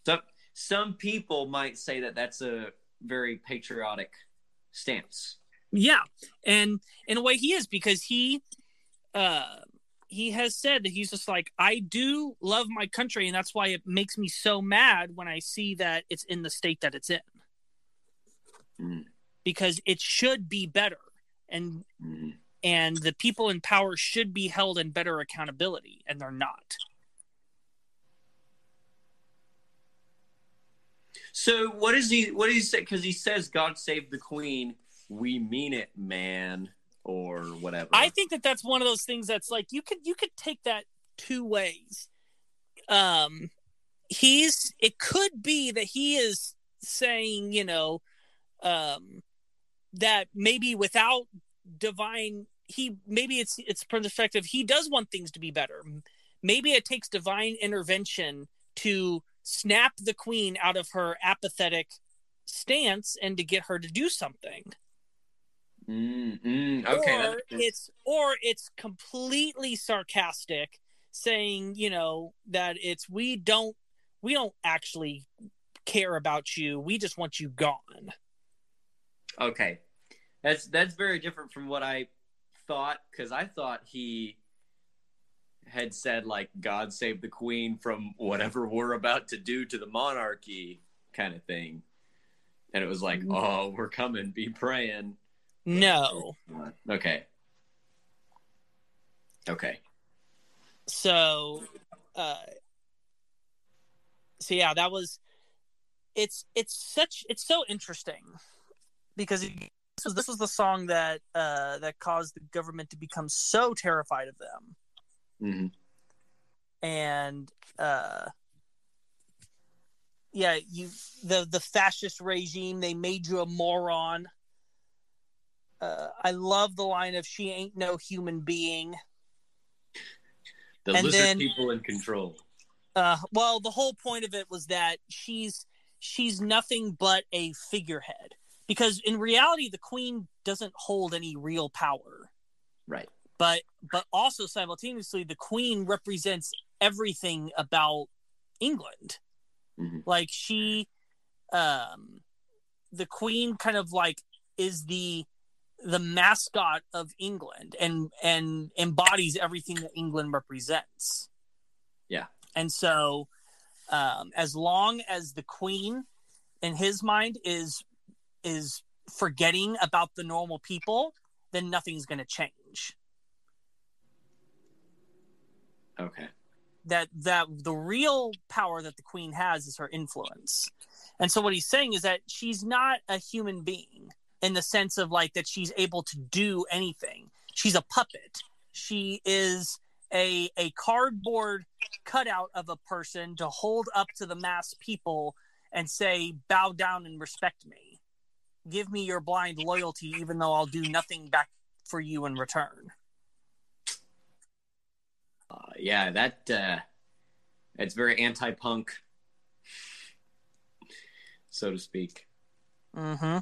Some some people might say that that's a very patriotic stance. Yeah, and in a way he is because he uh he has said that he's just like I do love my country and that's why it makes me so mad when I see that it's in the state that it's in. Mm. Because it should be better and Mm. And the people in power should be held in better accountability and they're not. So what is he? What he say? Because he says, "God save the Queen." We mean it, man, or whatever. I think that that's one of those things that's like you could you could take that two ways. Um, he's it could be that he is saying you know, um, that maybe without divine he maybe it's it's from the perspective he does want things to be better. Maybe it takes divine intervention to snap the queen out of her apathetic stance and to get her to do something. Mm, mm, okay. or it's or it's completely sarcastic saying you know that it's we don't we don't actually care about you. We just want you gone. Okay, that's that's very different from what I thought because I thought he had said like God save the Queen from whatever we're about to do to the monarchy kind of thing, and it was like, Mm-hmm. oh, we're coming, be praying. no Okay. Okay. so uh so yeah that was it's it's such it's so interesting because it, this was this was the song that uh that caused the government to become so terrified of them. Hmm and uh yeah you the the fascist regime they made you a moron. Uh i love the line of she ain't no human being. The And lizard then- people in control. uh well the whole point of it was that she's she's nothing but a figurehead because in reality the queen doesn't hold any real power Right. but but also simultaneously the queen represents everything about england Mhm. like she um the queen kind of like is the the mascot of england and and embodies everything that england represents Yeah. and so um as long as the queen in his mind is is forgetting about the normal people then nothing's going to change. Okay. that that the real power that the queen has is her influence. And so what he's saying is that she's not a human being in the sense of like that she's able to do anything. She's a puppet. She is a a cardboard cutout of a person to hold up to the mass people and say bow down and respect me give me your blind loyalty even though i'll do nothing back for you in return. Uh, yeah, that uh, it's very anti-punk, so to speak. mm-hmm.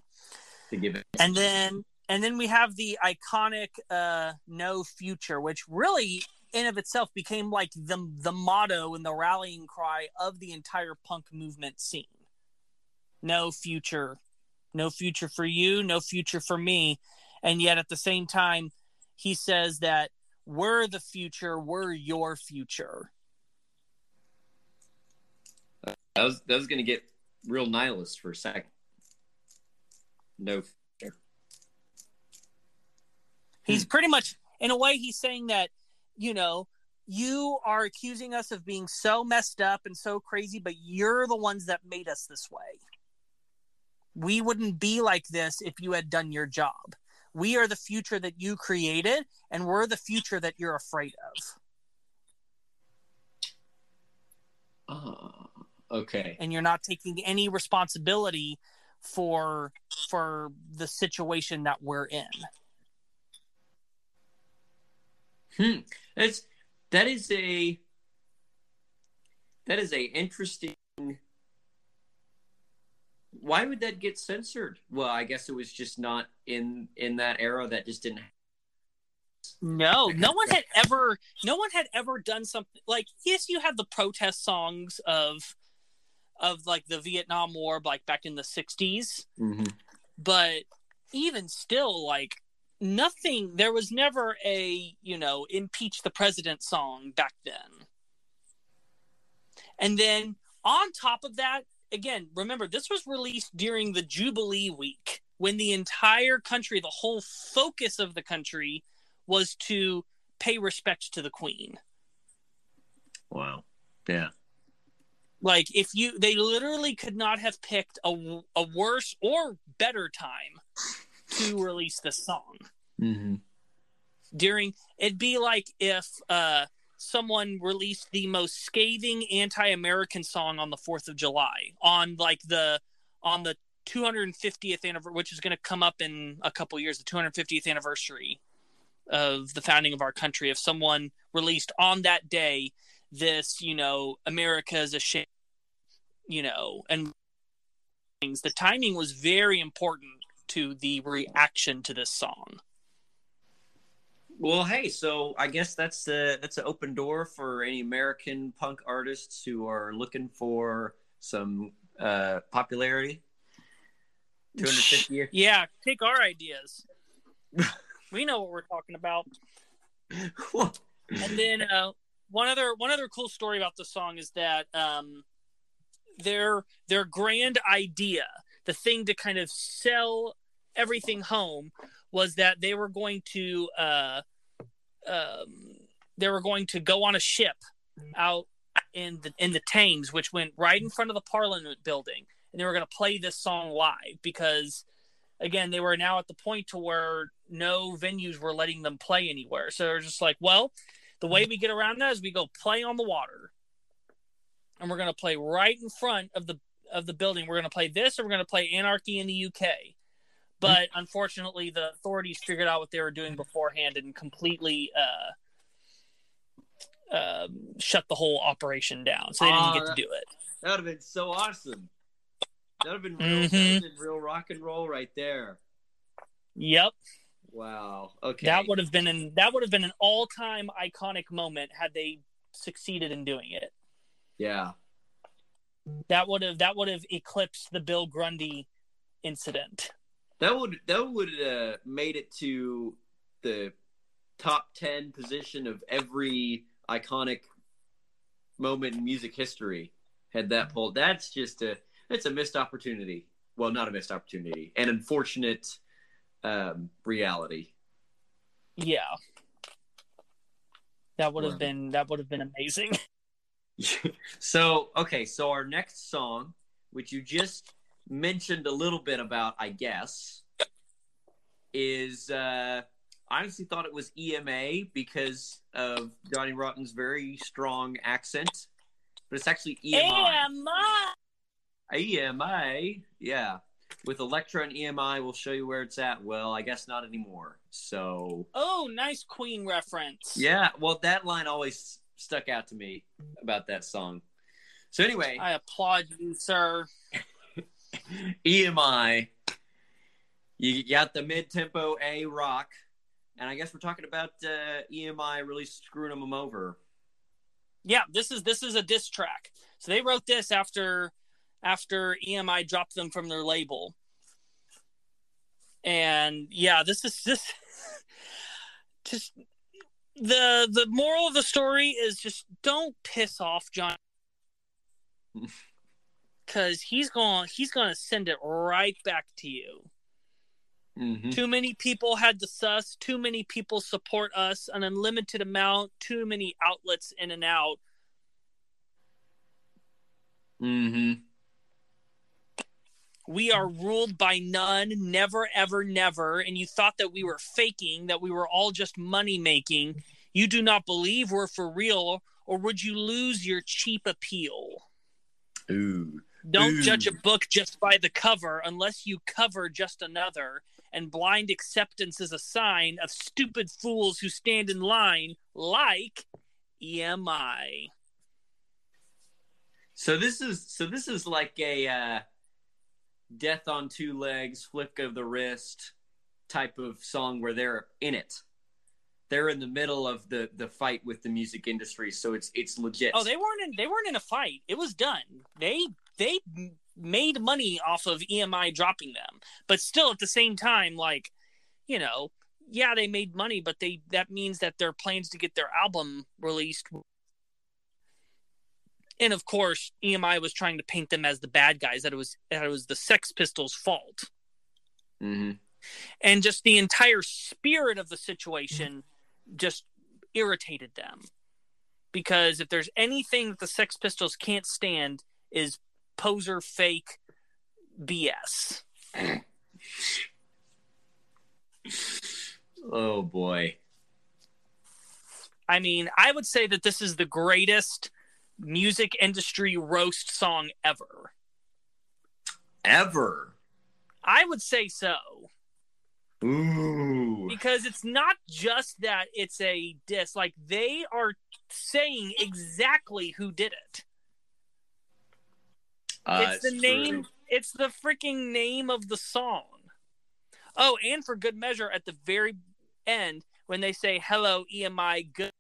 To give it, and then and then we have the iconic uh no future which really in of itself became like the the motto and the rallying cry of the entire punk movement scene. No future no future for you no future for me and yet at the same time he says that we're the future, we're your future. That was that was gonna get real nihilist for a second. No future. He's pretty much, in a way, he's saying that, you know, you are accusing us of being so messed up and so crazy, but you're the ones that made us this way. We wouldn't be like this if you had done your job. We are the future that you created, and we're the future that you're afraid of. Ah, okay. And you're not taking any responsibility for for the situation that we're in. Hmm. That's that is a that is a interesting. Why would that get censored? Well, I guess it was just not in in that era. That just didn't. No, no one had ever no one had ever done something like yes, you have the protest songs of of like the Vietnam War like back in the 60s, Mhm. but even still like nothing there was never a, you know, impeach the president song back then. And then on top of that, again, remember this was released during the Jubilee week when the entire country, the whole focus of the country was to pay respect to the queen. Wow. Yeah. Like if you they literally could not have picked a, a worse or better time to release the song. Mm-hmm. During it'd be like if uh someone released the most scathing anti-American song on the 4th of July on like the on the 250th anniversary which is going to come up in a couple years the 250th anniversary of the founding of our country if someone released on that day this you know america is a shame you know and things the timing was very important to the reaction to this song Well, hey, so I guess that's a, that's an open door for any American punk artists who are looking for some uh, popularity. Two hundred fifty. yeah take our ideas we know what we're talking about and then uh, one other one other cool story about the song is that um, their their grand idea, the thing to kind of sell everything home, was that they were going to uh, um, they were going to go on a ship out in the in the Thames, which went right in front of the Parliament building, and they were going to play this song live because again they were now at the point to where no venues were letting them play anywhere. So they're just like well the way we get around that is we go play on the water. And we're going to play right in front of the of the building. We're going to play this or we're going to play anarchy in the uk but unfortunately the authorities figured out what they were doing beforehand and completely uh um shut the whole operation down so they didn't Ah, get to do it That would have been so awesome. That would have been real, Mhm. would've been real rock and roll right there. yep Wow. Okay. that would have been an that would have been an all-time iconic moment had they succeeded in doing it yeah. that would have that would have eclipsed the Bill Grundy incident. That would that would uh, made it to the top ten position of every iconic moment in music history. Had that pulled, that's just a that's a missed opportunity. Well, not a missed opportunity, an unfortunate um, reality. Yeah. That would have Wow. been that would have been amazing. so okay, so our next song, which you just mentioned a little bit about, I guess, is uh, I honestly thought it was EMA because of Johnny Rotten's very strong accent, but it's actually EMI. Emma! EMI, yeah. With Elektra and EMI, we'll show you where it's at. Well, I guess not anymore. So Oh, nice Queen reference. yeah, well, that line always stuck out to me about that song. So anyway, I applaud you, sir. EMI. You got the mid tempo A rock. And I guess we're talking about uh, EMI really screwing them over. Yeah, this is this is a diss track. So they wrote this after after EMI dropped them from their label. And yeah, this is just just the the moral of the story is just don't piss off John because he's going he's going to send it right back to you. Mhm. Too many people had the sus. Too many people support us. An unlimited amount. Too many outlets in and out. Mhm. We are ruled by none. Never, ever, never. And you thought that we were faking. That we were all just money making. You do not believe we're for real, or would you lose your cheap appeal? Ooh. Don't Ooh. judge a book just by the cover unless you cover just another. And blind acceptance is a sign of stupid fools who stand in line, like EMI. So this is so this is like a uh, death on two legs, flick of the wrist type of song where they're in it. They're in the middle of the the fight with the music industry, so it's it's legit. Oh, they weren't in. They weren't in a fight. It was done. They they made money off of EMI dropping them, but still at the same time, like you know, yeah, they made money, but they that means that their plans to get their album released. And of course, EMI was trying to paint them as the bad guys. That it was that it was the Sex Pistols' fault, hmm and just the entire spirit of the situation just irritated them. Because if there's anything that the Sex Pistols can't stand is poser fake BS. Oh boy. I mean, I would say that this is the greatest music industry roast song ever. Ever. I would say so. Ooh. because it's not just that it's a diss like they are saying exactly who did it Uh, it's the true. name it's the freaking name of the song oh and for good measure at the very end when they say hello emi good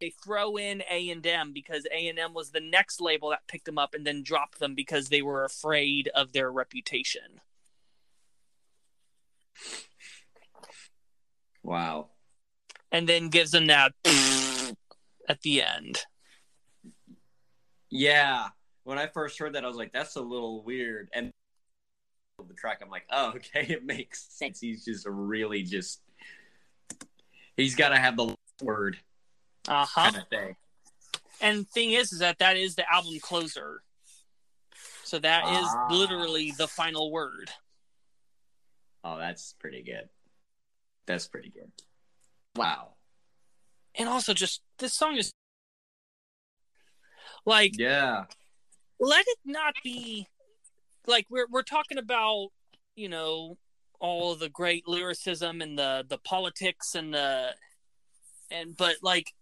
they throw in a and m because a and m was the next label that picked them up and then dropped them because they were afraid of their reputation Wow. and then gives them that at the end Yeah. When I first heard that, I was like, "That's a little weird." And the track, I'm like, "Oh, okay, it makes sense." He's just really just. He's got to have the word uh-huh kind of thing. And thing is, is that that is the album closer. So that is Ah. literally the final word. Oh, that's pretty good. That's pretty good. Wow. And also, just this song is like Yeah. Let it not be like we're we're talking about you know all the great lyricism and the the politics and the and but like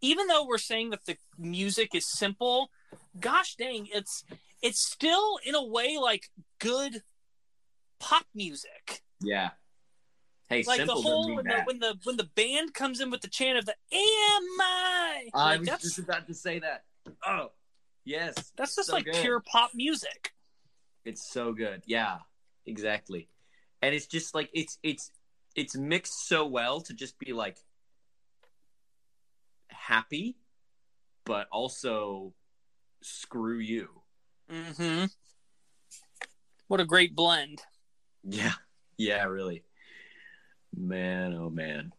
even though we're saying that the music is simple gosh dang it's it's still in a way like good pop music Yeah. Hey, like the whole when the, when the when the band comes in with the chant of the EMI I like was that's just about to say that. Oh, yes. that's just so like good. pure pop music It's so good. Yeah, exactly. And it's just like it's it's it's mixed so well to just be like happy, but also screw you. mm-hmm what a great blend Yeah. Yeah, really. Man, oh man.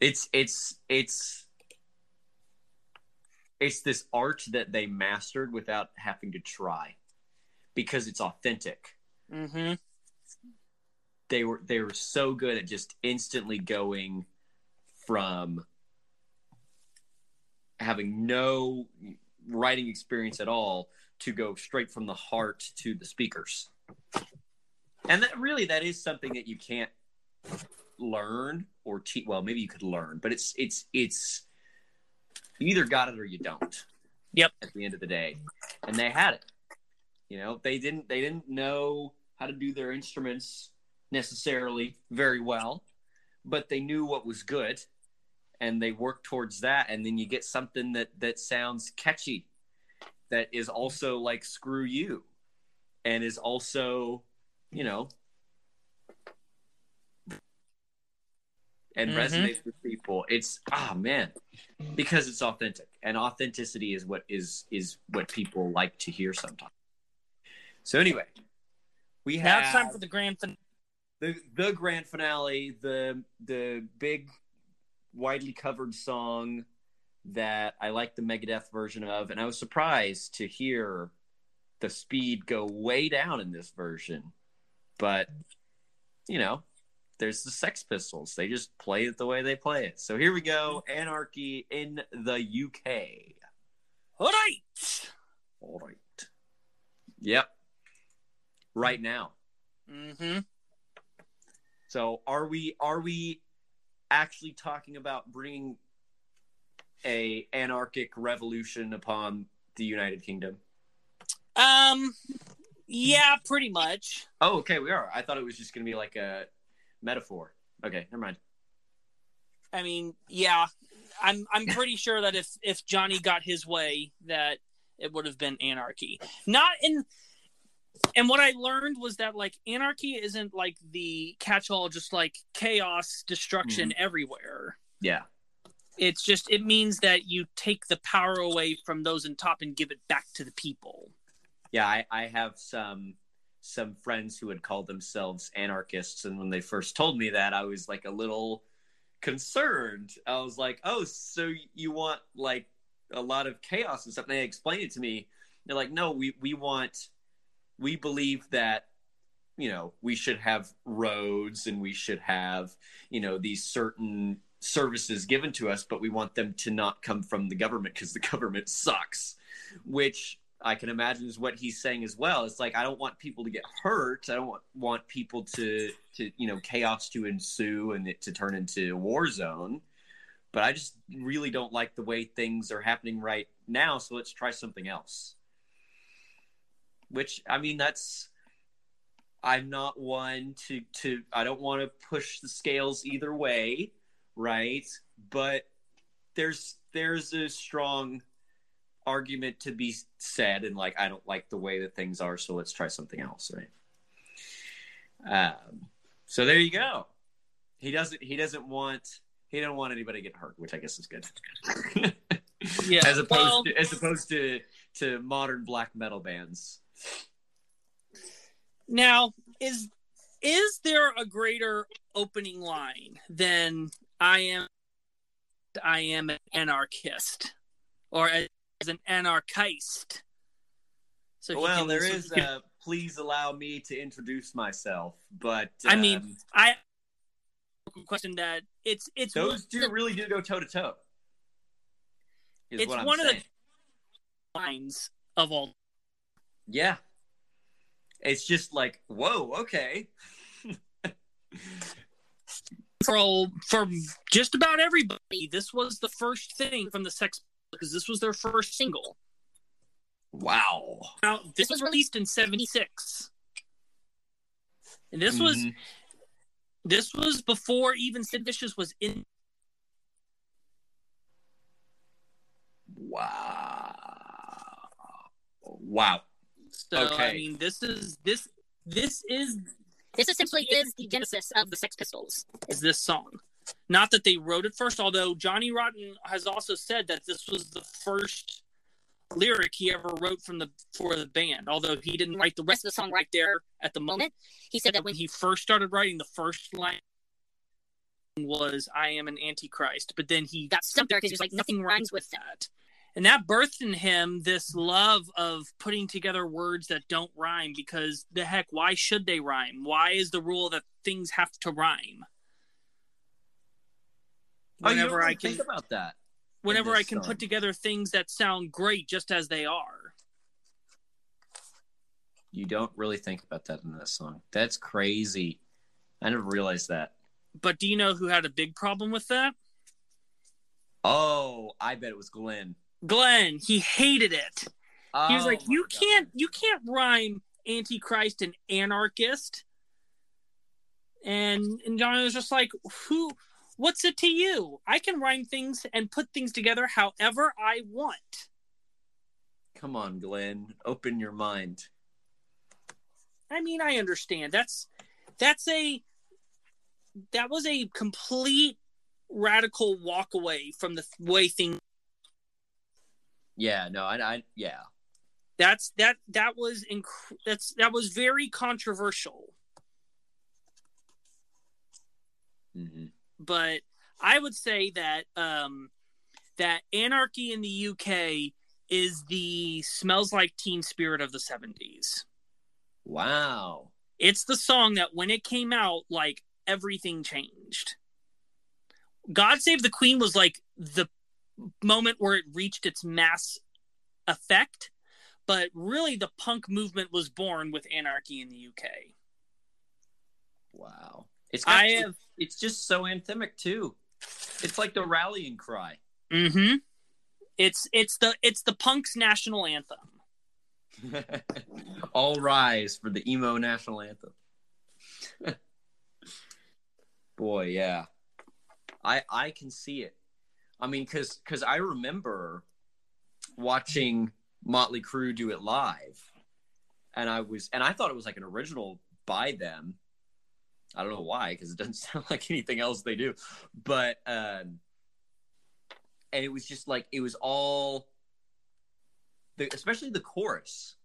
It's it's it's it's this art that they mastered without having to try because it's authentic. mm-hmm They were they were so good at just instantly going from having no writing experience at all to go straight from the heart to the speakers. And that really that is something that you can't learn or teach well maybe you could learn but it's it's it's you either got it or you don't Yep. at the end of the day. And they had it. You know they didn't they didn't know how to do their instruments necessarily very well but they knew what was good and they worked towards that. And then you get something that that sounds catchy that is also like screw you and is also you know and Mhm. resonates with people. It's ah man, because it's authentic, and authenticity is what is is what people like to hear sometimes. So anyway, we Now have it's time for the grand finale. the the grand finale, the the big widely covered song that I like the Megadeth version of, and I was surprised to hear the speed go way down in this version. But you know, there's the Sex Pistols. They just play it the way they play it. So here we go, Anarchy in the UK. All right. All right. Yep. Right now. Mm-hmm. So are we are we actually talking about bringing a anarchic revolution upon the United Kingdom? Um, yeah, pretty much. Oh, okay, we are. I thought it was just going to be like a metaphor. Okay, never mind. I mean, yeah, I'm I'm pretty sure that if if Johnny got his way, that it would have been anarchy. Not in. And what I learned was that like anarchy isn't like the catch-all, just like chaos, destruction mm-hmm. everywhere. Yeah. It's just it means that you take the power away from those in top and give it back to the people. Yeah, I, I have some some friends who had called themselves anarchists and when they first told me that I was like a little concerned. I was like, "Oh, so you want like a lot of chaos and stuff?" And they explained it to me. They're like, "No, we we want we believe that you know, we should have roads and we should have, you know, these certain services given to us, but we want them to not come from the government because the government sucks." Which I can imagine is what he's saying as well. It's like I don't want people to get hurt. I don't want, want people to to you know chaos to ensue and it to turn into a war zone. But I just really don't like the way things are happening right now. So let's try something else. Which I mean, that's I'm not one to to I don't want to push the scales either way, right? But there's there's a strong argument to be said and like i don't like the way that things are so let's try something else right? Um, so there you go. He doesn't he doesn't want he don't want anybody to get hurt which i guess is good. Yeah. as opposed well, to as opposed to to modern black metal bands. Now, is is there a greater opening line than I am I am an anarchist or as an anarchist? So well can- there so is can- uh please allow me to introduce myself but I mean, um, I question that it's it's those two really do go toe to toe it's one of the lines of all Yeah. It's just like, whoa, okay. for for just about everybody. This was the first thing from the Sex because this was their first single. Wow. Now, this was released in 76. And this was Mhm. this was before even Sid Vicious was in Wow. Wow. so I mean this is this this is This essentially is the genesis of the Sex Pistols. is this song. Not that they wrote it first, although Johnny Rotten has also said that this was the first lyric he ever wrote from the for the band. Although he didn't write the rest of the song right there at the moment. He said that when he first started writing, the first line was "I am an antichrist," but then he got stumped there because he was like, nothing rhymes with that. And that birthed in him this love of putting together words that don't rhyme because the heck, why should they rhyme? Why is the rule that things have to rhyme? Oh, Whenever really I can think about that. whenever I can put together things that sound great just as they are. You don't really think about that in this song. That's crazy. I never realized that. But do you know who had a big problem with that? Oh, I bet it was Glen. Glen. He hated it. He was Oh like, "You God. can't, you can't rhyme antichrist and anarchist." And and John was just like, "Who? What's it to you? I can rhyme things and put things together however I want." Come on, Glen. Open your mind. I mean, I understand. That's that's a that was a complete radical walk away from the way things Yeah, no, I, I yeah. that's that that was inc- that's that was very controversial hmm but i would say that um that anarchy in the uk is the smells like teen spirit of the 70s Wow. it's the song that when it came out like everything changed god save the queen was like the moment where it reached its mass effect but really the punk movement was born with anarchy in the uk Wow. It's got, i have it's just so anthemic too. It's like the rallying cry. mm-hmm it's it's the it's the punk's national anthem All rise for the emo national anthem. Boy, yeah. I I can see it. I mean, cause cause I remember watching Motley Crue do it live, and I was and I thought it was like an original by them. I don't know why, because it doesn't sound like anything else they do. But um, and it was just like it was all the especially the chorus.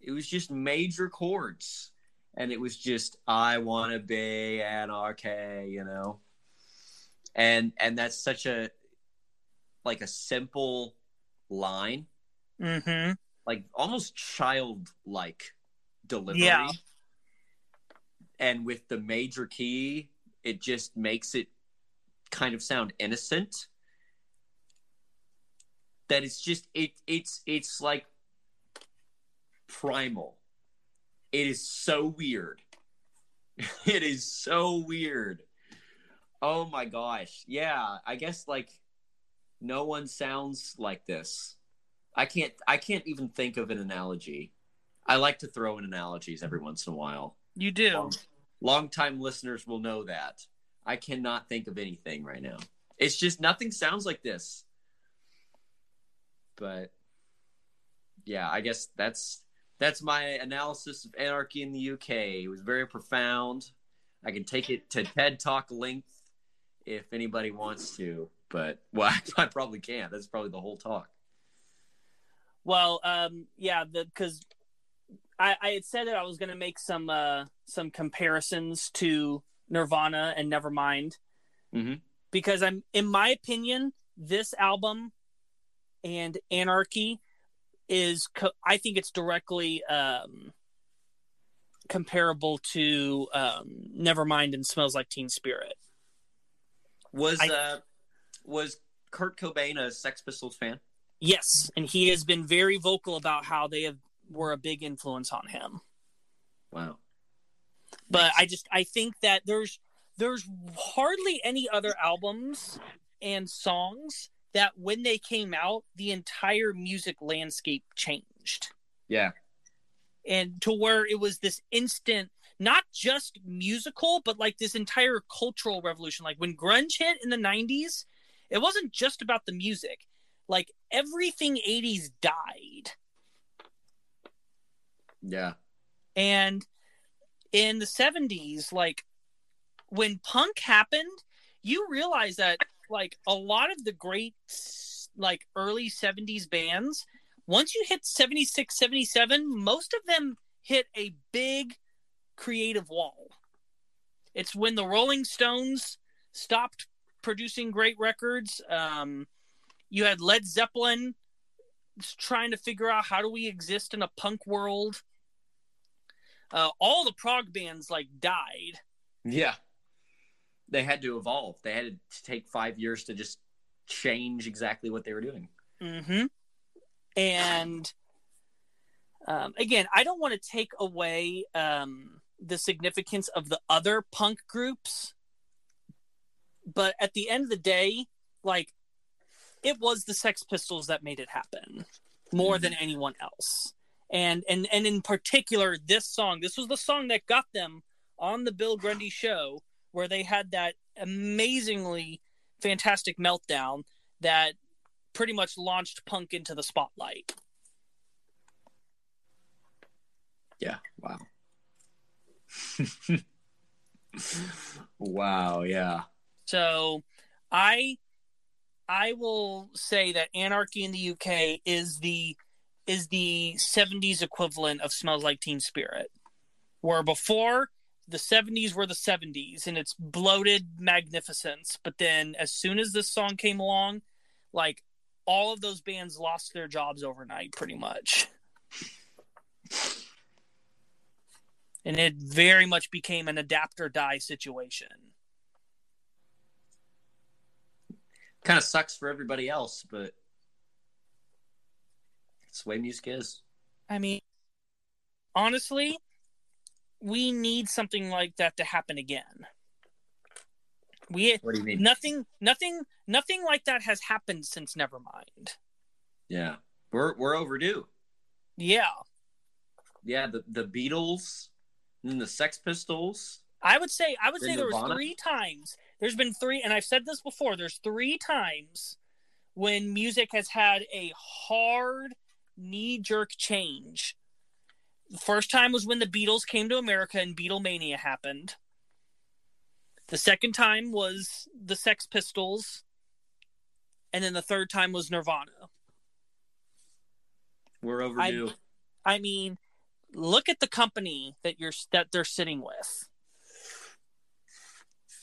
It was just major chords. And it was just I wanna be anarchy, you know. And and that's such a like a simple line, mm-hmm like almost childlike delivery. Yeah. And with the major key, it just makes it kind of sound innocent. That it's just it it's it's like primal. It is so weird. it is so weird. Oh my gosh. Yeah, I guess like no one sounds like this. I can't I can't even think of an analogy. I like to throw in analogies every once in a while. you do Long, longtime listeners will know that. I cannot think of anything right now. It's just nothing sounds like this. But yeah, I guess that's that's my analysis of anarchy in the UK. It was very profound. I can take it to TED Talk length if anybody wants to, but well, I probably can't. That's probably the whole talk. Well, um, yeah, because I, I had said that I was going to make some uh, some comparisons to Nirvana and Nevermind, Mhm. because I'm, in my opinion, this album and Anarchy is, co- I think it's directly um, comparable to um, Nevermind and Smells Like Teen Spirit. Was I- uh was Kurt Cobain a Sex Pistols fan? Yes, and he has been very vocal about how they have were a big influence on him. Wow. but I just I think that there's there's hardly any other albums and songs that when they came out the entire music landscape changed Yeah. and to where it was this instant not just musical but like this entire cultural revolution like when grunge hit in the 90s it wasn't just about the music like everything 80s died Yeah. And in the 70s, like when punk happened, you realize that like a lot of the great like early 70s bands, once you hit 76, 77, most of them hit a big creative wall. It's when the Rolling Stones stopped producing great records. Um, you had Led Zeppelin trying to figure out how do we exist in a punk world uh, all the prog bands like died. Yeah. They had to evolve. They had to take five years to just change exactly what they were doing. Mm-hmm. And um, again, I don't want to take away um, the significance of the other punk groups, but at the end of the day, like it was the Sex Pistols that made it happen more than anyone else. And and and in particular, this song. This was the song that got them on the Bill Grundy show, where they had that amazingly fantastic meltdown that pretty much launched punk into the spotlight. Yeah. Wow. wow. Yeah. So I I will say that Anarchy in the UK is the is the 70s equivalent of Smells Like Teen Spirit. Where before the 70s were the 70s and it's bloated magnificence, but then as soon as this song came along, like all of those bands lost their jobs overnight pretty much. And it very much became an adapt or die situation. Kind of sucks for everybody else, but it's the way music is. I mean, honestly, we need something like that to happen again. We What do you mean? nothing, nothing, nothing like that has happened since Nevermind. Yeah, we're we're overdue. Yeah, Yeah, the the Beatles and the Sex Pistols. I would say, I would say there was three times. There's been three, and I've said this before. There's three times when music has had a hard knee jerk change. The first time was when the Beatles came to America and Beatlemania happened. The second time was the Sex Pistols. And then the third time was Nirvana. We're overdue. I mean, look at the company that you're that they're sitting with.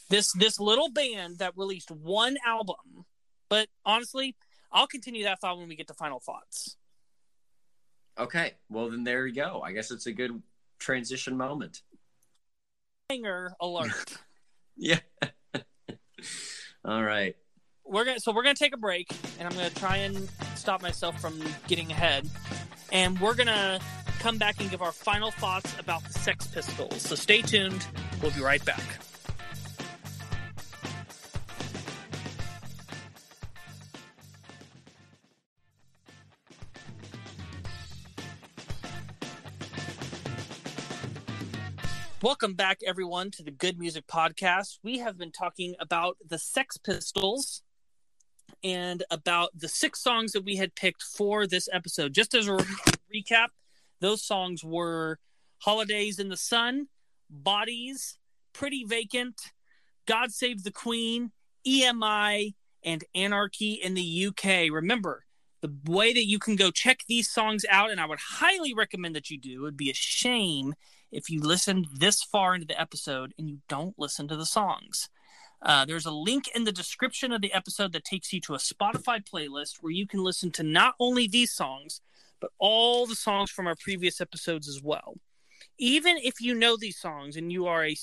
This this little band that released one album, but honestly, I'll continue that thought when we get to final thoughts. Okay, well then there you go. I guess it's a good transition moment. Hanger alert. Yeah. All right. we're gonna so we're gonna take a break, and I'm gonna try and stop myself from getting ahead, and we're gonna come back and give our final thoughts about the Sex Pistols. So stay tuned. We'll be right back. Welcome back, everyone, to the Good Music Podcast. We have been talking about the Sex Pistols and about the six songs that we had picked for this episode. Just as a re- recap, those songs were Holidays in the Sun, Bodies, Pretty Vacant, God Save the Queen, EMI, and Anarchy in the UK. Remember, the way that you can go check these songs out, and I would highly recommend that you do, it would be a shame if you listened this far into the episode and you don't listen to the songs. Uh, there's a link in the description of the episode that takes you to a Spotify playlist where you can listen to not only these songs, but all the songs from our previous episodes as well. Even if you know these songs and you are a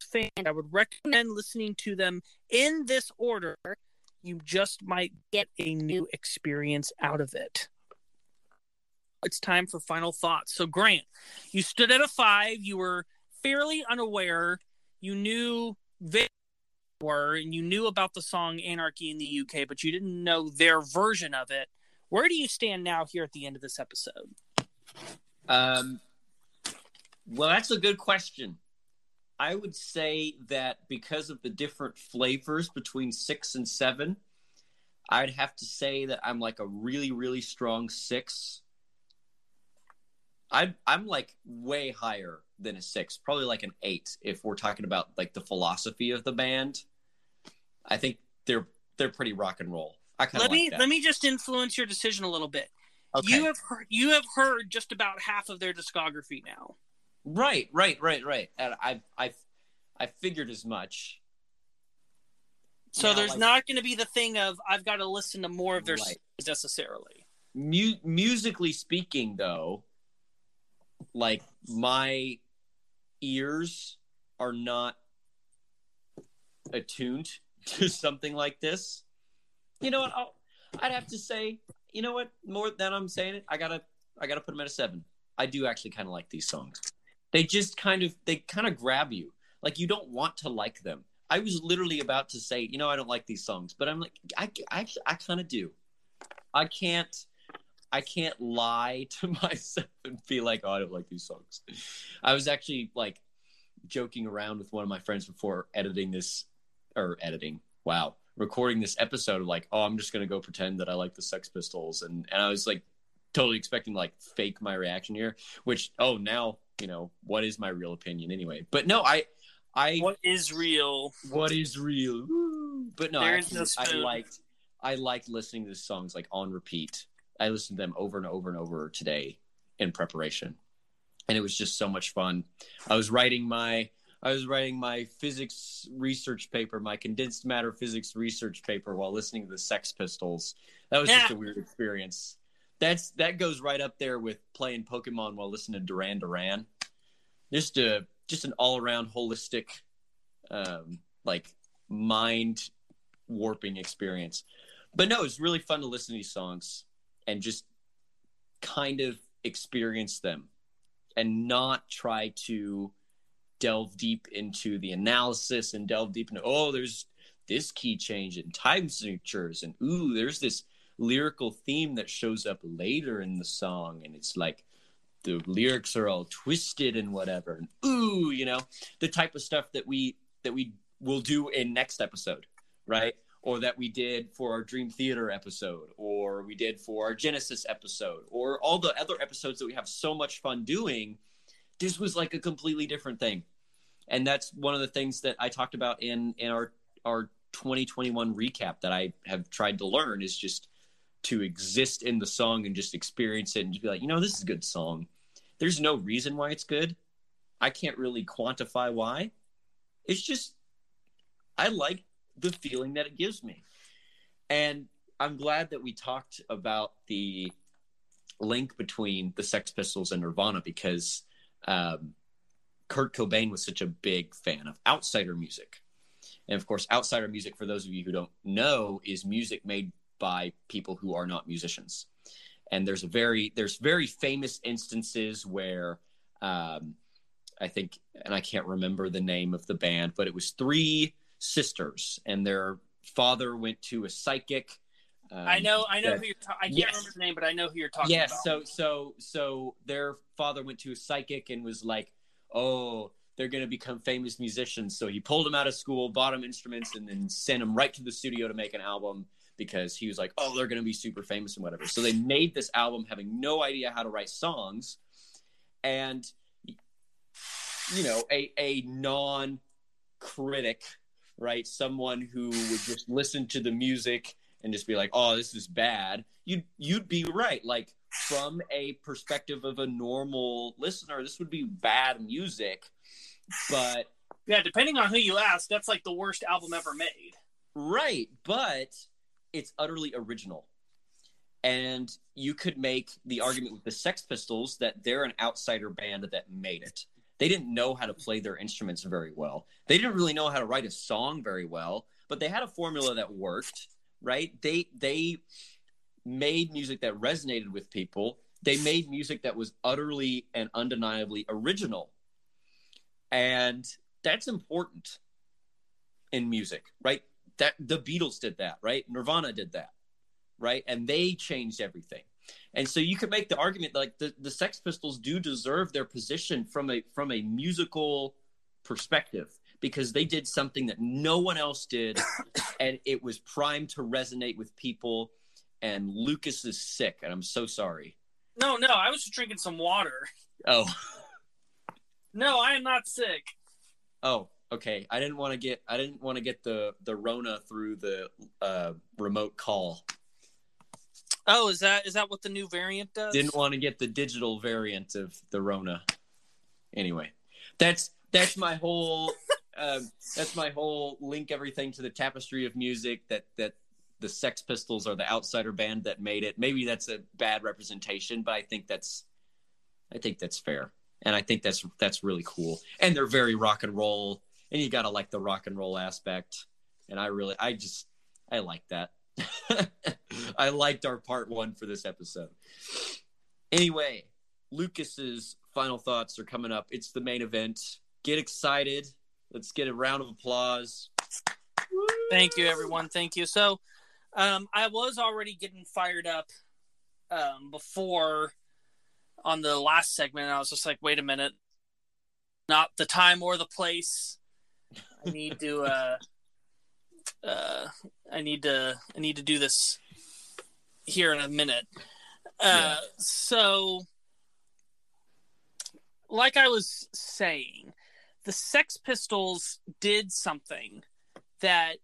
fan, I would recommend listening to them in this order. You just might get a new experience out of it. It's time for final thoughts. So, Grant, you stood at a five. You were fairly unaware. You knew they were, and you knew about the song Anarchy in the UK, but you didn't know their version of it. Where do you stand now here at the end of this episode? Um, well, that's a good question. I would say that because of the different flavors between six and seven, I'd have to say that I'm like a really, really strong six. I'm I'm like way higher than a six, probably like an eight if we're talking about like the philosophy of the band. I think they're they're pretty rock and roll. I kind of Let like me that. let me just influence your decision a little bit. Okay. You have heard, you have heard just about half of their discography now. Right, right, right, right. And I, I, I figured as much. So Now, there's like- not going to be the thing of I've got to listen to more of their Right. songs necessarily. Mu- musically speaking, though, like my ears are not attuned to something like this. You know what? I'll, I'd have to say, you know what? More than I'm saying it, I gotta, I gotta put them at a seven. I do actually kind of like these songs. They just kind of, they kind of grab you. Like you don't want to like them. I was literally about to say, you know, I don't like these songs, but I'm like, I, I actually, I kind of do. I can't, I can't lie to myself and be like, oh, I don't like these songs. I was actually like joking around with one of my friends before editing this or editing. Wow, recording this episode of like, oh, I'm just gonna go pretend that I like the Sex Pistols, and and I was like totally expecting to, like fake my reaction here. Which oh now you know what is my real opinion anyway. But no, I I What is real? what is real? Woo. But no, I, is no I liked I liked listening to the songs like on repeat. I listened to them over and over and over today in preparation, and it was just so much fun. I was writing my I was writing my physics research paper, my condensed matter physics research paper, while listening to the Sex Pistols. That was just a weird experience. That's that goes right up there with playing Pokemon while listening to Duran Duran. Just a just an all around holistic, um, like mind warping experience. But no, it's really fun to listen to these songs and just kind of experience them and not try to delve deep into the analysis and delve deep into oh there's this key change and time signatures and ooh there's this lyrical theme that shows up later in the song and it's like the lyrics are all twisted and whatever and ooh you know the type of stuff that we that we will do in next episode right or that we did for our dream theater episode or we did for our genesis episode or all the other episodes that we have so much fun doing this was like a completely different thing. And that's one of the things that i talked about in in our our 2021 recap that i have tried to learn is just to exist in the song and just experience it and just be like you know this is a good song. There's no reason why it's good. I can't really quantify why. It's just i like the feeling that it gives me. And i'm glad that we talked about the link between the sex pistols and nirvana because um, kurt cobain was such a big fan of outsider music. And of course outsider music for those of you who don't know is music made by people who are not musicians. And there's a very there's very famous instances where um, i think and i can't remember the name of the band but it was three sisters and their father went to a psychic um, I know, I know that- who you're. Ta- I can't Yes. remember the name, but I know who you're talking yes about. so so so their father went to a psychic and was like oh they're going to become famous musicians so he pulled them out of school bought them instruments and then sent them right to the studio to make an album because he was like oh they're going to be super famous and whatever so they made this album having no idea how to write songs and you know a a non critic right? Someone who would just listen to the music and just be like oh this is bad. You'd you'd be right. Like from a perspective of a normal listener this would be bad music. But yeah, depending on who you ask, that's like the worst album ever made. right but it's utterly original. And you could make the argument with the sex pistols that they're an outsider band that made it they didn't know how to play their instruments very well. They didn't really know how to write a song very well but they had a formula that worked right? They they made music that resonated with people. They made music that was utterly and undeniably original. And that's important in music right? That the beatles did that right? Nirvana did that right? And they changed everything and so you could make the argument like the, the sex pistols do deserve their position from a from a musical perspective because they did something that no one else did and it was primed to resonate with people and lucas is sick and i'm so sorry No, no, I was just drinking some water. oh No, I am not sick. oh okay i didn't want to get i didn't want to get the the rona through the uh remote call Oh, is that is that what the new variant does? didn't want to get the digital variant of the Rona. Anyway, that's that's my whole um, that's my whole link everything to the tapestry of music that that the Sex Pistols are the outsider band that made it. Maybe that's a bad representation, but I think that's I think that's fair, and I think that's that's really cool. And they're very rock and roll, and you gotta like the rock and roll aspect. And I really, I just, I like that. I liked our part one for this episode. Anyway, Lucas's final thoughts are coming up. It's the main event. Get excited. Let's get a round of applause. Thank you, everyone. Thank you. So, um, I was already getting fired up um, before on the last segment. I was just like, wait a minute, not the time or the place. I need to. Uh, uh, I need to. I need to do this here in a minute. Uh, Yeah. So, like I was saying, the Sex Pistols did something that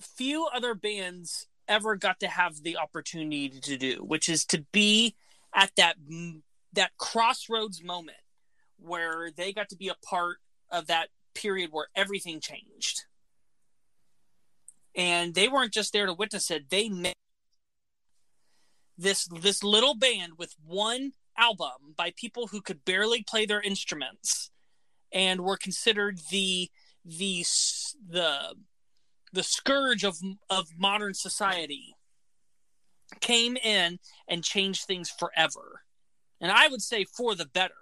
few other bands ever got to have the opportunity to do, which is to be at that that crossroads moment where they got to be a part of that period where everything changed. And they weren't just there to witness it, they made this this little band with one album by people who could barely play their instruments and were considered the the the the scourge of of modern society came in and changed things forever. And i would say for the better.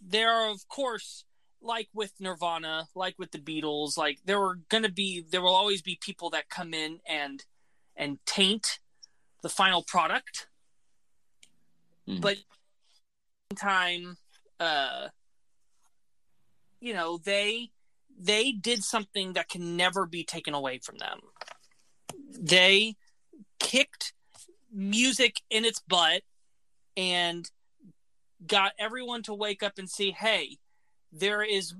There are of course like with nirvana like with the beatles like there were going to be there will always be people that come in and and taint the final product. Mhm. but time uh you know they they did something that can never be taken away from them. They kicked music in its butt and got everyone to wake up and see hey there is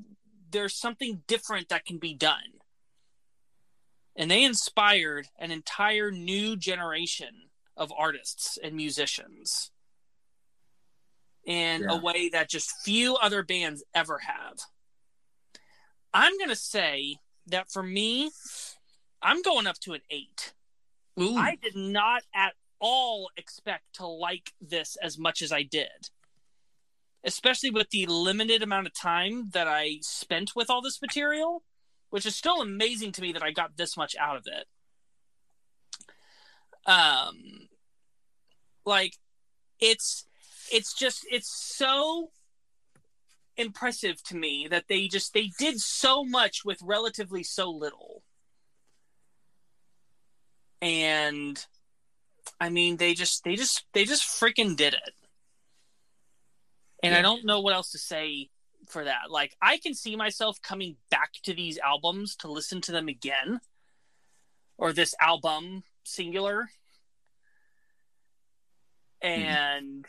there's something different that can be done. And they inspired an entire new generation of artists and musicians in Yeah. a way that just few other bands ever have. I'm going to say that for me, I'm going up to an eight. Ooh. I did not at all expect to like this as much as I did, especially with the limited amount of time that I spent with all this material, which is still amazing to me that I got this much out of it. Um, like it's it's just it's so impressive to me that they just they did so much with relatively so little. And i mean they just they just they just freaking did it. And i don't know what else to say for that. Like i can see myself coming back to these albums to listen to them again or this album singular Mm-hmm. and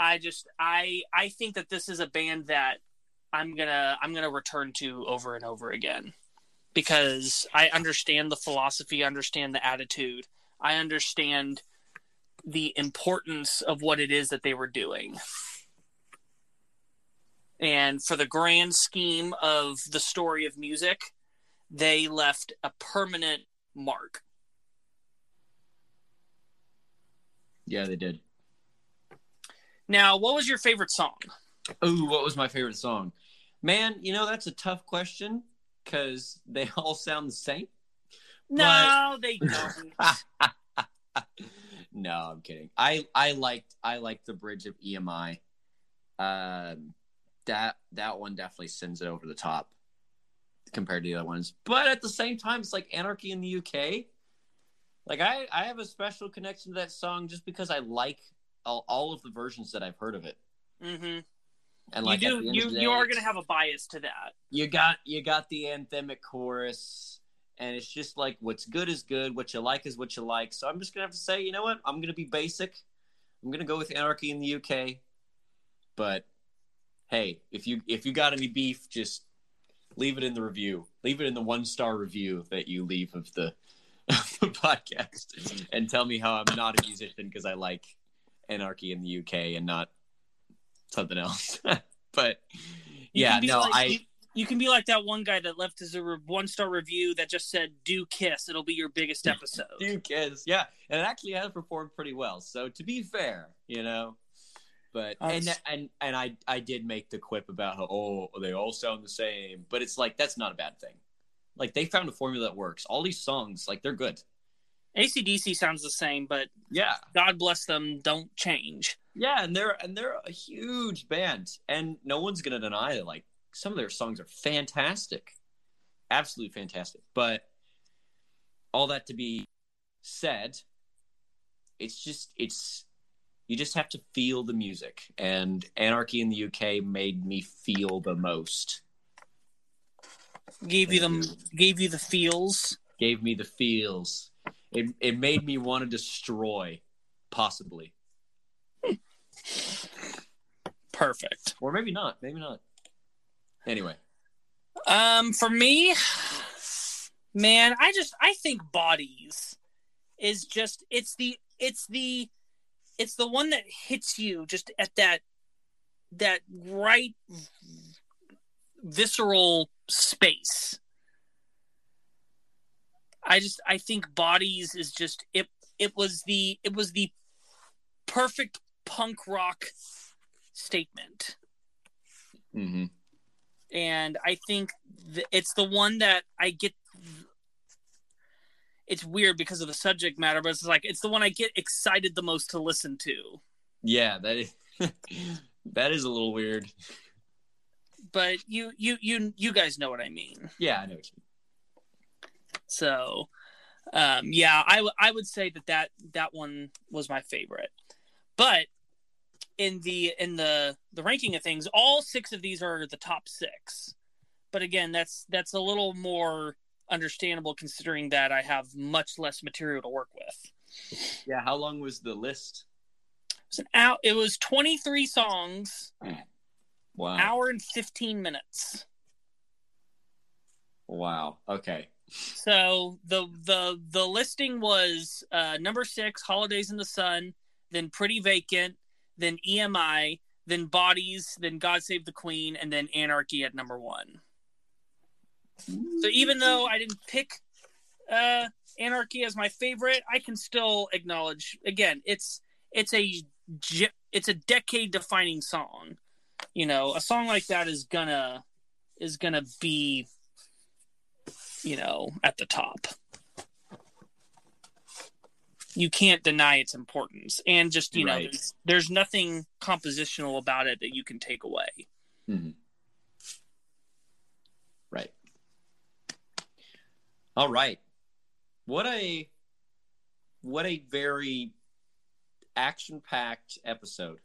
i just i i think that this is a band that i'm gonna i'm gonna return to over and over again. Because i understand the philosophy I understand the attitude. I understand the importance of what it is that they were doing. And for the grand scheme of the story of music they left a permanent mark yeah, they did. now what was your favorite song Ooh, what was my favorite song? Man, you know that's a tough question because they all sound the same. no they don't no, I'm kidding. I I liked I liked the Bridge of EMI. Um, that that one definitely sends it over the top compared to the other ones. But at the same time, it's like Anarchy in the UK. Like I I have a special connection to that song just because I like all, all of the versions that I've heard of it. hmm And like you do you you are going to have a bias to that. You got you got the anthemic chorus and it's just like what's good is good what you like is what you like. So i'm just gonna have to say you know what? I'm gonna be basic. I'm gonna go with anarchy in the uk but hey if you if you got any beef just leave it in the review. Leave it in the one star review that you leave of the, of the podcast and tell me how i'm not a musician because i like anarchy in the uk and not something else but yeah no like, i you, you can be like that one guy that left his a re- one star review that just said "Do kiss." It'll be your biggest episode. do kiss yeah and it actually has performed pretty well so to be fair you know but Um, and and and i i did make the quip about how oh they all sound the same but it's like that's not a bad thing like they found a formula that works. All these songs like they're good. ACDC sounds the same, but yeah. God bless them, don't change. yeah and they're and they're a huge band and no one's gonna deny that like some of their songs are fantastic. Absolutely fantastic. But all that to be said it's just it's you just have to feel the music and anarchy in the uk made me feel the most Gave you Thank them, gave you the feels. gave me the feels. It, it made me want to destroy possibly. Perfect. or maybe not maybe not. Anyway, Um, for me, man, I just I think bodies is just it's the it's the it's the one that hits you just at that that right visceral space. I just I think bodies is just it it was the it was the perfect punk rock statement hmm and I think th- it's the one that I get. It's weird because of the subject matter, but it's like it's the one I get excited the most to listen to. yeah, that is that is a little weird. But you, you, you, you guys know what I mean. Yeah, I know what you mean. So, um, yeah, I, w- I would say that, that that one was my favorite. But in the in the the ranking of things, all six of these are the top six. But again, that's that's a little more understandable considering that I have much less material to work with. Yeah, how long was the list? It was an hour, it was 23 songs, Wow. hour and 15 minutes. Wow. Okay. So the the the listing was uh, number six, Holidays in the Sun, then Pretty Vacant, then EMI, then Bodies, then God Save the Queen, and then Anarchy at number one. So even though I didn't pick uh, Anarchy as my favorite, I can still acknowledge again it's it's a it's a decade defining song. You know, a song like that is gonna is gonna be you know at the top. You can't deny its importance, and just you know, there's, there's nothing compositional about it that you can take away. Mhm. Right. All right. What a what a very action-packed episode.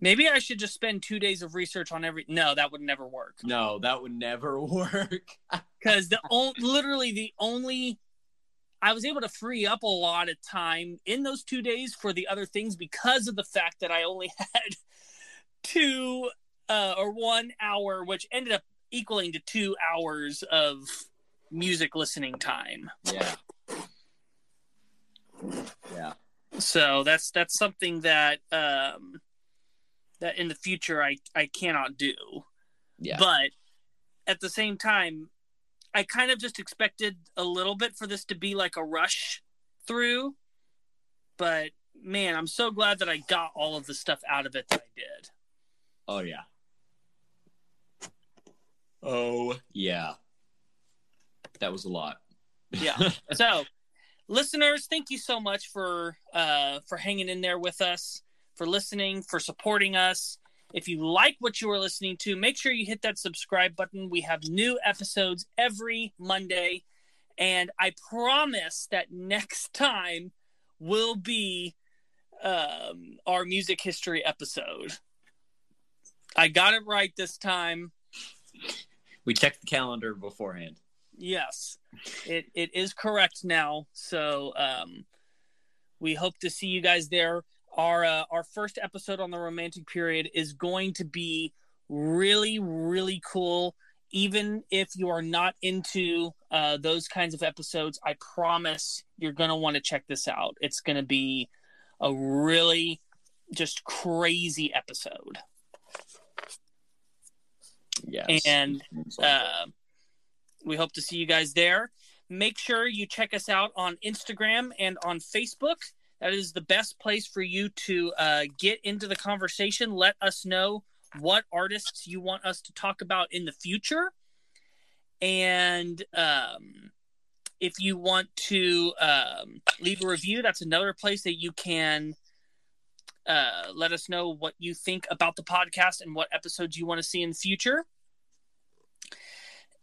Maybe I should just spend two days of research on every. No, that would never work. No, that would never work. because the only, literally the only I was able to free up a lot of time in those two days for the other things because of the fact that I only had two uh, or one hour, which ended up equaling to two hours of music listening time. yeah. Yeah. So that's that's something that um, that in the future I I cannot do. Yeah. But at the same time, I kind of just expected a little bit for this to be like a rush through. But man, I'm so glad that I got all of the stuff out of it that I did. Oh yeah. Oh yeah. That was a lot. Yeah. so, listeners, thank you so much for uh, for hanging in there with us, for listening, for supporting us. If you like what you are listening to, make sure you hit that subscribe button. We have new episodes every Monday, and I promise that next time will be um, our music history episode. I got it right this time. We checked the calendar beforehand. Yes, it, it is correct now. So um, we hope to see you guys there. Our uh, our first episode on the romantic period is going to be really really cool. Even if you are not into uh, those kinds of episodes, I promise you're going to want to check this out. It's going to be a really just crazy episode. Yes. And uh, we hope to see you guys there. Make sure you check us out on Instagram and on Facebook. That is the best place for you to uh, get into the conversation. Let us know what artists you want us to talk about in the future. And um, if you want to um, leave a review, that's another place that you can uh, let us know what you think about the podcast and what episodes you want to see in the future.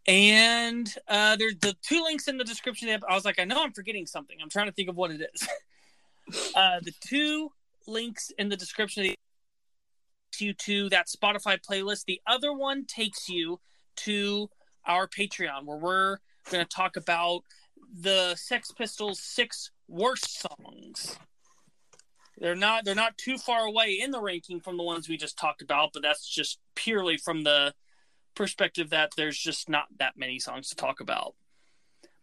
And uh, there's the two links in the description. I was like, I know I'm forgetting something. I'm trying to think of what it is. uh, the two links in the description takes you to that Spotify playlist. The other one takes you to our Patreon, where we're going to talk about the Sex Pistols' six worst songs. They're not they're not too far away in the ranking from the ones we just talked about, but that's just purely from the perspective that there's just not that many songs to talk about.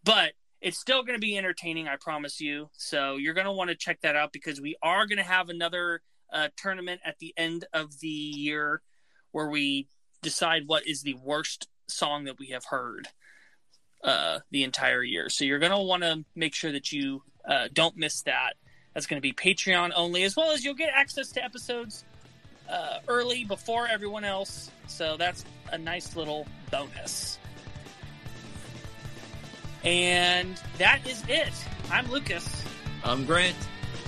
But it's still going to be entertaining, I promise you. So you're going to want to check that out because we are going to have another uh, tournament at the end of the year where we decide what is the worst song that we have heard uh, the entire year. So you're going to want to make sure that you uh, don't miss that. That's going to be Patreon only, as well as you'll get access to episodes uh, early before everyone else. So that's a nice little bonus. And that is it. I'm Lucas. I'm Grant.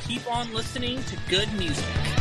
Keep on listening to good music.